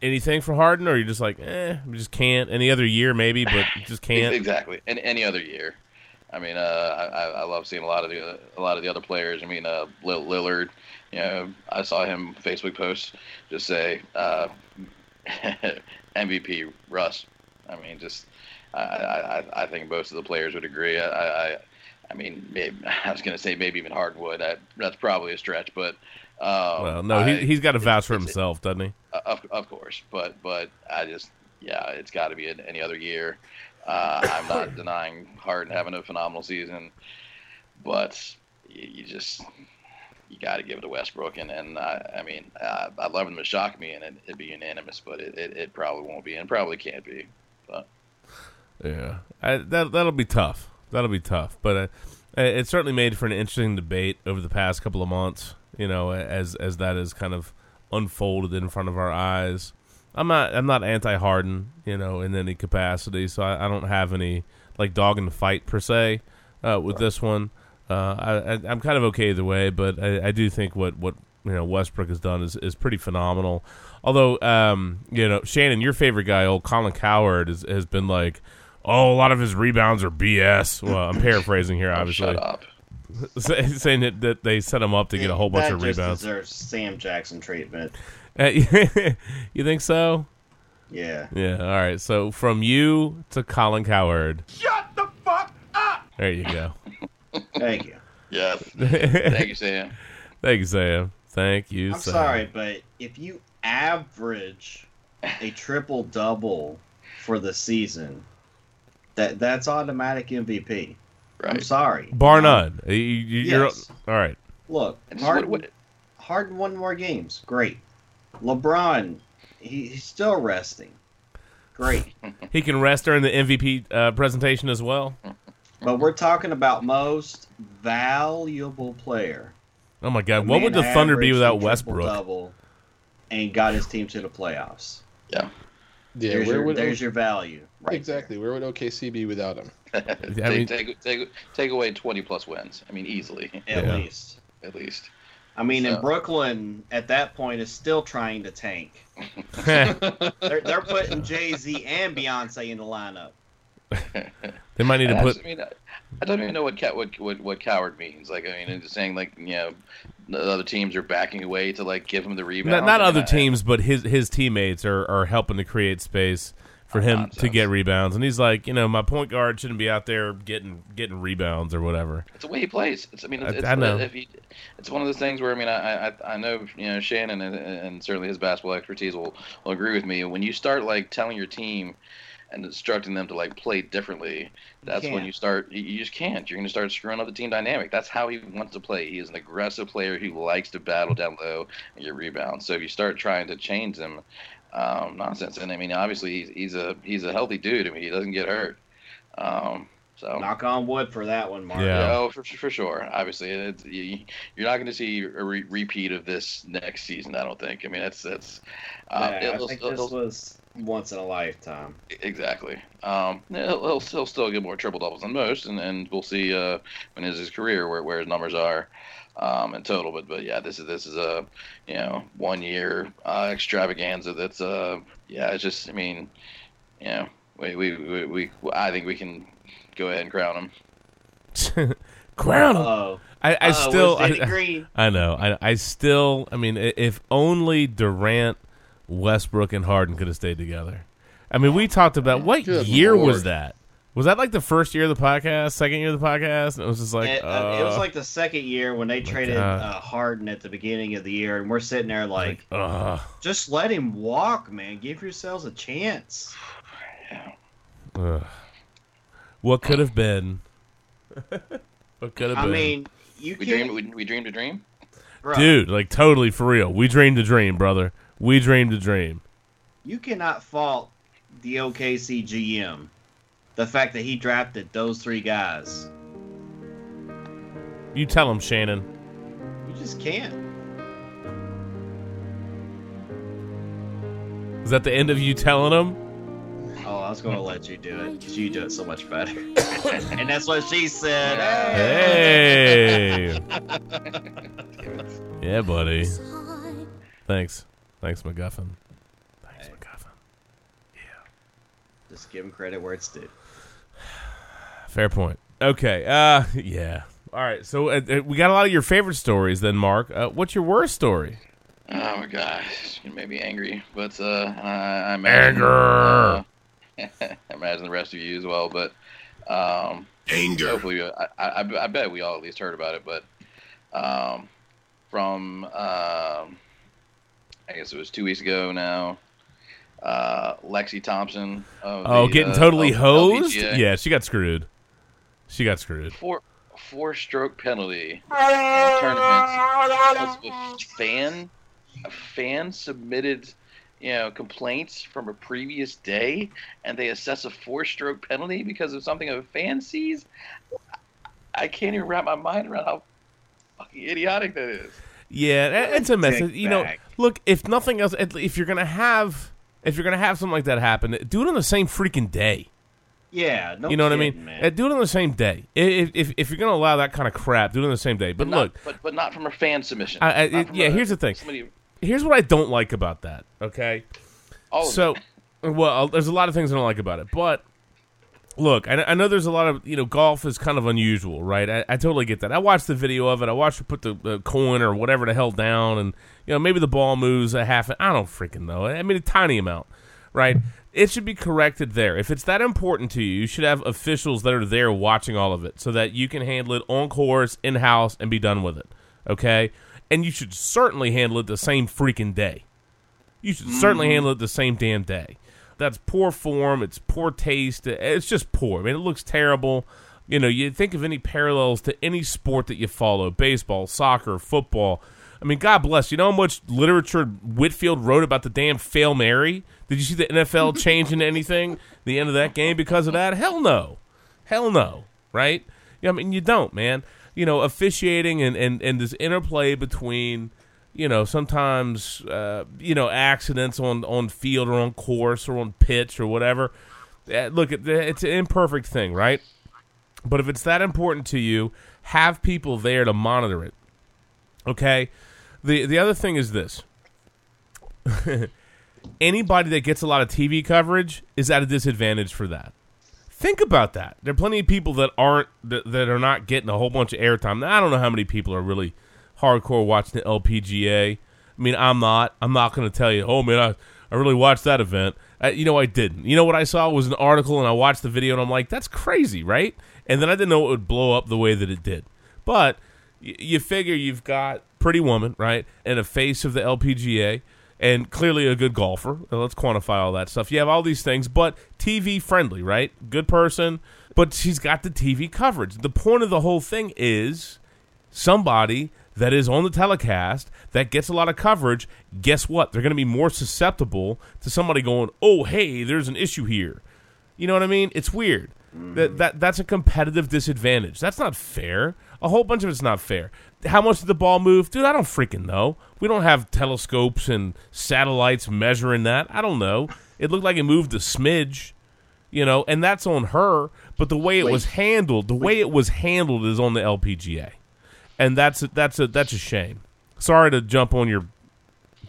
anything for Harden, or you're just like, eh, we just can't. Any other year maybe, but just can't. Exactly. And any other year. I mean, uh, I, I love seeing a lot of the a lot of the other players. I mean, uh, Lil- Lillard. You know, I saw him Facebook post just say uh, MVP Russ. I mean, just I, I I- think most of the players would agree. I I, I mean, maybe, I was going to say maybe even Hardwood. I, that's probably a stretch, but um, Well, no, I- he, he's got to vouch for himself, doesn't he? uh, Of, of course, but but I just yeah, it's got to be an- any other year. Uh, I'm not denying Harden having a phenomenal season, but you, you just you got to give it to Westbrook, and and I, I mean uh, I'd love him to shock me and it, it'd be unanimous, but it, it, it probably won't be and probably can't be. But Yeah, I, that that'll be tough. That'll be tough. But uh, Uh, It certainly made for an interesting debate over the past couple of months. You know, as as that is kind of unfolded in front of our eyes. I'm not I'm not anti Harden, you know, in any capacity. So I, I don't have any like dog in the fight per se uh, with this one. Uh, I, I'm kind of okay either way, but I, I do think what what you know Westbrook has done is, is pretty phenomenal. Although, um, you know, Shannon, your favorite guy, old Colin Cowherd, is, has been like, oh, a lot of his rebounds are BS. Well, I'm paraphrasing here, obviously. Shut up. Say- saying that, that they set him up to get a whole bunch that of just rebounds. deserves Sam Jackson treatment. Uh, you think so? Yeah. Yeah. All right. So from you to Colin Cowherd. Shut the fuck up! There you go. Thank you. Yes. Thank you, Sam. Thank you, Sam. Thank you. Sam. I'm Sam. sorry, but if you average a triple double for the season, that that's automatic MVP. I'm sorry. Bar none. You, you, you're Yes. all right. Look, And Harden, what- what- Harden won more games. Great. LeBron, he, he's still resting. Great. He can rest during the MVP uh, presentation as well. But we're talking about most valuable player. Oh my God! What would the Thunder be without Westbrook? Double, and got his team to the playoffs. Yeah. Yeah, there's, where your, would there's your value. Right exactly. Where would OKC be without him? take, mean- take, take, take away 20 plus wins. I mean, easily. At Yeah. least. At least. I mean, in Brooklyn at that point is still trying to tank. they're, they're putting Jay Z and Beyonce in the lineup. They might need to put. I mean, I- I don't even know what, ca- what what what Cowherd means. Like, I mean, it's just saying like you know, the other teams are backing away to like give him the rebound. Not, not other teams, but his his teammates are, are helping to create space for him to get rebounds. And he's like, you know, my point guard shouldn't be out there getting getting rebounds or whatever. It's the way he plays. It's, I mean, it's, I- it's, I know. If he, it's one of those things where I mean, I, I, I know you know Shannon and, and certainly his basketball expertise will, will agree with me. When you start like telling your team and instructing them to like play differently, that's when you start. You, you just can't. You're going to start screwing up the team dynamic. That's how he wants to play. He is an aggressive player who likes to battle down low and get rebounds. So if you start trying to change him, um, nonsense. And I mean, obviously he's, he's a he's a healthy dude. I mean, he doesn't get hurt. Um, so Knock on wood for that one, Mark. Yeah. Oh, for, for sure. Obviously, it's, you, you're not going to see a re- repeat of this next season. I don't think. I mean, that's that's. Uh, Yeah, I it'll- think it'll- this was once in a lifetime. exactly. Um, he'll, he'll still still get more triple doubles than most, and, and we'll see uh, when is his career where, where his numbers are. Um, in total, but but yeah, this is this is a you know one year uh, extravaganza. That's uh yeah, it's just I mean, you know, we we, we, we I think we can go ahead and crown him. Crown him. Uh-oh. I, I Uh-oh, still, I, Green? I know, I, I still, I mean, if only Durant, Westbrook, and Harden could have stayed together. I mean, we talked about what Good year was that? Was that like the first year of the podcast, second year of the podcast? And it was just like, it, uh, it was uh, like the second year when they traded uh, Harden at the beginning of the year, and we're sitting there like, uh, just let him walk, man. Give yourselves a chance. Ugh. What could have been? what could have I been? I mean, you We can't, dreamed we, we dreamed a dream. bro, Dude, like totally for real. We dreamed a dream, brother. We dreamed a dream. you cannot fault the OKC GM. The fact that he drafted those three guys, You tell him, Shannon. you just can't. Is that the end of you telling him? Oh, I was going to let you do it because you do it so much better. and that's what she said. Hey. yeah, buddy. Thanks. Thanks, McGuffin. Thanks, McGuffin. Yeah. Just give him credit where it's due. Fair point. Okay. Uh, yeah. All right. So uh, uh, we got a lot of your favorite stories, then, Mark. Uh, what's your worst story? Oh my gosh, you made me angry, but uh, I, I imagine, Anger. uh, I imagine the rest of you as well. But um, Anger. hopefully, I, I, I bet we all at least heard about it. But um, from um, I guess it was two weeks ago now. Uh, Lexi Thompson. Of Oh, the, getting uh, totally L- hosed? LPGA. Yeah, she got screwed. She got screwed. four four stroke penalty in tournaments was a fan a fan submitted you know complaints from a previous day and they assess a four stroke penalty because of something a fan sees I can't even wrap my mind around how fucking idiotic that is. Yeah, it's a mess. Dick You know, bag. look, if nothing else, if you're gonna have, if you're gonna have something like that happen, do it on the same freaking day. Yeah, no you know what I mean? Man. Uh, Do it on the same day. If, if if you're gonna allow that kind of crap, do it on the same day. But not, look, but but not from a fan submission. I, I, yeah, a- here's the thing. Somebody, Here's what I don't like about that. Okay, all so well, there's a lot of things I don't like about it, but look, I, I know there's a lot of you know golf is kind of unusual, right? I, I totally get that. I watched the video of it. I watched her put the, the coin or whatever the hell down, and you know maybe the ball moves a half. I don't freaking know. I mean a tiny amount, right? It should be corrected there. If it's that important to you, you should have officials that are there watching all of it, so that you can handle it on course, in house, and be done with it. Okay, and you should certainly handle it the same freaking day. You should certainly mm-hmm. handle it the same damn day. That's poor form. It's poor taste. It's just poor. I mean, it looks terrible. You know, you think of any parallels to any sport that you follow baseball, soccer, football. I mean, God bless. You know how much literature Whitfield wrote about the damn Fail Mary? Did you see the NFL changing anything the end of that game because of that? Hell no. Hell no. Right? Yeah, I mean, you don't, man. You know, officiating and, and, and this interplay between you know, sometimes uh, you know accidents on on field or on course or on pitch or whatever. Uh, look, it- it's an imperfect thing, right? But if it's that important to you, have people there to monitor it. Okay. the The other thing is this: anybody that gets a lot of TV coverage is at a disadvantage for that. Think about that. There are plenty of people that aren't that, that are not getting a whole bunch of airtime. I don't know how many people are really hardcore watching the LPGA. I mean, I'm not. I'm not going to tell you. Oh man, I, I really watched that event. Uh, you know, I didn't. You know what I saw was an article, and I watched the video, and I'm like, that's crazy, right? And then I didn't know it would blow up the way that it did. But y- you figure you've got Pretty Woman, right, and a face of the LPGA, and clearly a good golfer. Let's quantify all that stuff. You have all these things, but TV friendly, right? Good person, but she's got the TV coverage. The point of the whole thing is somebody that is on the telecast that gets a lot of coverage. Guess what? They're going to be more susceptible to somebody going, "Oh, hey, there's an issue here." You know what I mean? It's weird. Mm-hmm. That that that's a competitive disadvantage. That's not fair. A whole bunch of it's not fair. How much did the ball move, dude? I don't freaking know. We don't have telescopes and satellites measuring that. I don't know. It looked like it moved a smidge, you know, and that's on her. But the way it was handled, the way it was handled, is on the LPGA, and that's a, that's a that's a shame. Sorry to jump on your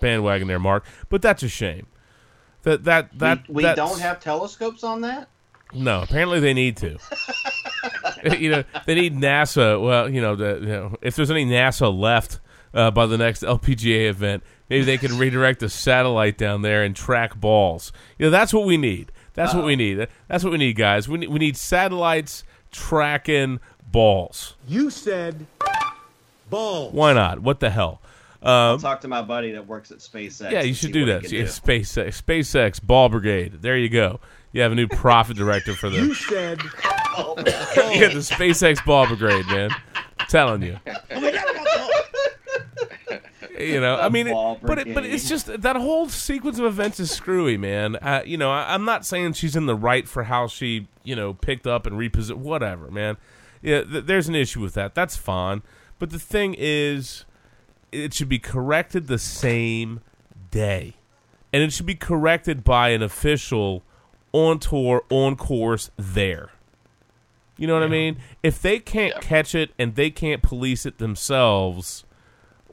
bandwagon there, Mark, but that's a shame. That that that we that's- don't have telescopes on that. no, apparently they need to. you know, they need NASA. Well, you know, the, you know if there's any NASA left uh, by the next LPGA event, maybe they can redirect a satellite down there and track balls. You know, that's what we need. That's what we need. That's what we need, guys. We need, we need satellites tracking balls. You said balls. Why not? What the hell? I'll Um, talk to my buddy that works at SpaceX. yeah, you should do that. he Yeah, can SpaceX, SpaceX Ball Brigade. There you go. You have a new profit director for them. You said yeah, the SpaceX Ball Brigade, man. I'm telling you. You know, I mean, it, but it, but it's just that whole sequence of events is screwy, man. Uh, you know, I, I'm not saying she's in the right for how she, you know, picked up and repositioned, whatever, man. Yeah, th- there's an issue with that. That's fine. But the thing is, it should be corrected the same day, and it should be corrected by an official on tour, on course there. You know what I mean? If they can't catch it and they can't police it themselves,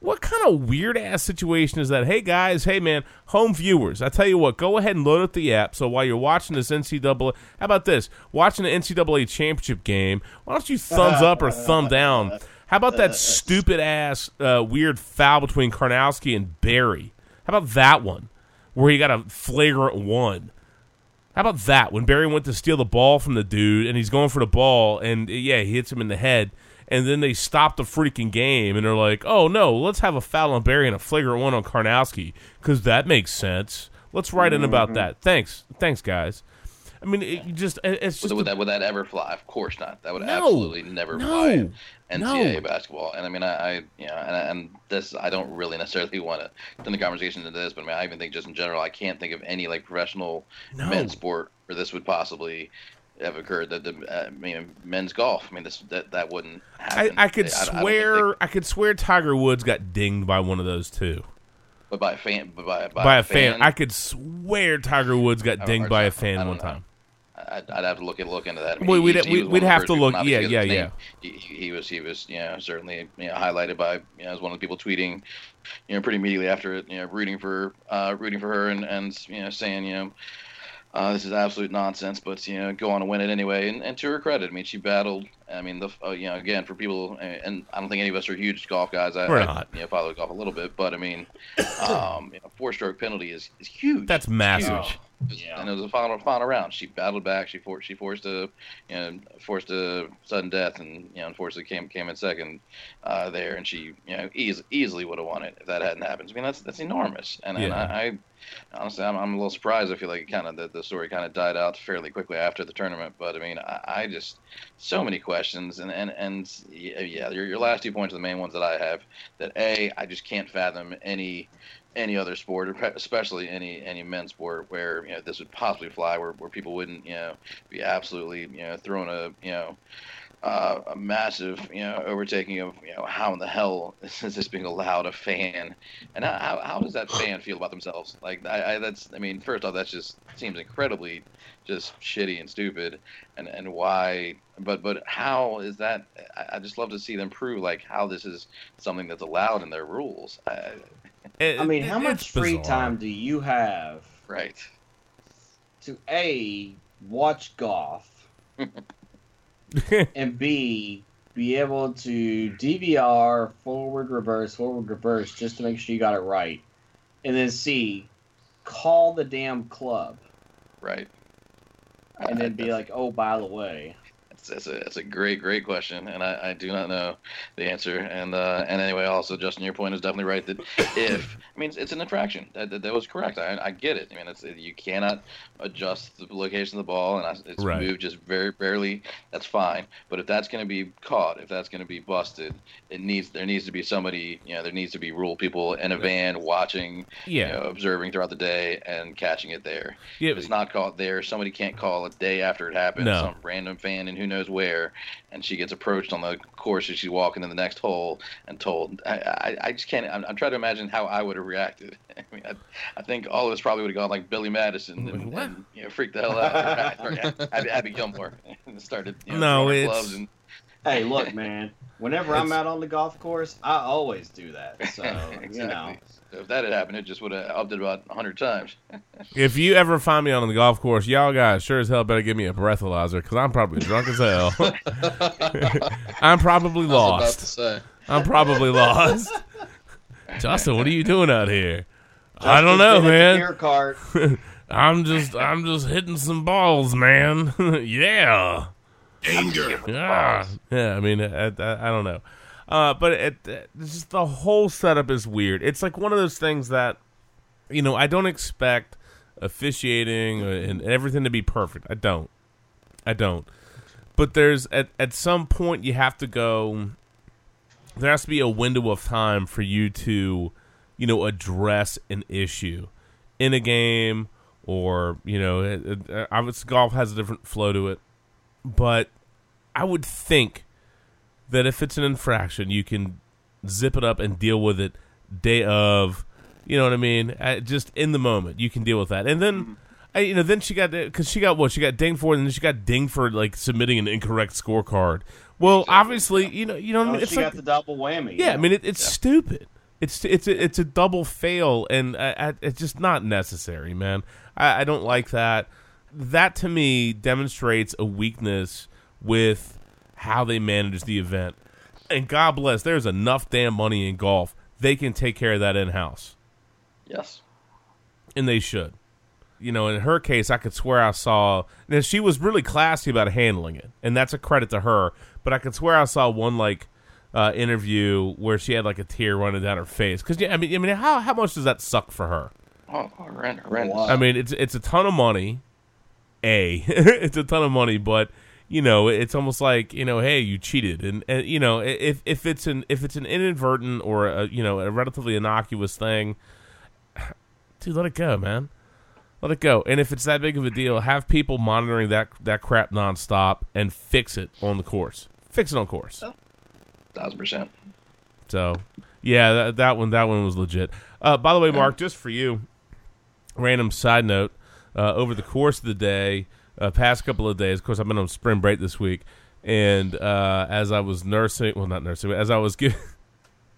what kind of weird ass situation is that? Hey guys, hey man, home viewers, I tell you what, go ahead and load up the app. So while you're watching this NCAA, how about this? Watching the NCAA championship game, why don't you thumbs up or thumb down? How about that stupid ass uh, weird foul between Karnowski and Berry? How about that one, where he got a flagrant one? How about that? When Berry went to steal the ball from the dude and he's going for the ball and yeah, he hits him in the head. And then they stop the freaking game and they're like, oh no, let's have a foul on Berry and a flagrant one on Karnowski because that makes sense. Let's write in about Mhm. that. Thanks. Thanks, guys. I mean, it just it's just would that would that ever fly? Of course not. That would No. absolutely never No. fly in NCAA No. basketball. And I mean, I, I you know, and, and this I don't really necessarily want to turn the conversation into this, but I mean, I even think just in general, I can't think of any like professional No. men's sport where this would possibly have occurred that the uh, I mean men's golf. I mean this that that wouldn't I, happen. I could I- I don't swear I could swear Tiger Woods got dinged by one of those too. but by a fan, but by, by, By, a fan. I could swear Tiger Woods got dinged by a fan know. one time. I'd, I'd have to look at look into that. I we'd- he was we'd- we'd have to look- Yeah, yeah, yeah. He, he he was he was you know certainly you know highlighted by you know as one of the people tweeting you know pretty immediately after it you know rooting for uh rooting for her and and you know saying you know. Uh, this is absolute nonsense, but you know, go on and win it anyway. And, and to her credit, I mean, she battled. I mean, the uh, you know, again for people, and I don't think any of us are huge golf guys. I, We're I, not. You know, follow golf a little bit, but I mean, um, you know, four-stroke penalty is, is huge. That's massive. Huge. And it was a final final round. She battled back. She forced she forced a you know forced a sudden death, and you know unfortunately came came in second uh, there, and she you know eas- easily would have won it if that hadn't happened. I mean that's that's enormous, and, and I, I honestly I'm, I'm a little surprised. I feel like kind of the, the story kind of died out fairly quickly after the tournament, but I mean I, I just so many questions, and and and yeah, your, your last two points are the main ones that I have. That a I just can't fathom any any other sport, or especially any any men's sport, where you know this would possibly fly, where, where people wouldn't you know be absolutely you know throwing a you know uh, a massive you know overtaking of you know how in the hell is this being allowed a fan, and how how, how does that fan feel about themselves? Like I, I that's I mean first off that just seems incredibly just shitty and stupid, and and why but but how is that? I, I just love to see them prove like how this is something that's allowed in their rules. I, I mean, how much it's free bizarre. time do you have right. to A, watch golf, and B, be able to DVR forward, reverse, forward, reverse just to make sure you got it right? And then C, call the damn club Right. and then be like, oh, by the way. It's a it's a great great question, and I, I do not know the answer. And uh, and anyway, also Justin, your point is definitely right that if I mean it's, it's an infraction. That, that, that was correct. I, I get it. I mean it's you cannot adjust the location of the ball, and I, it's Right. moved just very barely. That's fine. But if that's going to be caught, if that's going to be busted, it needs there needs to be somebody. You know, there needs to be rule people in a van watching. Yeah. You know, observing throughout the day and catching it there. Yeah, If it's not caught there, somebody can't call a day after it happened. No. Some random fan in who knows where, and she gets approached on the course as she's walking in the next hole and told. I, I, I just can't. I'm, I'm trying to imagine how I would have reacted. I mean, I, I think all of us probably would have gone like Billy Madison and, and you know freaked the hell out. or, or Happy, Happy Gilmore and started. You know, No, gloves and Hey, look, man. Whenever I'm out on the golf course, I always do that. So, exactly. you know. So if that had happened, it just would have upped it about hundred times. If you ever find me on the golf course, y'all guys sure as hell better give me a breathalyzer because I'm probably drunk as hell. I'm probably I was about lost. to say. I'm probably lost. Justin, what are you doing out here? I don't know, been at the man. beer cart. I'm just I'm just hitting some balls, man. yeah. Danger. Yeah. Yeah, I mean, I, I, I don't know. Uh, but it, it, just the whole setup is weird. It's like one of those things that, you know, I don't expect officiating and everything to be perfect. I don't. I don't. But there's at at some point you have to go. There has to be a window of time for you to, you know, address an issue in a game, or you know, it, it, obviously golf has a different flow to it. But I would think that if it's an infraction, you can zip it up and deal with it day of. You know what I mean? Uh, just in the moment, you can deal with that, and then. Mm-hmm. I, you know, then she got because she got what she got dinged for, and then she got dinged for like submitting an incorrect scorecard. Well, obviously, you know, you know, what I Oh, mean, it's she like got the double whammy. yeah, I mean, it, it's stupid. It's it's a, it's a double fail, and I, I, it's just not necessary, man. I, I don't like that. That to me demonstrates a weakness with how they manage the event. And God bless, there's enough damn money in golf. They can take care of that in house, Yes. and they should. You know, in her case, I could swear I saw. Now she was really classy about handling it, and that's a credit to her. But I could swear I saw one like uh, interview where she had like a tear running down her face. Because yeah, I mean, I mean, how how much does that suck for her? Oh, horrendous. I mean, it's it's a ton of money. A, it's a ton of money, but you know, it's almost like you know, hey, you cheated, and, and you know, if if it's an if it's an inadvertent or a you know a relatively innocuous thing, dude, let it go, man. Let it go. And if it's that big of a deal, have people monitoring that that crap nonstop and fix it on the course. Fix it on course. Thousand percent. So, yeah, that, that one that one was legit. Uh, by the way, Mark, just for you, random side note: uh, over the course of the day, uh, past couple of days, of course, I've been on spring break this week, and uh, as I was nursing, well, not nursing, but as I was giving,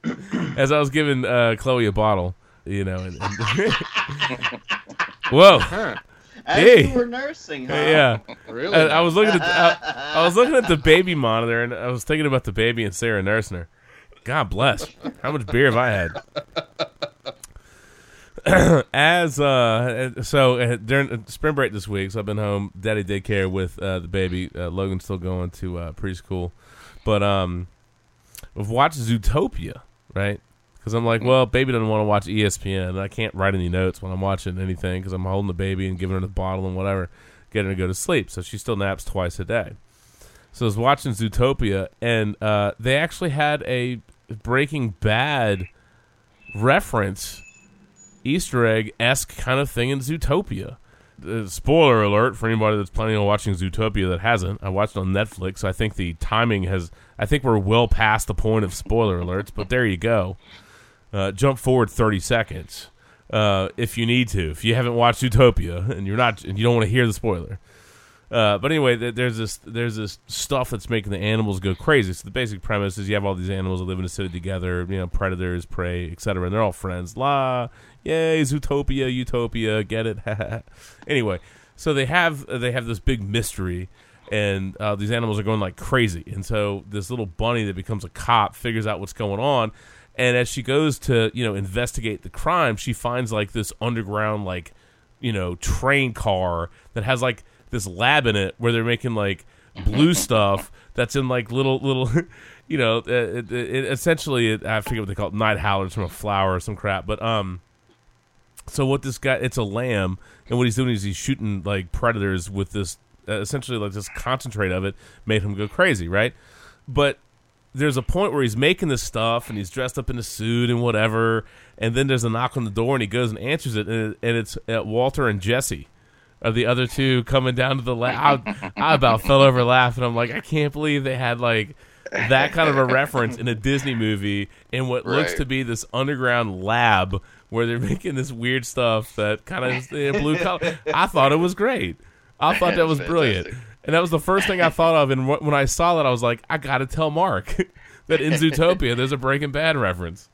as I was giving uh, Chloe a bottle, you know, and, and whoa. As Hey. you were nursing, huh? Yeah, Really? I, I was looking at the, I, I was looking at the baby monitor, and I was thinking about the baby and Sarah nursing her. God bless. How much beer have I had? As uh, so uh, during uh, spring break this week, so I've been home, daddy daycare with uh, the baby. Uh, Logan's still going to uh, preschool, but um, we've watched Zootopia, right? Because I'm like, well, baby doesn't want to watch ESPN. and I can't write any notes when I'm watching anything because I'm holding the baby and giving her the bottle and whatever, getting her to go to sleep. So she still naps twice a day. So I was watching Zootopia, and uh, they actually had a Breaking Bad reference, Easter egg esque kind of thing in Zootopia. Uh, spoiler alert for anybody that's planning on watching Zootopia that hasn't. I watched on Netflix. So I think the timing has. I think we're well past the point of spoiler alerts, but there you go. Uh, jump forward 30 seconds uh, if you need to. If you haven't watched Zootopia and you're not, and you don't want to hear the spoiler. Uh, but anyway, th- there's this there's this stuff that's making the animals go crazy. So the basic premise is you have all these animals that live in a city together, you know, predators, prey, etc., and they're all friends. La, yay, Zootopia, Utopia, get it? anyway, so they have they have this big mystery, and uh, these animals are going like crazy. And so this little bunny that becomes a cop figures out what's going on, and as she goes to you know investigate the crime, she finds like this underground like you know train car that has like this lab in it where they're making like blue stuff that's in like little little you know uh, it, it, essentially it, i forget what they call it night howlers from a flower or some crap but um so what this guy it's a lamb and what he's doing is he's shooting like predators with this uh, essentially like this concentrate of it made him go crazy right? But there's a point where he's making this stuff and he's dressed up in a suit and whatever and then there's a knock on the door and he goes and answers it and, and it's uh, walter and jesse are the other two coming down to the lab I, I about fell over laughing. I'm like i can't believe they had like that kind of a reference in a disney movie in what looks to be this underground lab where they're making this weird stuff that kind of you know, blue collar i thought it was great i thought that was brilliant and that was the first thing I thought of. And wh- when I saw that, I was like, I got to tell Mark that in Zootopia there's a Breaking Bad reference.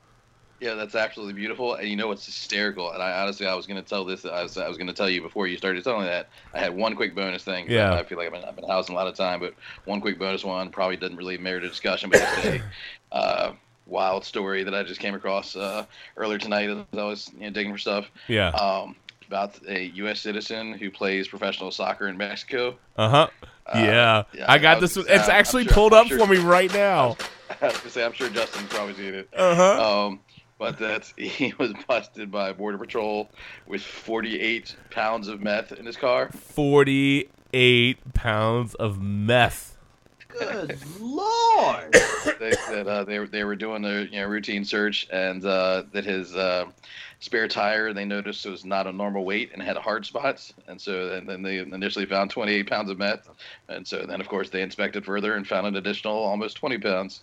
Yeah, that's absolutely beautiful. And you know what's hysterical? And I honestly, I was going to tell this. I was, I was going to tell you before you started telling that. I had one quick bonus thing. Yeah. I, I feel like I've been, I've been housing a lot of time, but one quick bonus one probably doesn't really merit a discussion. But it's a uh, wild story that I just came across uh, earlier tonight as I was you know, digging for stuff. Yeah. Um, about a U.S. citizen who plays professional soccer in Mexico. Uh huh. Yeah. yeah, I got I was- this. uh, It's I'm actually sure- pulled I'm up sure- for me right now. I was gonna say, I'm sure Justin's probably seen it. Uh-huh. Um, but that he was busted by Border Patrol with 48 pounds of meth in his car. 48 pounds of meth. Good lord! They said uh, they were they were doing a you know routine search and uh, that his uh, spare tire they noticed was not a normal weight and had hard spots and so and then they initially found 28 pounds of meth and so then of course they inspected further and found an additional almost 20 pounds.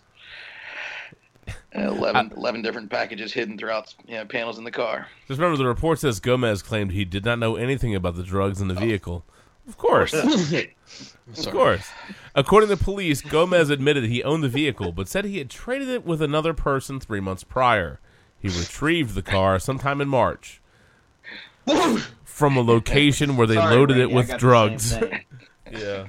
And 11, 11 different packages hidden throughout you know, panels in the car. Just remember, the report says Gomez claimed he did not know anything about the drugs in the vehicle. Of course. of course. According to police, Gomez admitted he owned the vehicle, but said he had traded it with another person three months prior. He retrieved the car sometime in March from a location where they Sorry, loaded Brady, it with drugs. yeah.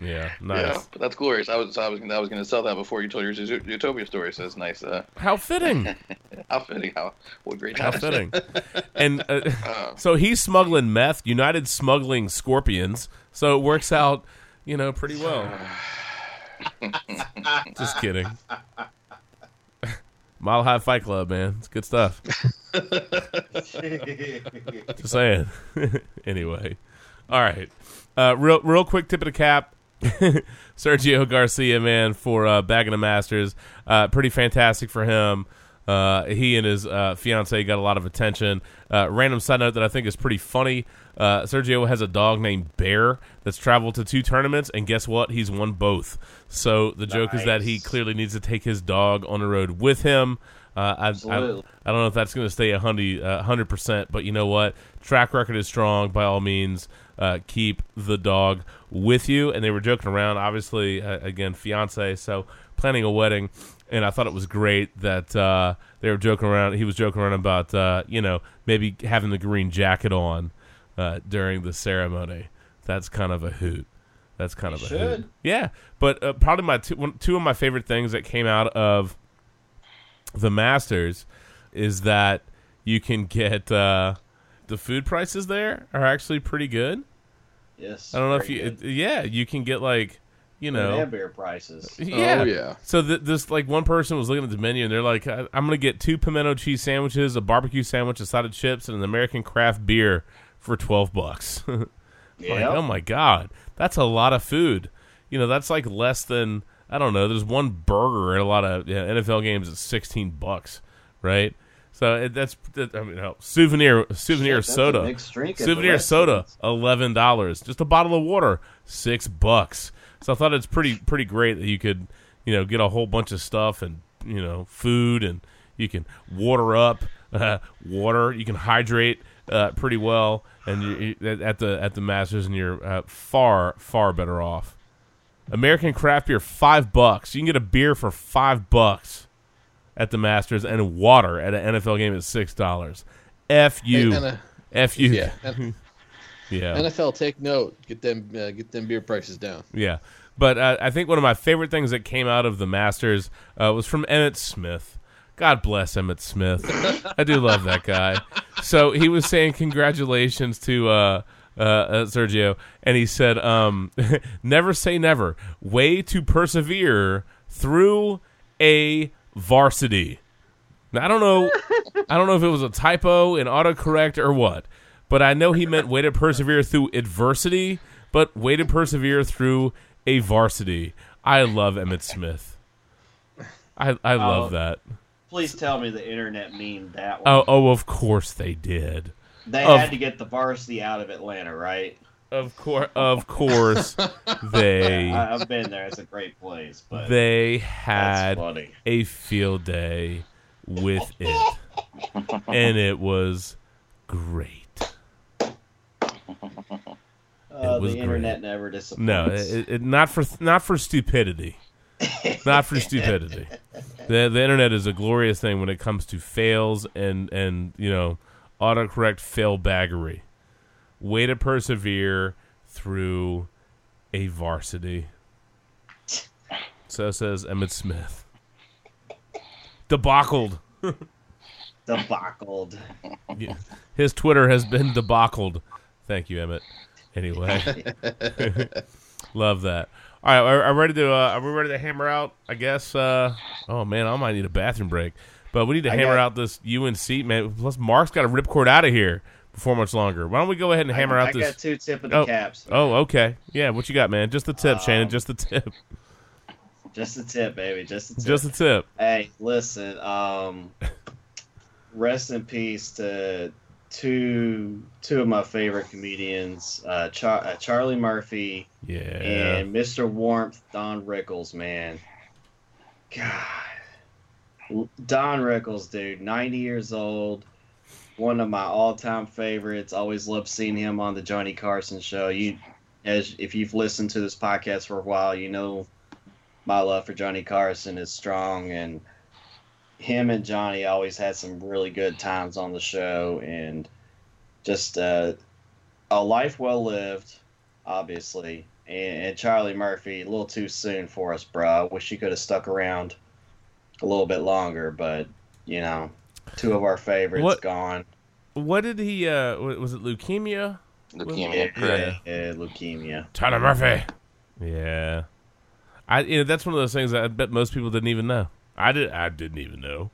Yeah, nice. Yeah, but that's glorious. I was I was I was going to sell that before you told your Zoot- Utopia story. So it's nice. Uh, How fitting. how fitting. How what great How fitting. And uh, so he's smuggling meth. United smuggling scorpions. So it works out, you know, pretty well. Just kidding. Mile High Fight Club, man. It's good stuff. Just saying. anyway, all right. Uh, real, real quick tip of the cap. Sergio Garcia, man, for uh, bagging the Masters. Uh, pretty fantastic for him. Uh, he and his uh, fiance got a lot of attention. Uh, random side note that I think is pretty funny. Uh, Sergio has a dog named Bear that's traveled to two tournaments, and guess what? He's won both. So the joke is that he clearly needs to take his dog on the road with him. Uh, I, I, I don't know if that's going to stay a uh, hundred percent, but you know what? Track record is strong. By all means, uh, keep the dog with you. And they were joking around. Obviously, uh, again, fiance, so planning a wedding. And I thought it was great that uh, they were joking around. He was joking around about uh, you know maybe having the green jacket on uh, during the ceremony. That's kind of a hoot. That's kind of a hoot. Yeah, but uh, probably my two, one, two of my favorite things that came out of the Masters is that you can get uh, the food prices there are actually pretty good. Yes. I don't know if you, good. yeah, you can get like, you They know, have beer prices. yeah. Oh, yeah. So th- this like one person was looking at the menu and they're like, I- I'm gonna get two pimento cheese sandwiches, a barbecue sandwich, a side of chips, and an American craft beer for twelve bucks. like, oh my god, that's a lot of food. You know, that's like less than I don't know. There's one burger at a lot of yeah, NFL games at sixteen bucks, right? So that's that, I mean, hell, souvenir souvenir Shit, soda, souvenir soda, eleven dollars. Just a bottle of water, six bucks. So I thought it's pretty pretty great that you could you know get a whole bunch of stuff and you know food and you can water up uh, water. You can hydrate uh, pretty well, and you, you, at the at the Masters, and you're uh, far far better off. American craft beer, five bucks. You can get a beer for five bucks at the Masters, and water at an NFL game is six dollars. F you, And, and, F you. yeah. and- yeah. NFL, take note. Get them, uh, get them beer prices down. Yeah, but uh, I think one of my favorite things that came out of the Masters uh, was from Emmitt Smith. God bless Emmitt Smith. I do love that guy. So he was saying congratulations to uh, uh, uh, Sergio, and he said, um, "Never say never. Way to persevere through a varsity." Now, I don't know. I don't know if it was a typo in autocorrect or what, but I know he meant way to persevere through adversity, but way to persevere through a varsity. I love Emmitt Smith. I I oh, love Oh. that. Please tell me the internet mean that oh, one. Oh oh, of course they did. they of- had to get the varsity out of Atlanta, right? Of course, of course, they I, I've been there. It's a great place, but they had a field day with it, and it was great. Uh, was the great. internet never disappoints. No, it, it, not for not for stupidity. not for stupidity. The the internet is a glorious thing when it comes to fails and and you know autocorrect fail baggery. Way to persevere through a varsity. So says Emmitt Smith. Debacled. Debacled. Yeah. His Twitter has been debacled. Thank you, Emmitt. Anyway, love that. All right, are, are ready to? Uh, are we ready to hammer out? I guess. Uh, oh man, I might need a bathroom break, but we need to I hammer got- out this UNC man. Plus, Mark's got a ripcord out of here before much longer. Why don't we go ahead and hammer I, out I this? got two tip of the oh, caps. oh, okay. Yeah, what you got, man? Just the tip, Shannon. Um, Just the tip. Just a tip, baby. Just a tip. Just the tip. Hey, listen. Um, rest in peace to two two of my favorite comedians, uh, Char- uh, Charlie Murphy Yeah. and Mr. Warmth, Don Rickles. Man, God, Don Rickles, dude, ninety years old. One of my all-time favorites. Always loved seeing him on the Johnny Carson show. You, as if you've listened to this podcast for a while, you know my love for Johnny Carson is strong, and him and Johnny always had some really good times on the show, and just uh, a life well lived, obviously. And, and Charlie Murphy, a little too soon for us, bro. I wish he could have stuck around a little bit longer, but you know, two of our favorites What- gone. What did he? Uh, was it leukemia? Leukemia, Yeah, correct. yeah, leukemia. Tyler Murphy. Yeah, I you know that's one of those things that I bet most people didn't even know. I did. I didn't even know.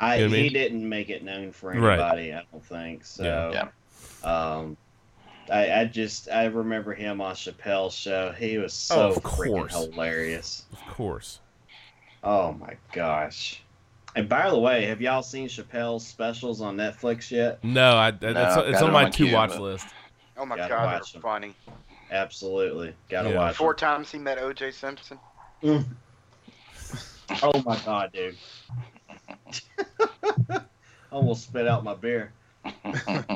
I, You know what I he mean? didn't make it known for Right. anybody. I don't think so. Yeah. Um, I, I just I remember him on Chappelle's show. He was so Oh, freaking hilarious. Of course. Oh my gosh! And by the way, have y'all seen Chappelle's specials on Netflix yet? No, I, it's, got it's it on my on to watch list. Oh my Gotta god, watch they're 'em. funny. Absolutely, gotta Yeah. watch. Four times he met O.J. Simpson. it. Oh my god, dude! Almost spit out my beer.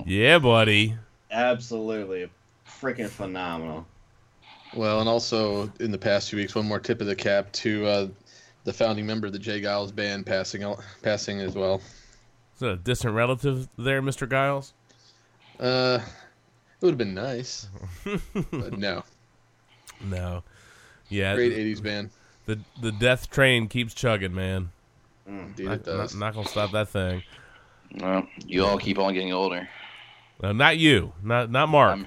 Yeah, buddy. Absolutely, freaking phenomenal. Well, and also in the past few weeks, one more tip of the cap to uh, the founding member of the J. Geils band passing out, passing as well. Is that a distant relative there, Mr. Giles? Uh, it would have been nice, but no. No. Yeah. Great '80s band. The the death train keeps chugging, man. Indeed, Not, it does. not, not gonna stop that thing. Well, you all keep on getting older. No, not you. Not not Mark. I'm-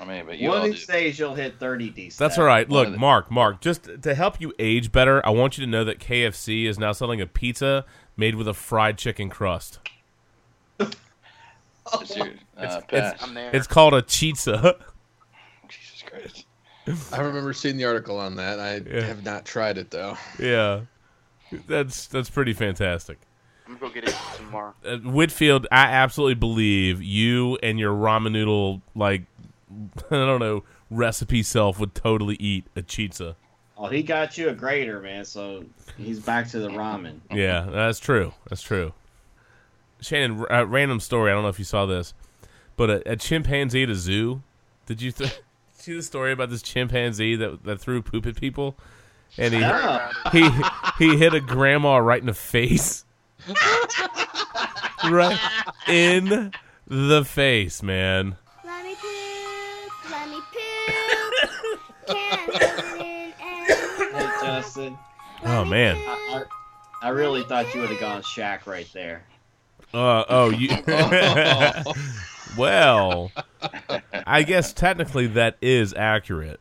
I mean, but you One all of do. days you'll hit 30 decent. That's all right. Look, Mark, Mark, just to help you age better, I want you to know that KFC is now selling a pizza made with a fried chicken crust. It's your, uh, It's, Pat. It's called a chizza. Jesus Christ. I remember seeing the article on that. I Yeah. have not tried it though. yeah. That's that's pretty fantastic. I'm gonna go get it tomorrow. Uh, Whitfield, I absolutely believe you and your ramen noodle like I don't know recipe self would totally eat a chizza. Oh, he got you a grater, man. So he's back to the ramen. Yeah, that's true. That's true. Shannon, uh, random story. I don't know if you saw this, but a, a chimpanzee at a zoo. Did you th- see the story about this chimpanzee that that threw poop at people, and he he he hit a grandma right in the face, right in the face, man. Hey. Justin, Oh man. I, I, I really thought you would have gone Shaq right there. Uh, oh, you. well, I guess technically that is accurate.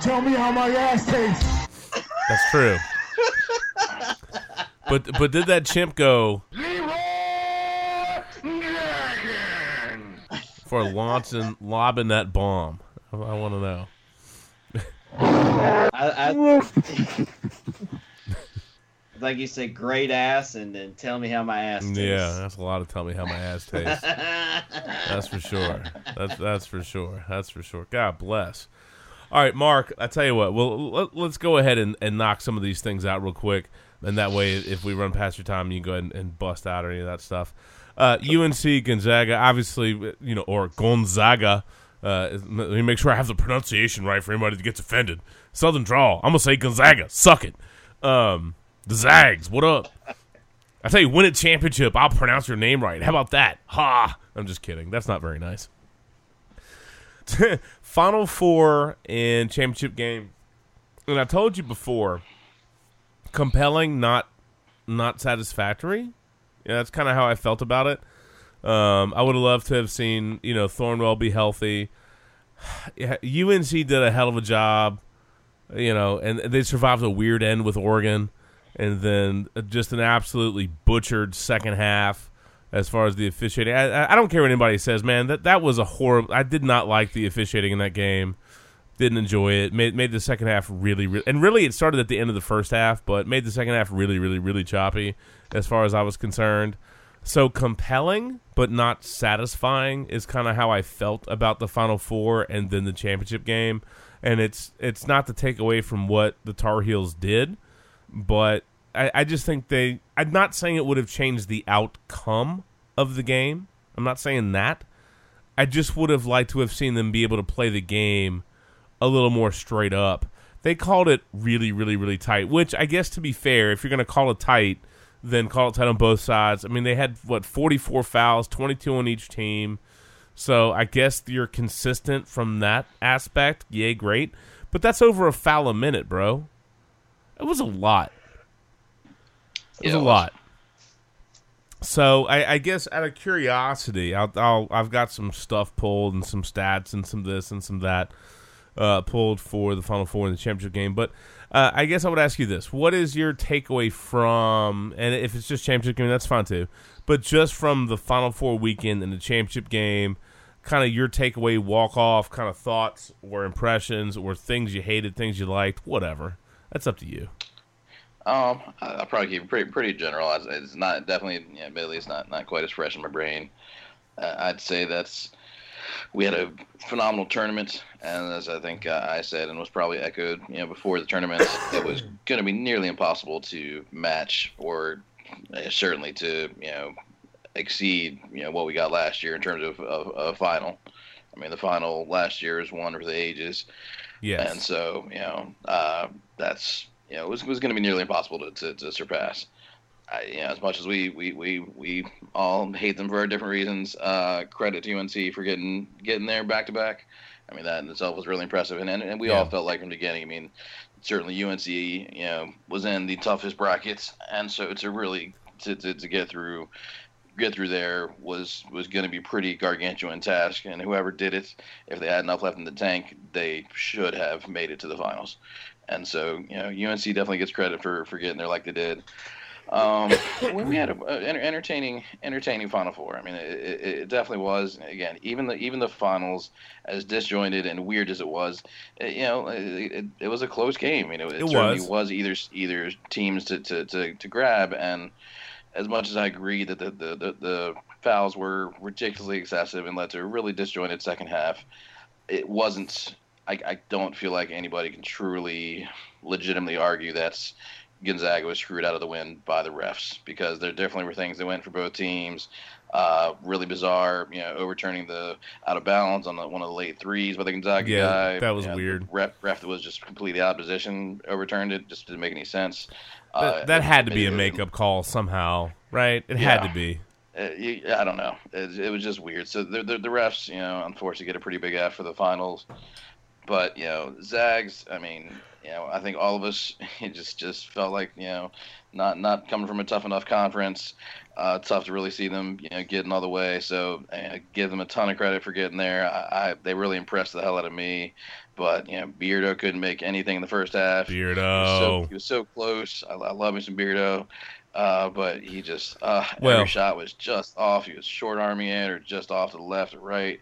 Tell me how my ass tastes. That's true. But but did that chimp go for launching lobbing that bomb? I, I want to know. I, I, like you said, great ass, and then tell me how my ass tastes. Yeah, that's a lot of tell me how my ass tastes. That's for sure. That's that's for sure. That's for sure. God bless. All right, Mark. I tell you what. Well, let, let's go ahead and, and knock some of these things out real quick, and that way, if we run past your time, you can go ahead and, and bust out or any of that stuff. Uh, UNC Gonzaga, obviously, you know, or Gonzaga. Uh, let me make sure I have the pronunciation right for anybody that gets offended. Southern draw. I'm gonna say Gonzaga. Suck it. Um, the Zags. What up? I tell you, win a championship, I'll pronounce your name right. How about that? Ha! I'm just kidding. That's not very nice. Final four and championship game. And I told you before, compelling, not not satisfactory. Yeah, that's kind of how I felt about it. Um, I would have loved to have seen you know Thornwell be healthy. UNC did a hell of a job, you know, and they survived a weird end with Oregon, and then just an absolutely butchered second half as far as the officiating. I, I- I don't care what anybody says, man. That that was a horrible. I did not like the officiating in that game. Didn't enjoy it. Made made the second half really, really, and really it started at the end of the first half, but made the second half really, really, really choppy as far as I was concerned. So compelling, but not satisfying is kind of how I felt about the Final Four and then the championship game. And it's it's not to take away from what the Tar Heels did, but I, I just think they. I'm not saying it would have changed the outcome of the game. I'm not saying that. I just would have liked to have seen them be able to play the game a little more straight up. They called it really, really, really tight. Which I guess, to be fair, if you're going to call it tight, then call it tight on both sides. I mean, they had what 44 fouls, 22 on each team. So I guess you're consistent from that aspect. Yay, great. But that's over a foul a minute, bro. It was a lot. It was Yeah, a lot. So I, I guess out of curiosity, I'll, I'll I've got some stuff pulled and some stats and some this and some that uh, pulled for the Final Four in the championship game. But uh, I guess I would ask you this: What is your takeaway from? And if it's just championship game, that's fine too. But just from the Final Four weekend and the championship game, kind of your takeaway, walk off, kind of thoughts or impressions or things you hated, things you liked, whatever. That's up to you. Um, I'll probably keep it pretty pretty general. It's not definitely, yeah, admittedly, it's not not quite as fresh in my brain. Uh, I'd say that's we had a phenomenal tournament, and as I think uh, I said, and was probably echoed, you know, before the tournament, it was going to be nearly impossible to match or uh, certainly to you know exceed you know what we got last year in terms of, of final. I mean, the final last year is one for the ages. Yes. And so, you know, uh, that's you know, it was, was going to be nearly impossible to, to, to surpass. I, you know, as much as we, we, we, we all hate them for our different reasons, uh, credit to UNC for getting getting there back to back. I mean, that in itself was really impressive, and and, and we all felt like from the beginning. I mean, certainly UNC, you know, was in the toughest brackets, and so to really to, to, to get through get through there was was going to be pretty gargantuan task, and whoever did it, if they had enough left in the tank, they should have made it to the finals. And so, you know, UNC definitely gets credit for for getting there like they did. Um, we we had a, a enter- entertaining, entertaining Final Four. I mean, it, it, it definitely was. Again, even the even the finals, as disjointed and weird as it was, it, you know, it, it, it was a close game. I mean, it, It certainly was. was either either teams to, to, to, to grab. And as much as I agree that the, the, the, the fouls were ridiculously excessive and led to a really disjointed second half, it wasn't. I, I don't feel like anybody can truly, legitimately argue that's Gonzaga was screwed out of the win by the refs because there definitely were things that went for both teams. Uh, really bizarre, you know, overturning the out of bounds on the, one of the late threes by the Gonzaga Yeah, guy. that was You know, weird. The ref, ref that was just completely out of position overturned it. Just didn't make any sense. That, Uh, that had to be a makeup call somehow, right? It had to be. uh, I don't know. It, it was just weird. So the, the the refs, you know, unfortunately get a pretty big F for the finals. But you know, Zags. I mean, you know, I think all of us it just just felt like you know, not not coming from a tough enough conference. Uh, tough to really see them, you know, getting all the way. So uh, give them a ton of credit for getting there. I, I they really impressed the hell out of me. But you know, Beardo couldn't make anything in the first half. He was so, Beardo. he was so close. I, I love me some Beardo. Uh, but he just uh, Well- every shot was just off. He was short arming it or just off to the left or right.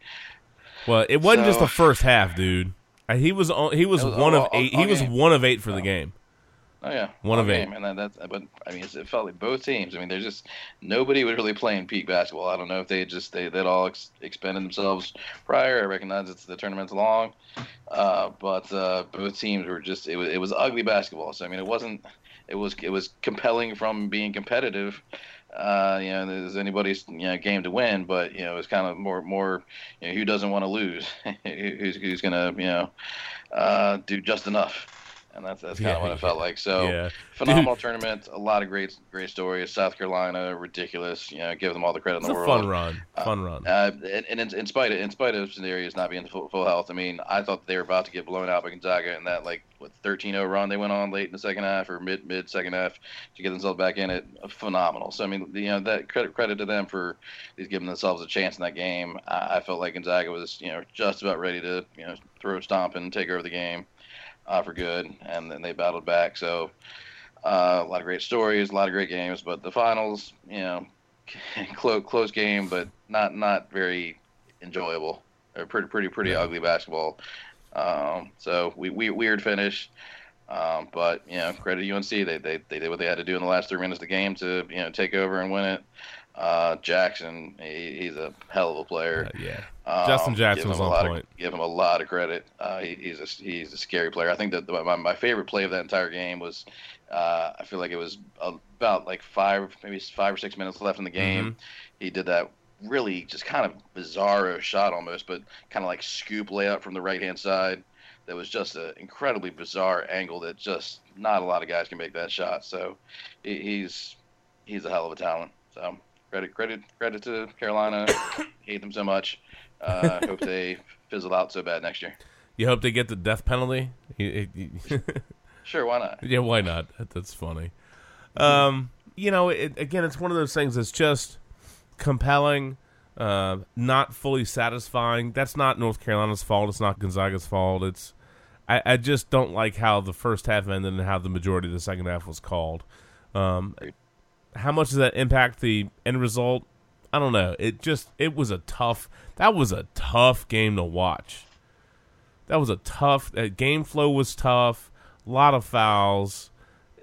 Well, it wasn't just the first half, dude. Uh, He was on, he was was one all- of eight. all He was game. one of eight for the game. Oh yeah, One all of eight. game. and that, that's but I mean it felt like both teams. I mean, there's just nobody was really playing peak basketball. I don't know if they just they they'd all ex- expended themselves prior. I recognize it's the tournament's long, uh, but uh, both teams were just it was it was ugly basketball. So I mean, it wasn't it was it was compelling from being competitive. Uh, you know, there's anybody's you know game to win, but you know it's kind of more more you know who doesn't want to lose, who's who's gonna you know uh, do just enough, and that's that's kind Yeah, of what it felt like. So yeah. phenomenal tournament, a lot of great great stories. South Carolina, ridiculous. You know, give them all the credit It's in the world. fun run. Fun run. Uh, and, and in, in spite of in spite of scenarios not being full, full health, I mean, I thought they were about to get blown out by Gonzaga in that like what 13-0 run they went on late in the second half or mid mid second half to get themselves back in it. Phenomenal. So I mean, you know, that credit credit to them for least giving themselves a chance in that game. I, I felt like Gonzaga was you know just about ready to you know throw a stomp and take over the game uh, for good, and then they battled back. So. Uh, a lot of great stories, a lot of great games, but the finals, you know, close close game, but not not very enjoyable. Or pretty pretty pretty ugly basketball. Um, so we, we weird finish. Um, but you know, credit UNC. They, they they did what they had to do in the last three minutes of the game to you know take over and win it. Uh, Jackson, he, he's a hell of a player. Uh, yeah. Um, Justin Jackson was a on point. Of, give him a lot of credit. Uh, he, he's a he's a scary player. I think that the, my, my favorite play of that entire game was, uh, I feel like it was about like five maybe five or six minutes left in the game. Mm-hmm. He did that really just kind of bizarro shot almost, but kind of like scoop layup from the right hand side. That was just an incredibly bizarre angle that just not a lot of guys can make that shot. So he, he's he's a hell of a talent. So credit credit credit to Carolina. Hate them so much. Uh, hope they fizzle out so bad next year. You hope they get the death penalty. Sure, why not? yeah, why not? That's funny. Um, you know, it, again, it's one of those things that's just compelling, uh, not fully satisfying. That's not North Carolina's fault. It's not Gonzaga's fault. It's I, I just don't like how the first half ended and how the majority of the second half was called. Um, how much does that impact the end result? I don't know. It just it was a tough. That was a tough game to watch. That was a tough. Uh, game flow was tough. A lot of fouls.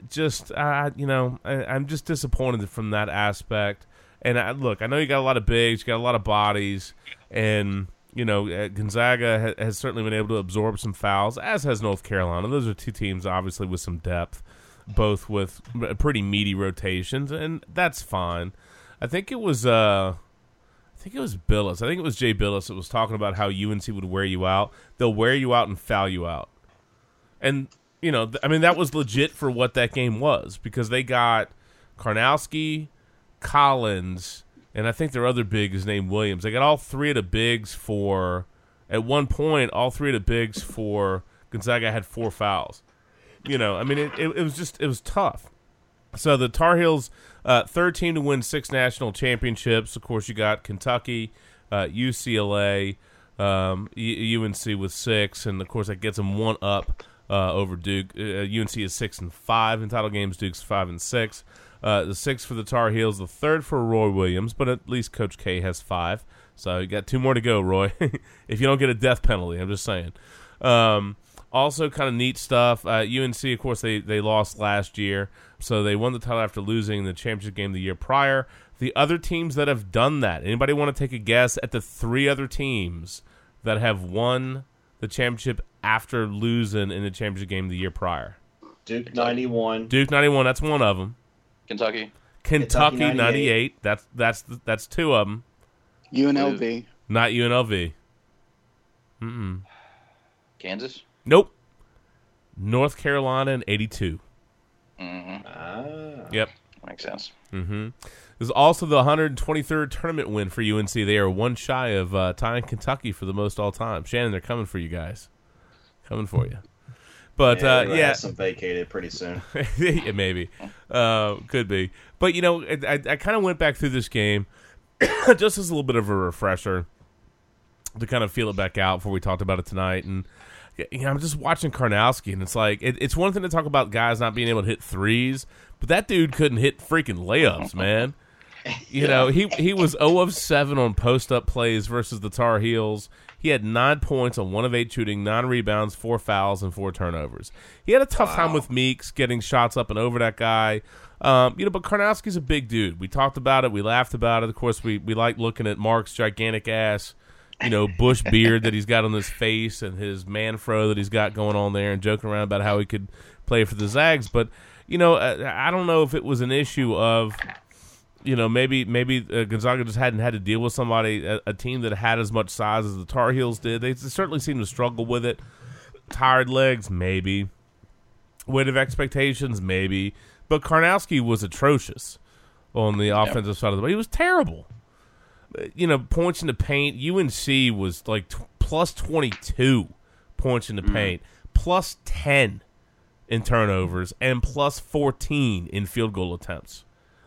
just uh, you know, I, I'm just disappointed from that aspect. And I, look, I know you got a lot of bigs, you got a lot of bodies, and you know uh, Gonzaga has certainly been able to absorb some fouls, as has North Carolina. Those are two teams, obviously, with some depth, both with pretty meaty rotations, and that's fine. I think it was. Uh, I think it was Bilas. I think it was Jay Bilas that was talking about how UNC would wear you out. They'll wear you out and foul you out. And, you know, th- I mean, that was legit for what that game was because they got Karnowski, Collins, and I think their other big is named Williams. They got all three of the bigs for, at one point, all three of the bigs for Gonzaga had four fouls. You know, I mean, it, it, it was just, it was tough. So the Tar Heels, uh, third team to win six national championships. Of course, you got Kentucky, uh, UCLA, um, UNC with six, and of course that gets them one up uh, over Duke. Uh, UNC is six and five in title games. Duke's five and six. Uh, the six for the Tar Heels, the third for Roy Williams, but at least Coach K has five. So you got two more to go, Roy. if you don't get a death penalty, I'm just saying. Um, also, kind of neat stuff. Uh, UNC, of course, they they lost last year, so they won the title after losing the championship game the year prior. The other teams that have done that. Anybody want to take a guess at the three other teams that have won the championship after losing in the championship game the year prior? Duke 91. Duke ninety one. That's one of them. Kentucky. Kentucky, Kentucky 98. That's that's that's two of them. UNLV. Not UNLV. Mm-mm. Kansas. Nope. North Carolina in 82. Mm-hmm. Ah. Yep. Makes sense. Mm-hmm. This is also the 123rd tournament win for UNC. They are one shy of uh, tying Kentucky for the most all time. Shannon, they're coming for you guys. Coming for you. But yeah, uh, yeah, have some vacated pretty soon. yeah, maybe, uh, could be. But you know, I, I, I kind of went back through this game just as a little bit of a refresher to kind of feel it back out before we talked about it tonight. And you know, I'm just watching Karnowski, and it's like it, it's one thing to talk about guys not being able to hit threes, but that dude couldn't hit freaking layups, man. You know, he he was 0 of 7 on post up plays versus the Tar Heels. He had nine points on one of eight shooting, nine rebounds, four fouls, and four turnovers. He had a tough time with Meeks getting shots up and over that guy. Um, you know, but Karnowski's a big dude. We talked about it. We laughed about it. Of course, we, we like looking at Mark's gigantic ass, you know, bush beard that he's got on his face and his man fro that he's got going on there and joking around about how he could play for the Zags. But, you know, I don't know if it was an issue of you know, maybe maybe uh, Gonzaga just hadn't had to deal with somebody, a, a, team that had as much size as the Tar Heels did. They certainly seemed to struggle with it. Tired legs, maybe. Weight of expectations, maybe. But Karnowski was atrocious on the yep. offensive side of the ball. He was terrible. You know, points in the paint. UNC was like t- plus 22 points in the mm. paint, plus 10 in turnovers, and plus 14 in field goal attempts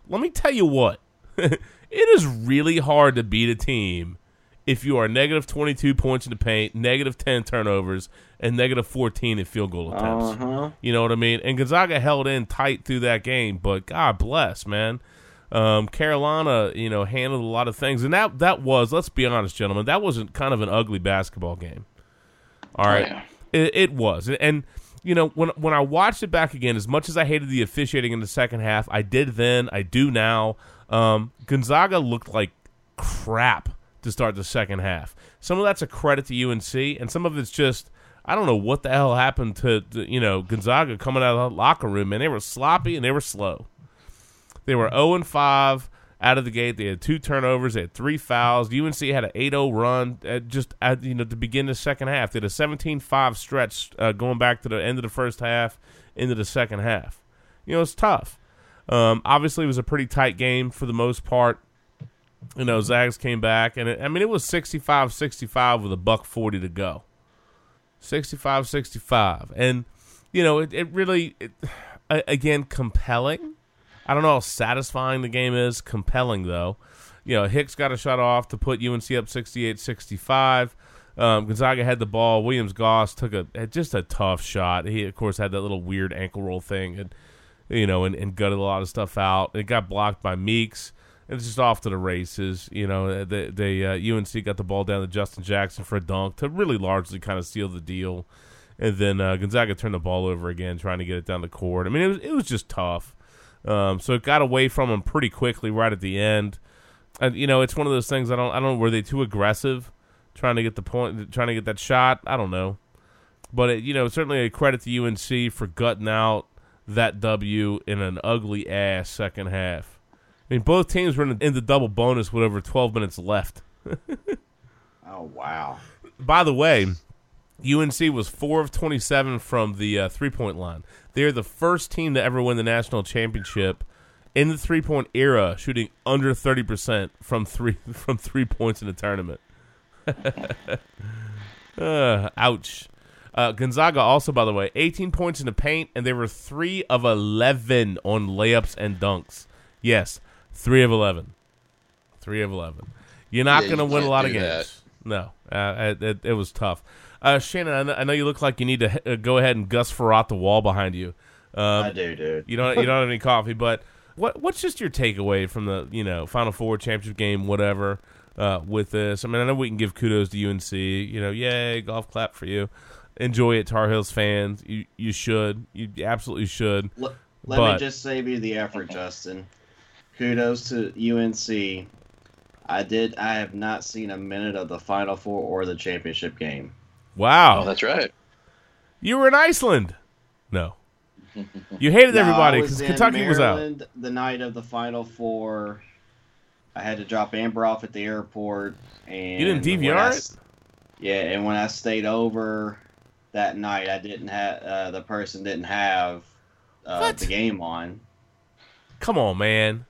let me tell you what. it is really hard to beat a team if you are negative 22 points in the paint, negative 10 turnovers, and negative 14 in field goal attempts. Uh-huh. You know what I mean? And Gonzaga held in tight through that game, but God bless, man. Um, Carolina, you know, handled a lot of things, and that that was, let's be honest, gentlemen, that wasn't kind of an ugly basketball game. All right, oh, yeah. it, it was, and you know, when when I watched it back again, as much as I hated the officiating in the second half, I did then, I do now. Um, Gonzaga looked like crap to start the second half. Some of that's a credit to UNC, and some of it's just I don't know what the hell happened to, to you know Gonzaga coming out of the locker room, and they were sloppy and they were slow. They were zero and five out of the gate. They had two turnovers. They had three fouls. UNC had an 8-0 run at just at, you know to begin the second half. They had a 17-5 stretch uh, going back to the end of the first half into the second half. You know, it's tough. Um, obviously, it was a pretty tight game for the most part. You know, Zags came back, and it, I mean, it was 65-65 with a buck 40 to go. 65-65. And, you know, it, it really, it, again, compelling I don't know how satisfying the game is. Compelling though. You know, Hicks got a shot off to put UNC up 68-65. Um, Gonzaga had the ball. Williams Goss took a just a tough shot. He of course had that little weird ankle roll thing, and you know, and, and gutted a lot of stuff out. It got blocked by Meeks. It's just off to the races. You know, they, they uh, UNC got the ball down to Justin Jackson for a dunk to really largely kind of seal the deal. and then uh, Gonzaga turned the ball over again, trying to get it down the court. I mean, it was it was just tough. Um, so it got away from them pretty quickly right at the end. And you know, it's one of those things. I don't. I don't. know, Were they too aggressive, trying to get the point, trying to get that shot? I don't know. But it, you know, certainly a credit to UNC for gutting out that W in an ugly ass second half. I mean, both teams were in the, in the double bonus with over 12 minutes left. Oh wow. By the way, UNC was four of 27 from the uh, three point line. They're the first team to ever win the national championship in the three point era, shooting under 30 percent from three from three points in the tournament. uh, ouch. Uh, Gonzaga also, by the way, 18 points in the paint, and they were three of 11 on layups and dunks. Yes, three of 11. Three of 11. You're not Yeah, going to you win a lot of games. that. No, uh, it, it, it was tough. Uh, Shannon, I know, I know you look like you need to uh, go ahead and Gus Farrat the wall behind you. Um, I do, dude. You don't you don't have any coffee, but what what's just your takeaway from the you know Final Four championship game, whatever, uh, with this? I mean, I know we can give kudos to UNC. You know, yay, golf clap for you. Enjoy it, Tar Heels fans. You you should. You absolutely should. Let, let But- me just save you the effort, Justin. Kudos to UNC. I did. I have not seen a minute of the Final Four or the championship game. Wow, Oh, that's right. you were in Iceland. No, you hated No, everybody because in Kentucky was out. The night of the Final Four, I had to drop Amber off at the airport, and You didn't when DVR it? Yeah, and when I stayed over that night, I didn't have uh, the person didn't have uh, the game on. Come on, man.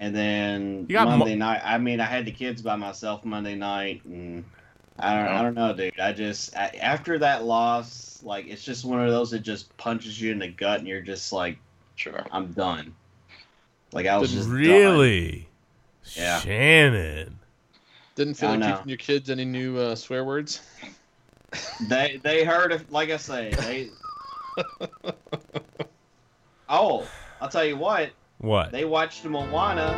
And then You got mo- Monday night, I mean, I had the kids by myself Monday night, and I don't, I don't know, dude. I just I, after that loss, like it's just one of those that just punches you in the gut, and you're just like, Sure. I'm done. Like I was just done. Really, Yeah. Shannon. Didn't feel I like know. teaching your kids any new uh, swear words. They they heard it. Like I say, they. oh, I'll tell you what. What? They watched Moana,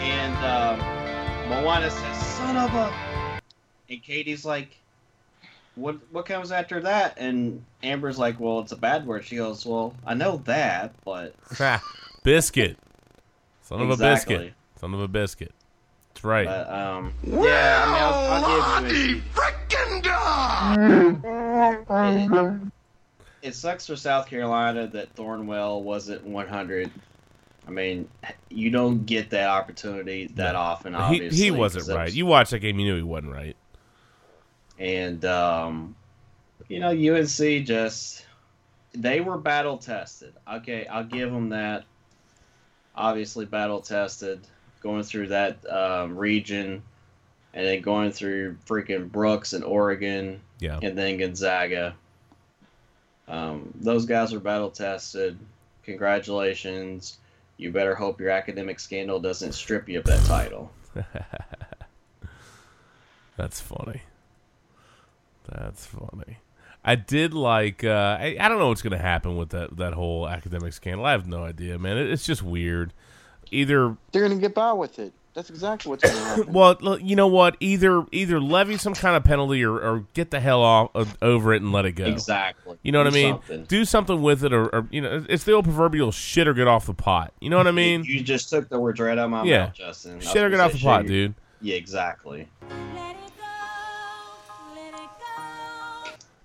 and uh, Moana says, "Son of a," and Katie's like, "What? What comes after that?" And Amber's like, "Well, it's a bad word." She goes, "Well, I know that, but biscuit. Son of a biscuit. Son of a biscuit. That's right. but um, yeah, I mean, I'll, I'll give you." Frickin' dog! it sucks for South Carolina that Thornwell wasn't 100. I mean, you don't get that opportunity that often. he Obviously, he 'cause wasn't that right. was- You watched that game, you knew he wasn't right. And um, you know, UNC just they were battle tested. Okay, I'll give them that. Obviously, battle tested, going through that um, region, and then going through freaking Brooks and Oregon, Yeah. and then Gonzaga. Um, those guys were battle tested. Congratulations. You better hope your academic scandal doesn't strip you of that title. That's funny. That's funny. I did like. Uh, I, I don't know what's going to happen with that that whole academic scandal. I have no idea, man. It, it's just weird. Either They're gonna get by with it. That's exactly what's gonna happen. well, you know what? Either either levy some kind of penalty or, or get the hell off uh, over it and let it go. Exactly. You know what Do I mean? something. Do something with it, or, or you know, it's the old proverbial shit or get off the pot. You know what I mean? You just took the words right out of my Yeah. mouth, Justin. I was Shit or gonna get off say the pot, shit. dude. Yeah, exactly.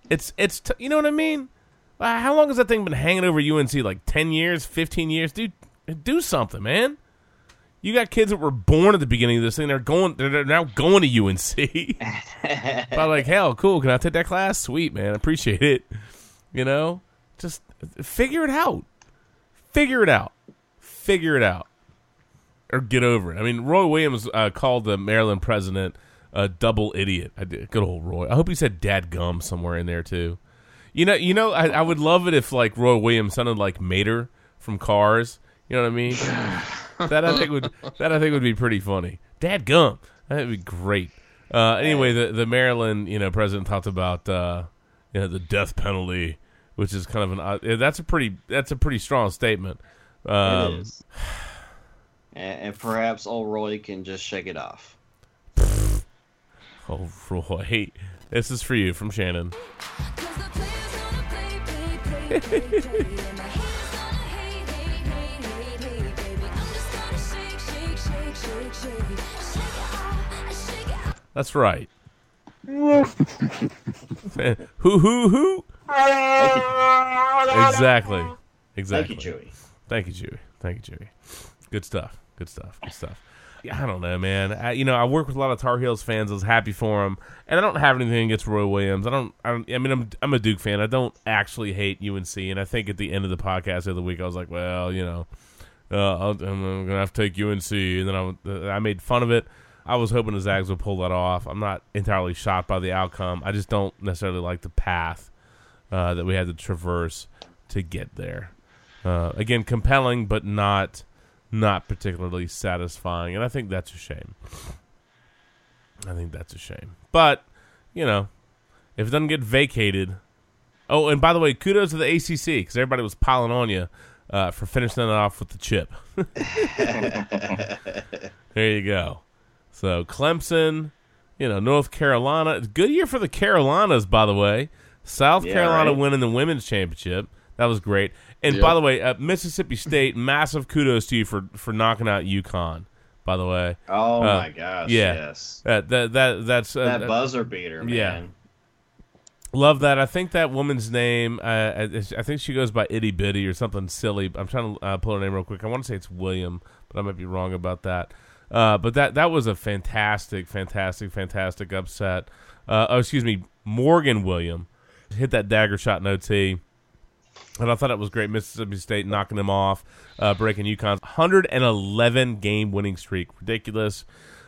It's it's t- you know what I mean. Uh, how long has that thing been hanging over UNC? Like ten years, fifteen years, dude. Do something, man. You got kids that were born at the beginning of this thing. They're going. They're, they're now going to UNC. but like, hell, cool. Can I take that class? Sweet, man. Appreciate it. You know, just figure it out. Figure it out. Figure it out. Or get over it. I mean, Roy Williams uh, called the Maryland president a double idiot. I did. Good old Roy. I hope he said "dad gum" somewhere in there too. You know, you know, I, I would love it if like Roy Williams sounded like Mater from Cars. You know what I mean? that I think would that I think would be pretty funny. Dad gum. That'd be great. Uh, anyway, the the Maryland you know president talked about uh, you know the death penalty, which is kind of an yeah, that's a pretty that's a pretty strong statement. Um, it is. And, and perhaps old Roy can just shake it off. Oh, Roy. This is for you from Shannon. That's right. who who who? Exactly. Exactly. Thank you, Chewy. Thank you, Chewy. Thank you, Chewy. Good stuff. Good stuff. Good stuff. I don't know, man. I, you know, I work with a lot of Tar Heels fans. I was happy for them, and I don't have anything against Roy Williams. I don't. I, don't, I mean, I'm I'm a Duke fan. I don't actually hate UNC, and I think at the end of the podcast the other week, I was like, well, you know, uh, I'll, I'm gonna have to take UNC, and then I I made fun of it. I was hoping the Zags would pull that off. I'm not entirely shocked by the outcome. I just don't necessarily like the path uh, that we had to traverse to get there. Uh, again, compelling, but not not particularly satisfying, and I think that's a shame. I think that's a shame. But you know, if it doesn't get vacated, oh, and by the way, kudos to the ACC because everybody was piling on you uh, for finishing it off with the chip. there you go. So Clemson, you know, North Carolina. Good year for the Carolinas, by the way. South Yeah, Carolina right. winning the women's championship. That was great. And Yep. by the way, uh, Mississippi State, massive kudos to you for for knocking out UConn. By the way, Oh Uh, my gosh! yeah. Yes. that that that that's uh, that that- buzzer beater, man. Yeah. Love that. I think that woman's name. Uh, I I think she goes by Itty Bitty or something silly. I'm trying to uh, pull her name real quick. I want to say it's William, but I might be wrong about that. Uh, but that that was a fantastic, fantastic, fantastic upset. Uh, oh, excuse me, Morgan William hit that dagger shot in OT. And I thought it was great. Mississippi State knocking them off, uh, breaking UConn's 111 game winning streak. Ridiculous.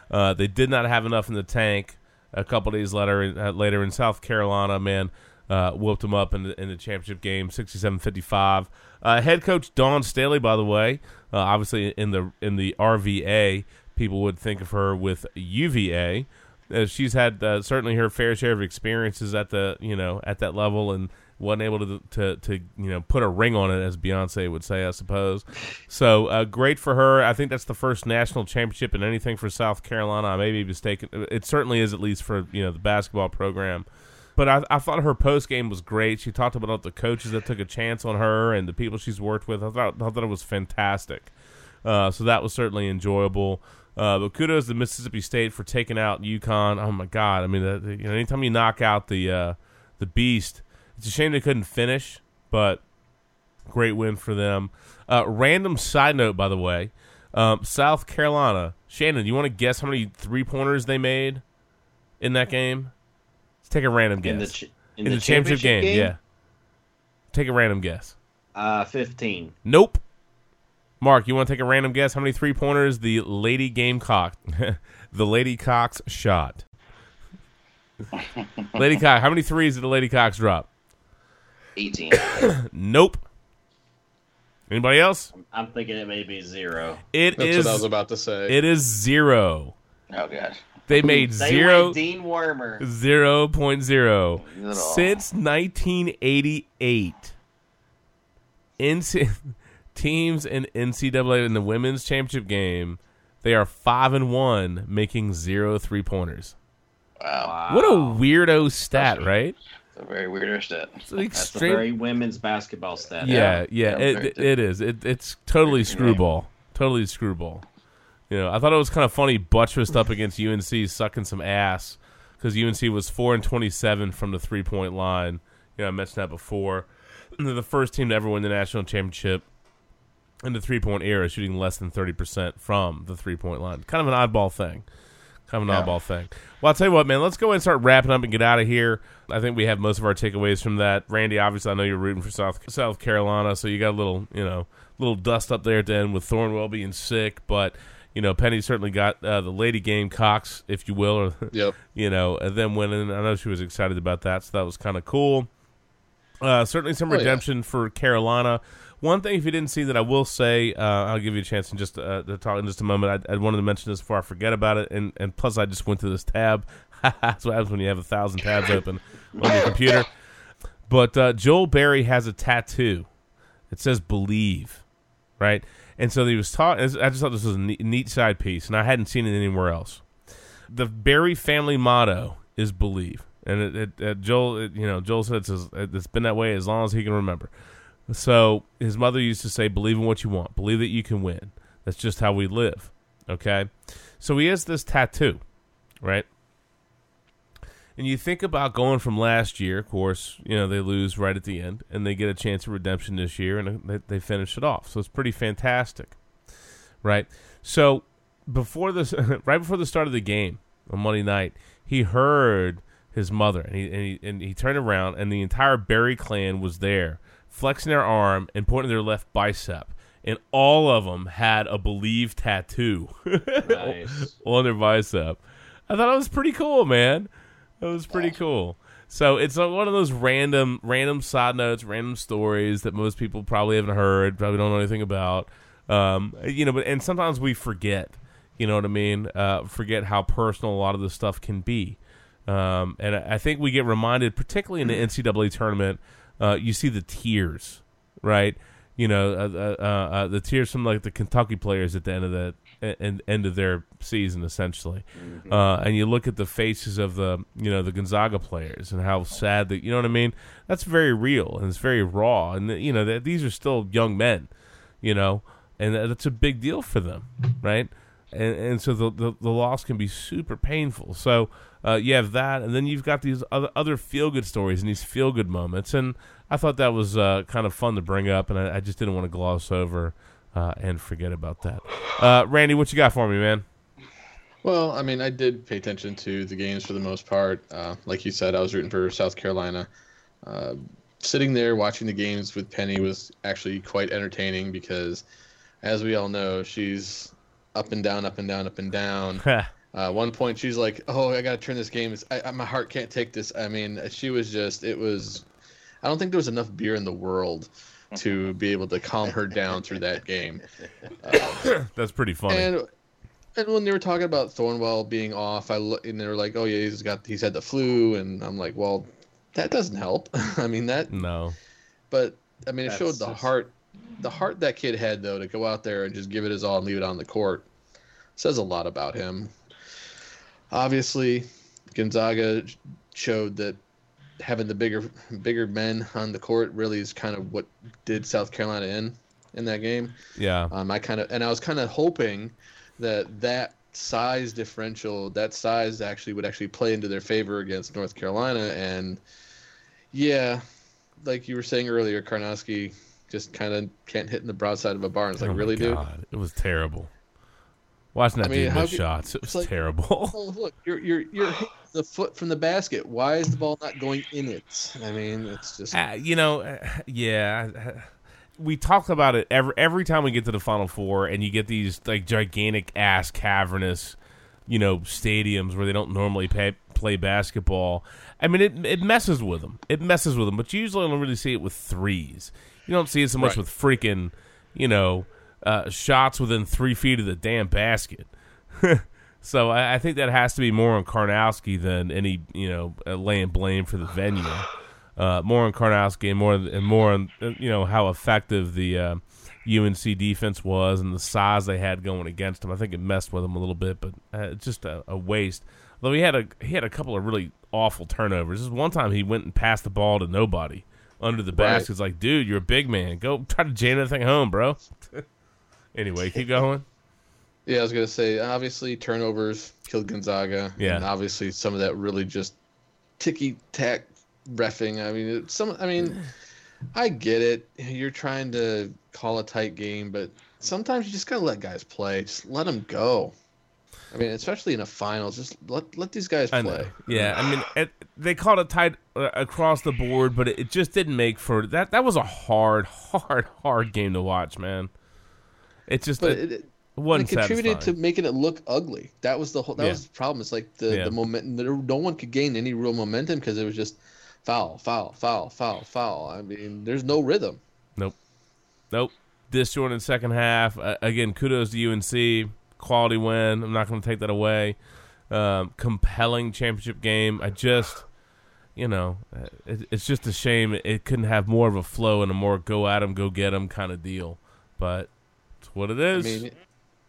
Uh, they did not have enough in the tank. A couple days later, uh, later in South Carolina, man, uh, whooped them up in the, in the championship game, 67-55. Uh, head coach Dawn Staley, by the way, uh, obviously in the in the RVA, people would think of her with UVA. Uh, she's had certainly her fair share of experiences at the you know at that level and wasn't able to to to you know put a ring on it as Beyonce would say I suppose. So uh, great for her. I think that's the first national championship in anything for South Carolina. I may be mistaken. It certainly is at least for you know the basketball program. But I, I thought her post game was great. She talked about the coaches that took a chance on her and the people she's worked with. I thought I thought it was fantastic. Uh, so that was certainly enjoyable. Uh, but kudos to Mississippi State for taking out UConn. Oh my God! I mean, the- you know, anytime you knock out the uh, the beast, it's a shame they couldn't finish, but great win for them. Uh, random side note, by the way, um, South Carolina. Shannon, you want to guess how many three pointers they made in that game? Let's take a random guess. In the ch- in in the the championship, championship game, game? yeah. Take a random guess. Uh, fifteen. Nope. Mark, you want to take a random guess? How many three pointers the Lady Gamecock, the Lady Cox shot? Lady Cox, how many threes did the Lady Cox drop? 18. Nope. Anybody else? I'm thinking it may be zero. It That's is- what I was about to say. It is zero. Oh, gosh. They made They zero went Dean Wormer. zero point zero Little. since 1988. NC- teams in NCAA in the women's championship game, they are five and one, making zero three pointers. Wow. What a weirdo stat, right? It's a very weird stat. It's That's a extreme- very women's basketball stat. Yeah, yeah, Yeah, it, it, it is. It, it's totally screwball. Totally screwball. You know, I thought it was kind of funny, buttressed up against UNC, sucking some ass because UNC was four and twenty-seven from the three-point line. You know, I mentioned that before. They're the first team to ever win the national championship in the three-point era, shooting less than thirty percent from the three-point line. Kind of an oddball thing. Kind of an Yeah. oddball thing. Well, I'll tell you what, man. Let's go ahead and start wrapping up and get out of here. I think we have most of our takeaways from that. Randy, obviously, I know you're rooting for South South Carolina, so you got a little, you know, little dust up there at the end with Thornwell being sick, but you know, Penny certainly got uh, the lady Gamecocks, if you will, or Yep. you know, and them winning. I know she was excited about that, so that was kind of cool. Uh, certainly some Oh, yeah. redemption for Carolina. One thing, if you didn't see that, I will say, uh, I'll give you a chance in just uh, to talk in just a moment. I, I wanted to mention this before I forget about it, and, and plus I just went to this tab. That's what happens when you have a thousand tabs open on your computer. But uh, Joel Berry has a tattoo. It says "Believe," right? And so he was taught. I just thought this was a neat, side piece, and I hadn't seen it anywhere else. The Berry family motto is "Believe." And it, it, it Joel, it, you know, Joel said it's, it's been that way as long as he can remember. So his mother used to say, "Believe in what you want. Believe that you can win. That's just how we live." Okay, so he has this tattoo, right? And you think about going from last year, of course, you know, they lose right at the end and they get a chance of redemption this year and they, they finish it off. So it's pretty fantastic. Right? So before this right before the start of the game on Monday night, he heard his mother and he and he, and he turned around and the entire Berry clan was there, flexing their arm and pointing their left bicep. And all of them had a believe tattoo Nice. on their bicep. I thought it was pretty cool, man. That was pretty cool. So it's uh, one of those random, random side notes, random stories that most people probably haven't heard, probably don't know anything about. Um, you know, but and sometimes we forget. You know what I mean? Uh, forget how personal a lot of this stuff can be. Um, and I think we get reminded, particularly in the NCAA tournament, uh, you see the tears, right? You know, uh, uh, uh, uh, the tears from like the Kentucky players at the end of the end, end of their season, essentially. Uh, and you look at the faces of the you know the Gonzaga players and how sad that you know what I mean. That's very real and it's very raw. And you know that these are still young men, you know, and that's a big deal for them, right? And and so the the, the loss can be super painful. So uh, you have that, and then you've got these other other feel good stories and these feel good moments. And I thought that was uh, kind of fun to bring up, and I, I just didn't want to gloss over uh, and forget about that. Uh, Randy, what you got for me, man? Well, I mean, I did pay attention to the games for the most part. Uh, like you said, I was rooting for South Carolina. Uh, sitting there watching the games with Penny was actually quite entertaining because, as we all know, she's up and down, up and down, up and down. Uh, one point, she's like, "Oh, I gotta turn this game. I, I, my heart can't take this." I mean, she was just. It was. I don't think there was enough beer in the world to be able to calm her down through that game. That's pretty funny. And and when they were talking about Thornwell being off, I look and they were like, "Oh yeah, he's got he's had the flu," and I'm like, "Well, that doesn't help." I mean that, no, but I mean it That's showed the just- heart, the heart that kid had though to go out there and just give it his all and leave it on the court says a lot about him. Obviously, Gonzaga showed that having the bigger bigger men on the court really is kind of what did South Carolina in in that game. Yeah. Um, I kind of and I was kind of hoping that that size differential, that size actually would actually play into their favor against North Carolina. And yeah, like you were saying earlier, Karnowski just kind of can't hit in the broadside of a barn. It's like, Oh really, dude? God, It was terrible. Watching that I mean, miss shots, it was like- terrible. Oh, look, you're you're you're hitting the foot from the basket. Why is the ball not going in it? I mean, it's just Uh, you know, uh, yeah. uh, We talk about it every every time we get to the Final Four, and you get these like gigantic ass cavernous, you know, stadiums where they don't normally pay, play basketball. I mean, it it messes with them. It messes with them, but you usually don't really see it with threes. You don't see it so much Right. with freaking, you know, uh, shots within three feet of the damn basket. so I, I think that has to be more on Karnowski than any, you know, uh, laying blame for the venue. Uh, more on Karnowski and more and more on uh, you know how effective the uh, UNC defense was and the size they had going against them. I think it messed with them a little bit, but uh, it's just a, a waste. Though he had a he had a couple of really awful turnovers. This one time he went and passed the ball to nobody under the Right. basket. It's like, dude, you're a big man. Go try to jam that thing home, bro. anyway, keep going. Yeah, I was gonna say obviously turnovers killed Gonzaga. Yeah. and obviously some of that really just ticky tack refing. I mean, some. I mean, I get it. You're trying to call a tight game, but sometimes you just gotta let guys play. Just let them go. I mean, especially in a finals, just let let these guys I play. know. Yeah, I mean, it, they called it tight uh, across the board, but it, it just didn't make for that. That was a hard, hard, hard game to watch, man. It just But it, it, wasn't it contributed satisfying. to making it look ugly. That was the whole. That Yeah. was the problem. It's like the Yeah. the momentum. No one could gain any real momentum because it was just foul, foul, foul, foul, foul. I mean, there's no rhythm. Nope, nope. Disjointed second half. Uh, again, kudos to UNC. Quality win. I'm not going to take that away. Um, compelling championship game. I just, you know, uh, it, it's just a shame it couldn't have more of a flow and a more go at at 'em, go get get 'em kind of deal. But it's what it is. I is. mean,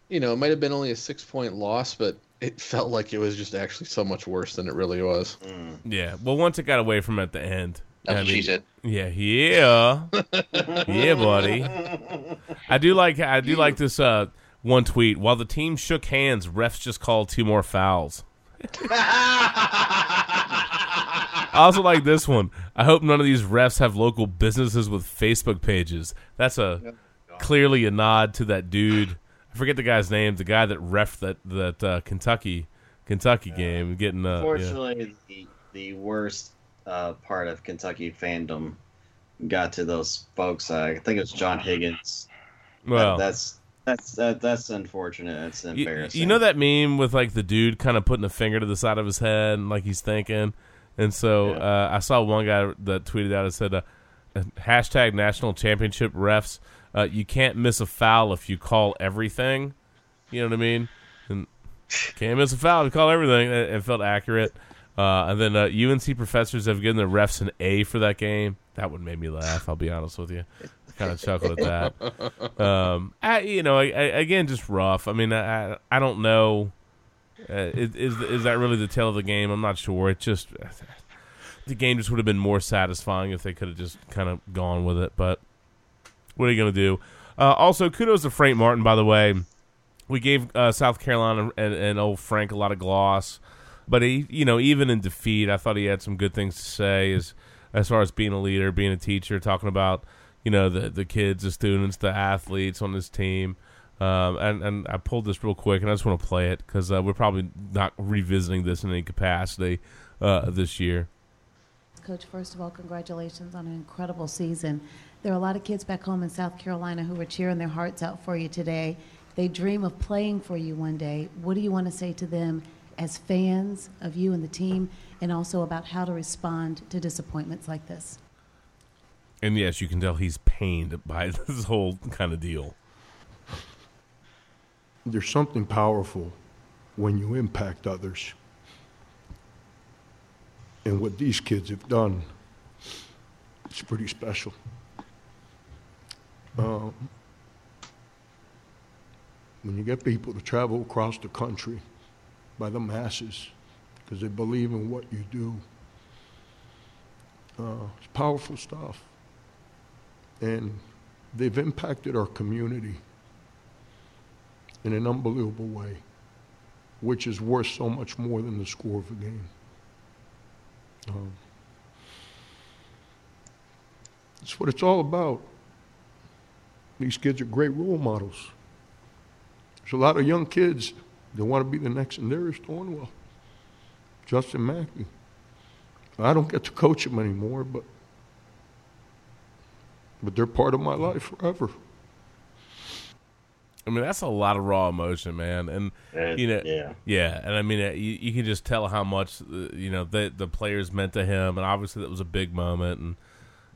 you know, it might have been only a six point loss, but it felt like it was just actually so much worse than it really was. Yeah. Well, once it got away from at the end. That's I what she mean, said. Yeah, yeah, yeah, buddy. I do like I do like this uh, one tweet. While the team shook hands, refs just called two more fouls. I also like this one. I hope none of these refs have local businesses with Facebook pages. That's a clearly a nod to that dude. I forget the guy's name. The guy that ref that that uh, Kentucky Kentucky game, getting uh, yeah. Unfortunately, the, the worst uh, part of Kentucky fandom got to those folks. Uh, I think it was John Higgins. That- Well, that's that's that, that's unfortunate. That's embarrassing. you know that meme with like the dude kind of putting a finger to the side of his head and like he's thinking. And so uh, I saw one guy that tweeted out and said, uh, "Hashtag National Championship refs. Uh, you can't miss a foul if you call everything. You know what I mean? And can't miss a foul if you call everything. It, it felt accurate. Uh, and then uh, UNC professors have given the refs an A for that game. That one made me laugh. I'll be honest with you. Kind of chuckled at that. Um, I, you know, I, I, again, just rough. I mean, I, I- don't know. Uh, is, is is that really the tale of the game? I'm not sure. It just the game just would have been more satisfying if they could have just kind of gone with it. But what are you going to do? Uh, also, kudos to Frank Martin, by the way. We gave uh, South Carolina and, and old Frank a lot of gloss, but he, you know, even in defeat, I thought he had some good things to say as as far as being a leader, being a teacher, talking about you know the the kids, the students, the athletes on his team. Um, and and I pulled this real quick, and I just want to play it because uh, we're probably not revisiting this in any capacity uh, this year. Coach, first of all, congratulations on an incredible season. There are a lot of kids back home in South Carolina who are cheering their hearts out for you today. They dream of playing for you one day. What do you want to say to them as fans of you and the team, and also about how to respond to disappointments like this? And yes, you can tell he's pained by this whole kind of deal. There's something powerful when you impact others. And what these kids have done, it's pretty special. Um, when you get people to travel across the country by the masses because they believe in what you do, uh, it's powerful stuff. And they've impacted our community in an unbelievable way, which is worth so much more than the score of a game. Um, it's what it's all about. These kids are great role models. There's a lot of young kids that want to be the next Sindarius Thornwell, Justin McKie. I don't get to coach them anymore, but but they're part of my life forever. I mean, that's a lot of raw emotion, man, and It- you know, yeah. yeah, and I mean, uh, you, you can just tell how much uh, you know the the players meant to him, and obviously that was a big moment, and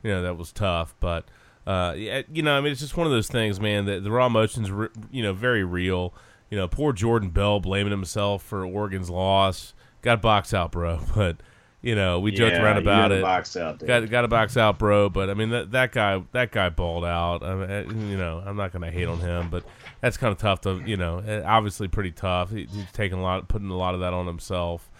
you know that was tough, but uh, you know, I mean, it's just one of those things, man. That the raw emotions, re- you know, very real. You know, poor Jordan Bell blaming himself for Oregon's loss. Got box out, bro, but. You know, we joked around about it. box out, dude. got got to box out, bro. But I mean, that that guy that guy balled out. I mean, uh, you know, I'm not going to hate on him, but that's kind of tough to you know. uh, Obviously, pretty tough. He, he's taking a lot, putting a lot of that on himself.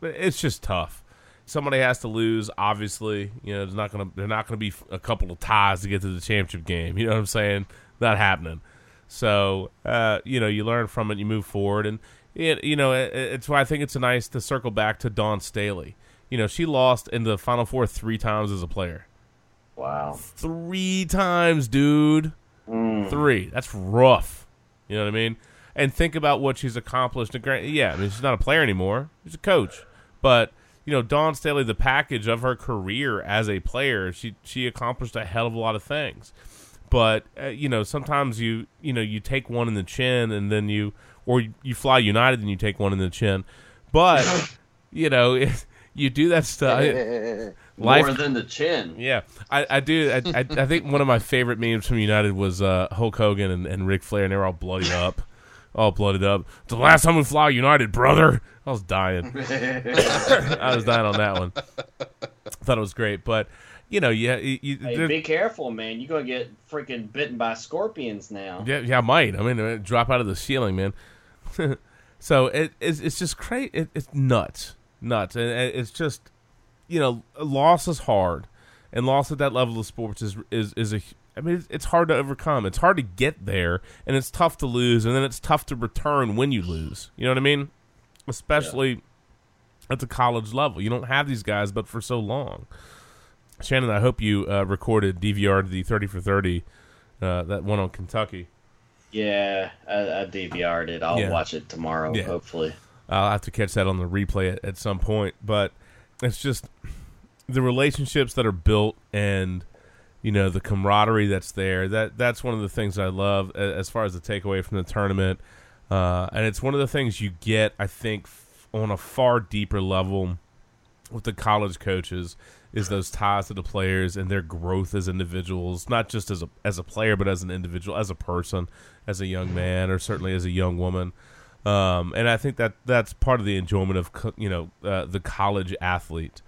But it's just tough. Somebody has to lose. Obviously, you know, there's not gonna they're not gonna be a couple of ties to get to the championship game. You know what I'm saying? Not happening. So uh, you know, you learn from it, you move forward, and it, you know, it, it's why I think it's nice to circle back to Dawn Staley. You know, she lost in the Final Four three times as a player. Wow. Three times, dude. Three. That's rough. You know what I mean? And think about what she's accomplished. Yeah, I mean, she's not a player anymore. She's a coach. But, you know, Dawn Staley, the package of her career as a player, she she accomplished a hell of a lot of things. But, uh, you know, sometimes you, you know, you take one in the chin and then you, or you, you fly United and you take one in the chin. But, you know, if you do that stuff. Eh, eh, eh, More than the chin. Yeah, I, I do. I, I, I think one of my favorite memes from United was uh, Hulk Hogan and, and Ric Flair, and they were all bloodied up, all blooded up. It's the last time we fly United, brother. I was dying. I was dying on that one. Thought it was great, but you know, yeah, you, you, Hey, be careful, man. You're gonna get freaking bitten by scorpions now. yeah, yeah, I might. I mean, uh, drop out of the ceiling, man. So it, it's it's just crazy. It, it's nuts, nuts, and it- it's just you know, loss is hard, and loss at that level of sports is is is a. I mean, it's, it's hard to overcome. It's hard to get there, and it's tough to lose, and then it's tough to return when you lose. You know what I mean? Especially at the college level, you don't have these guys, but for so long. Shannon, I hope you uh, recorded DVR the thirty for thirty, uh, that one on Kentucky. Yeah, I, I DVR'd it. I'll Yeah. watch it tomorrow, Yeah. hopefully. I'll have to catch that on the replay at, at some point. But it's just the relationships that are built and you know the camaraderie that's there. That that's one of the things I love as far as the takeaway from the tournament. Uh, and it's one of the things you get, I think, f- on a far deeper level with the college coaches is those ties to the players and their growth as individuals, not just as a as a player, but as an individual, as a person, as a young man, or certainly as a young woman. Um, and I think that that's part of the enjoyment of co- you know uh, the college athlete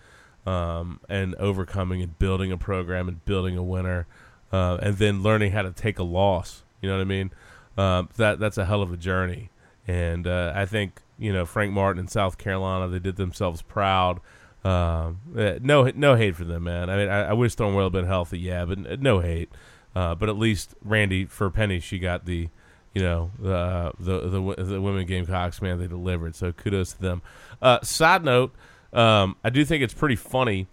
um, and overcoming and building a program and building a winner, uh, and then learning how to take a loss. You know what I mean? Um, that that's a hell of a journey, and uh, I think you know Frank Martin in South Carolina they did themselves proud. Um, eh, no no hate for them, man. I mean, I, I wish Thornwell had been healthy, yeah, but no hate. Uh, but at least Randy for Penny, she got the you know the the the, w- the women Gamecocks, man. They delivered, so kudos to them. Uh, side note, um, I do think it's pretty funny.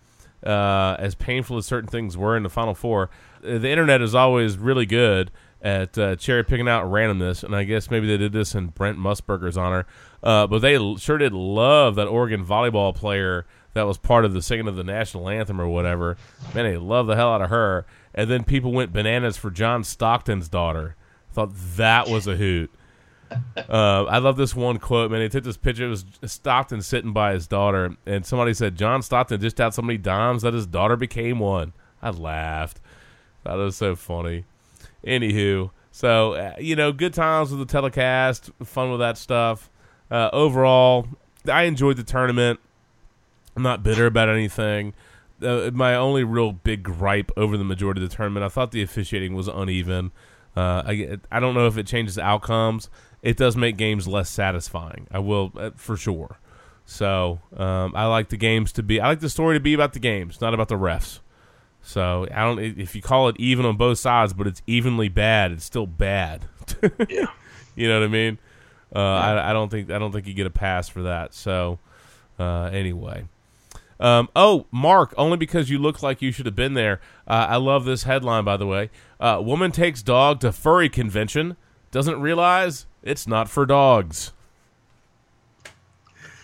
Uh, as painful as certain things were in the Final Four, uh, the internet is always really good at uh, cherry picking out randomness, and I guess maybe they did this in Brent Musburger's honor. Uh, but they sure did love that Oregon volleyball player that was part of the singing of the national anthem or whatever. Man, they love the hell out of her. And then people went bananas for John Stockton's daughter. Thought that was a hoot. Uh, I love this one quote, man. He took this picture. It was Stockton sitting by his daughter, and somebody said, John Stockton just had so many dimes that his daughter became one. I laughed. That was so funny. Anywho, so, uh, you know, good times with the telecast, fun with that stuff. Uh, overall, I enjoyed the tournament. I'm not bitter about anything. Uh, my only real big gripe over the majority of the tournament, I thought the officiating was uneven. Uh, I, I don't know if it changes outcomes. It does make games less satisfying. I will uh, for sure. So um, I like the games to be. I like the story to be about the games, not about the refs. So I don't. If you call it even on both sides, but it's evenly bad, it's still bad. Yeah. you know what I mean? Uh, I, I don't think I don't think you get a pass for that. So uh, anyway. Um, oh, Mark, only because you look like you should have been there. Uh, I love this headline, by the way. Uh, woman takes dog to furry convention, doesn't realize it's not for dogs.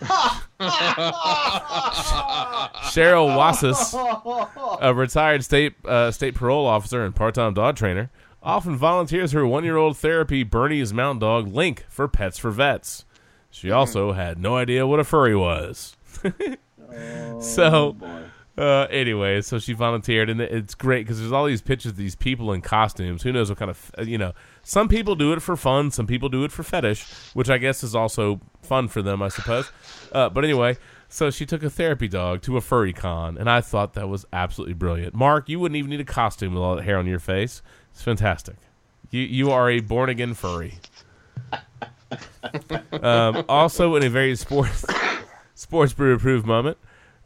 Cheryl Wassis, a retired state uh, state parole officer and part time dog trainer, often volunteers her one year old therapy Bernese mountain dog Link for Pets for Vets. She also had no idea what a furry was. so, uh, anyway, so she volunteered, and it's great because there's all these pictures of these people in costumes. Who knows what kind of, uh, you know, some people do it for fun, some people do it for fetish, which I guess is also fun for them, I suppose. Uh, but anyway, so she took a therapy dog to a furry con, and I thought that was absolutely brilliant. Mark, you wouldn't even need a costume with all that hair on your face. It's fantastic. You you are a born again furry. um, also, in a very sports sports brew approved moment,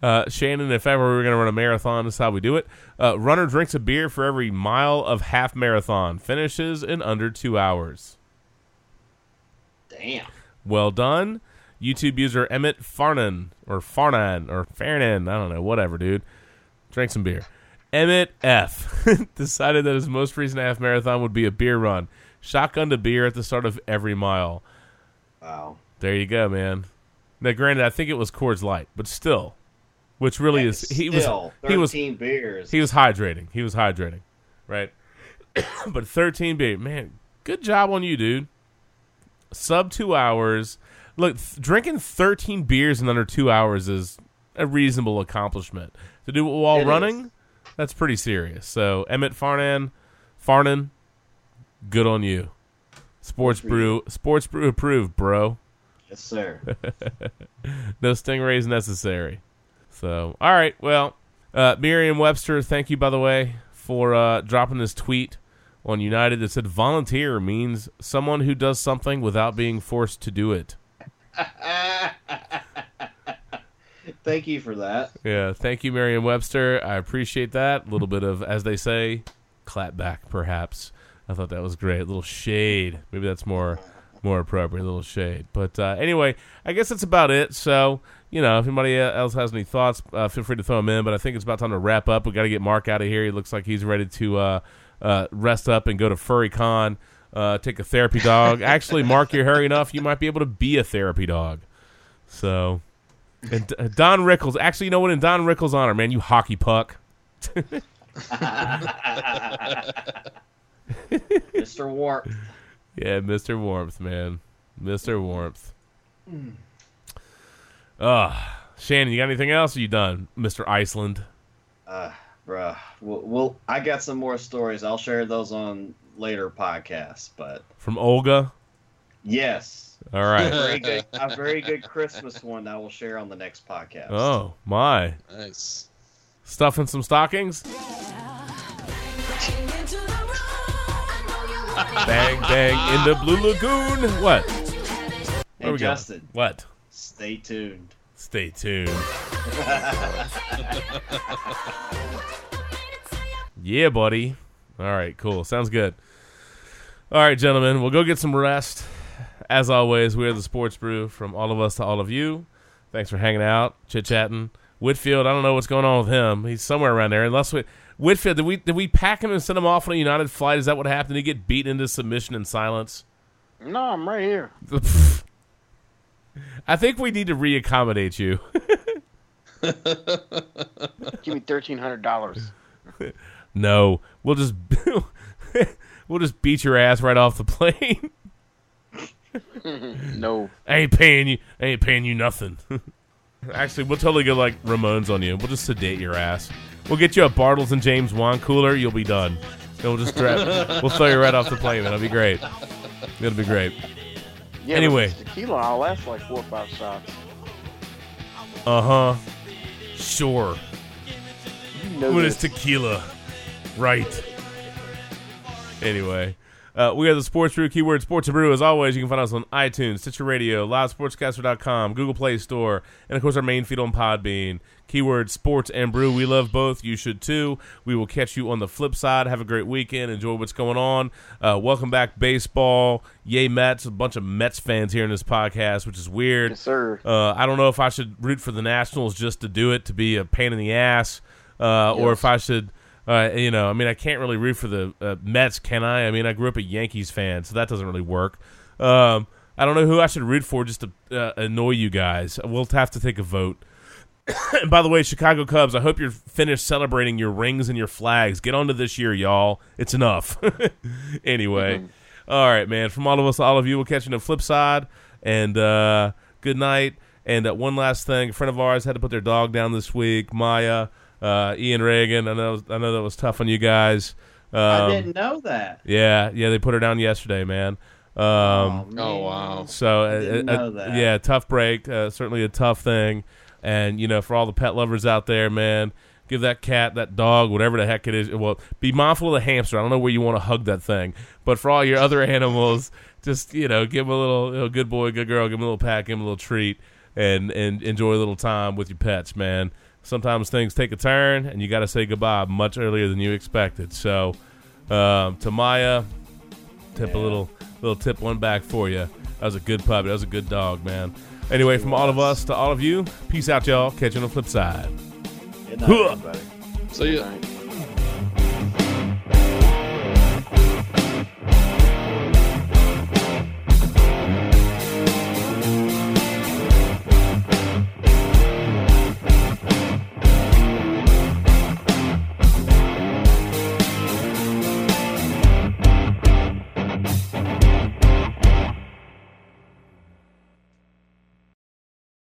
uh, Shannon, if ever we were going to run a marathon, this is how we do it. Uh, runner drinks a beer for every mile of half marathon, finishes in under two hours. Damn. Well done. YouTube user Emmett Farnan or Farnan or Farnan, I don't know, whatever, dude. Drank some beer. Emmett F decided that his most recent half marathon would be a beer run. Shotgun to beer at the start of every mile. Wow. There you go, man. Now, granted, I think it was Coors Light, but still, which really Yeah, is he was he was beers. He was hydrating. He was hydrating, right? but thirteen beer, man, good job on you, dude. Sub two hours. Look, th- drinking thirteen beers in under two hours is a reasonable accomplishment. To do it while It is. running, that's pretty serious. So Emmett Farnan, Farnan, good on you. Sports brew, sports brew approved, bro. Yes, sir. no stingrays necessary. So, all right. Well, uh, Merriam Webster, thank you, by the way, for uh, dropping this tweet on United that said volunteer means someone who does something without being forced to do it. Thank you for that. Yeah, thank you, Merriam-Webster. I appreciate that. A little bit of, as they say, clap back, perhaps. I thought that was great. A little shade. Maybe that's more more appropriate. A little shade. But uh, anyway, I guess that's about it. So you know, if anybody else has any thoughts, uh, feel free to throw them in. But I think it's about time to wrap up. We got to get Mark out of here. He looks like he's ready to uh, uh, rest up and go to Furry Con. Uh, take a therapy dog. Actually, Mark, you're hairy enough. You might be able to be a therapy dog. So, and Don Rickles. Actually, you know what? In Don Rickles' honor, man, you hockey puck. Mr. Warmth. Yeah, Mr. Warmth, man. Mr. Warmth. Ah, Shannon, you got anything else? Or you done, Mr. Iceland? Uh, bruh. Well, well, I got some more stories. I'll share those on later podcasts. But From Olga? yes, All right. a very good, a very good Christmas one that I will share on the next podcast. Oh, my. Nice. Stuffing some stockings? Bang, bang, in the Blue Lagoon. What? Hey, Where we going? Justin. What? Stay tuned. Stay tuned. Yeah, buddy. All right, cool. Sounds good. All right, gentlemen, we'll go get some rest. As always, we are the Sports Brew from all of us to all of you. Thanks for hanging out, chit chatting. Whitfield, I don't know what's going on with him. He's somewhere around there. Unless we Whitfield, did we did we pack him and send him off on a United flight? Is that what happened? Did he get beaten into submission in silence? No, I'm right here. I think we need to reaccommodate you. Give me thirteen hundred dollars. no, we'll just we'll just beat your ass right off the plane. no. I ain't paying you. I ain't paying you nothing. Actually, we'll totally go like Ramones on you. We'll just sedate your ass. We'll get you a Bartles and James wine cooler. You'll be done. Then we'll just dra- we'll throw you right off the plane. Man. It'll be great. It'll be great. Yeah, Anyway. tequila. I'll last like four or five shots. Uh huh. Sure. You know when this. it's tequila, right? Anyway, uh, we are the Sports Brew. Keyword Sports Brew. As always, you can find us on iTunes, Stitcher Radio, LiveSportscaster.com, Google Play Store, and of course our main feed on Podbean. Keyword Sports and Brew. We love both. You should too. We will catch you on the flip side. Have a great weekend. Enjoy what's going on. Uh, welcome back, baseball. Yay, Mets. A bunch of Mets fans here in this podcast, which is weird. Yes, sir. Uh, I don't know if I should root for the Nationals just to do it, to be a pain in the ass, uh, or if I should, uh, you know, I mean, I can't really root for the uh, Mets, can I? I mean, I grew up a Yankees fan, so that doesn't really work. Um, I don't know who I should root for just to uh, annoy you guys. We'll have to take a vote. and by the way, Chicago Cubs, I hope you're finished celebrating your rings and your flags. Get on to this year, y'all. It's enough. anyway, all right, man. From all of us, all of you, we'll catch you on the flip side. And uh, good night. And uh, one last thing, a friend of ours had to put their dog down this week. Maya, uh, Ian Reagan. I know, I know that was tough on you guys. Um, I didn't know that. Yeah, yeah, they put her down yesterday, man. Um, Oh, wow. so, uh, didn't uh, know that. yeah, tough break. Uh, certainly a tough thing. And you know, for all the pet lovers out there, man, give that cat, that dog, whatever the heck it is. Well, be mindful of the hamster. I don't know where you want to hug that thing, but for all your other animals, just you know, give them a little, you know, good boy, good girl, give them a little pat, give them a little treat, and and enjoy a little time with your pets, man. Sometimes things take a turn, and you got to say goodbye much earlier than you expected. So, um, to Maya, tip a little little tip one back for you. That was a good puppy. That was a good dog, man. Anyway, from all of us to all of you, peace out, y'all. Catch you on the flip side. Good night, Huh. everybody. So yeah.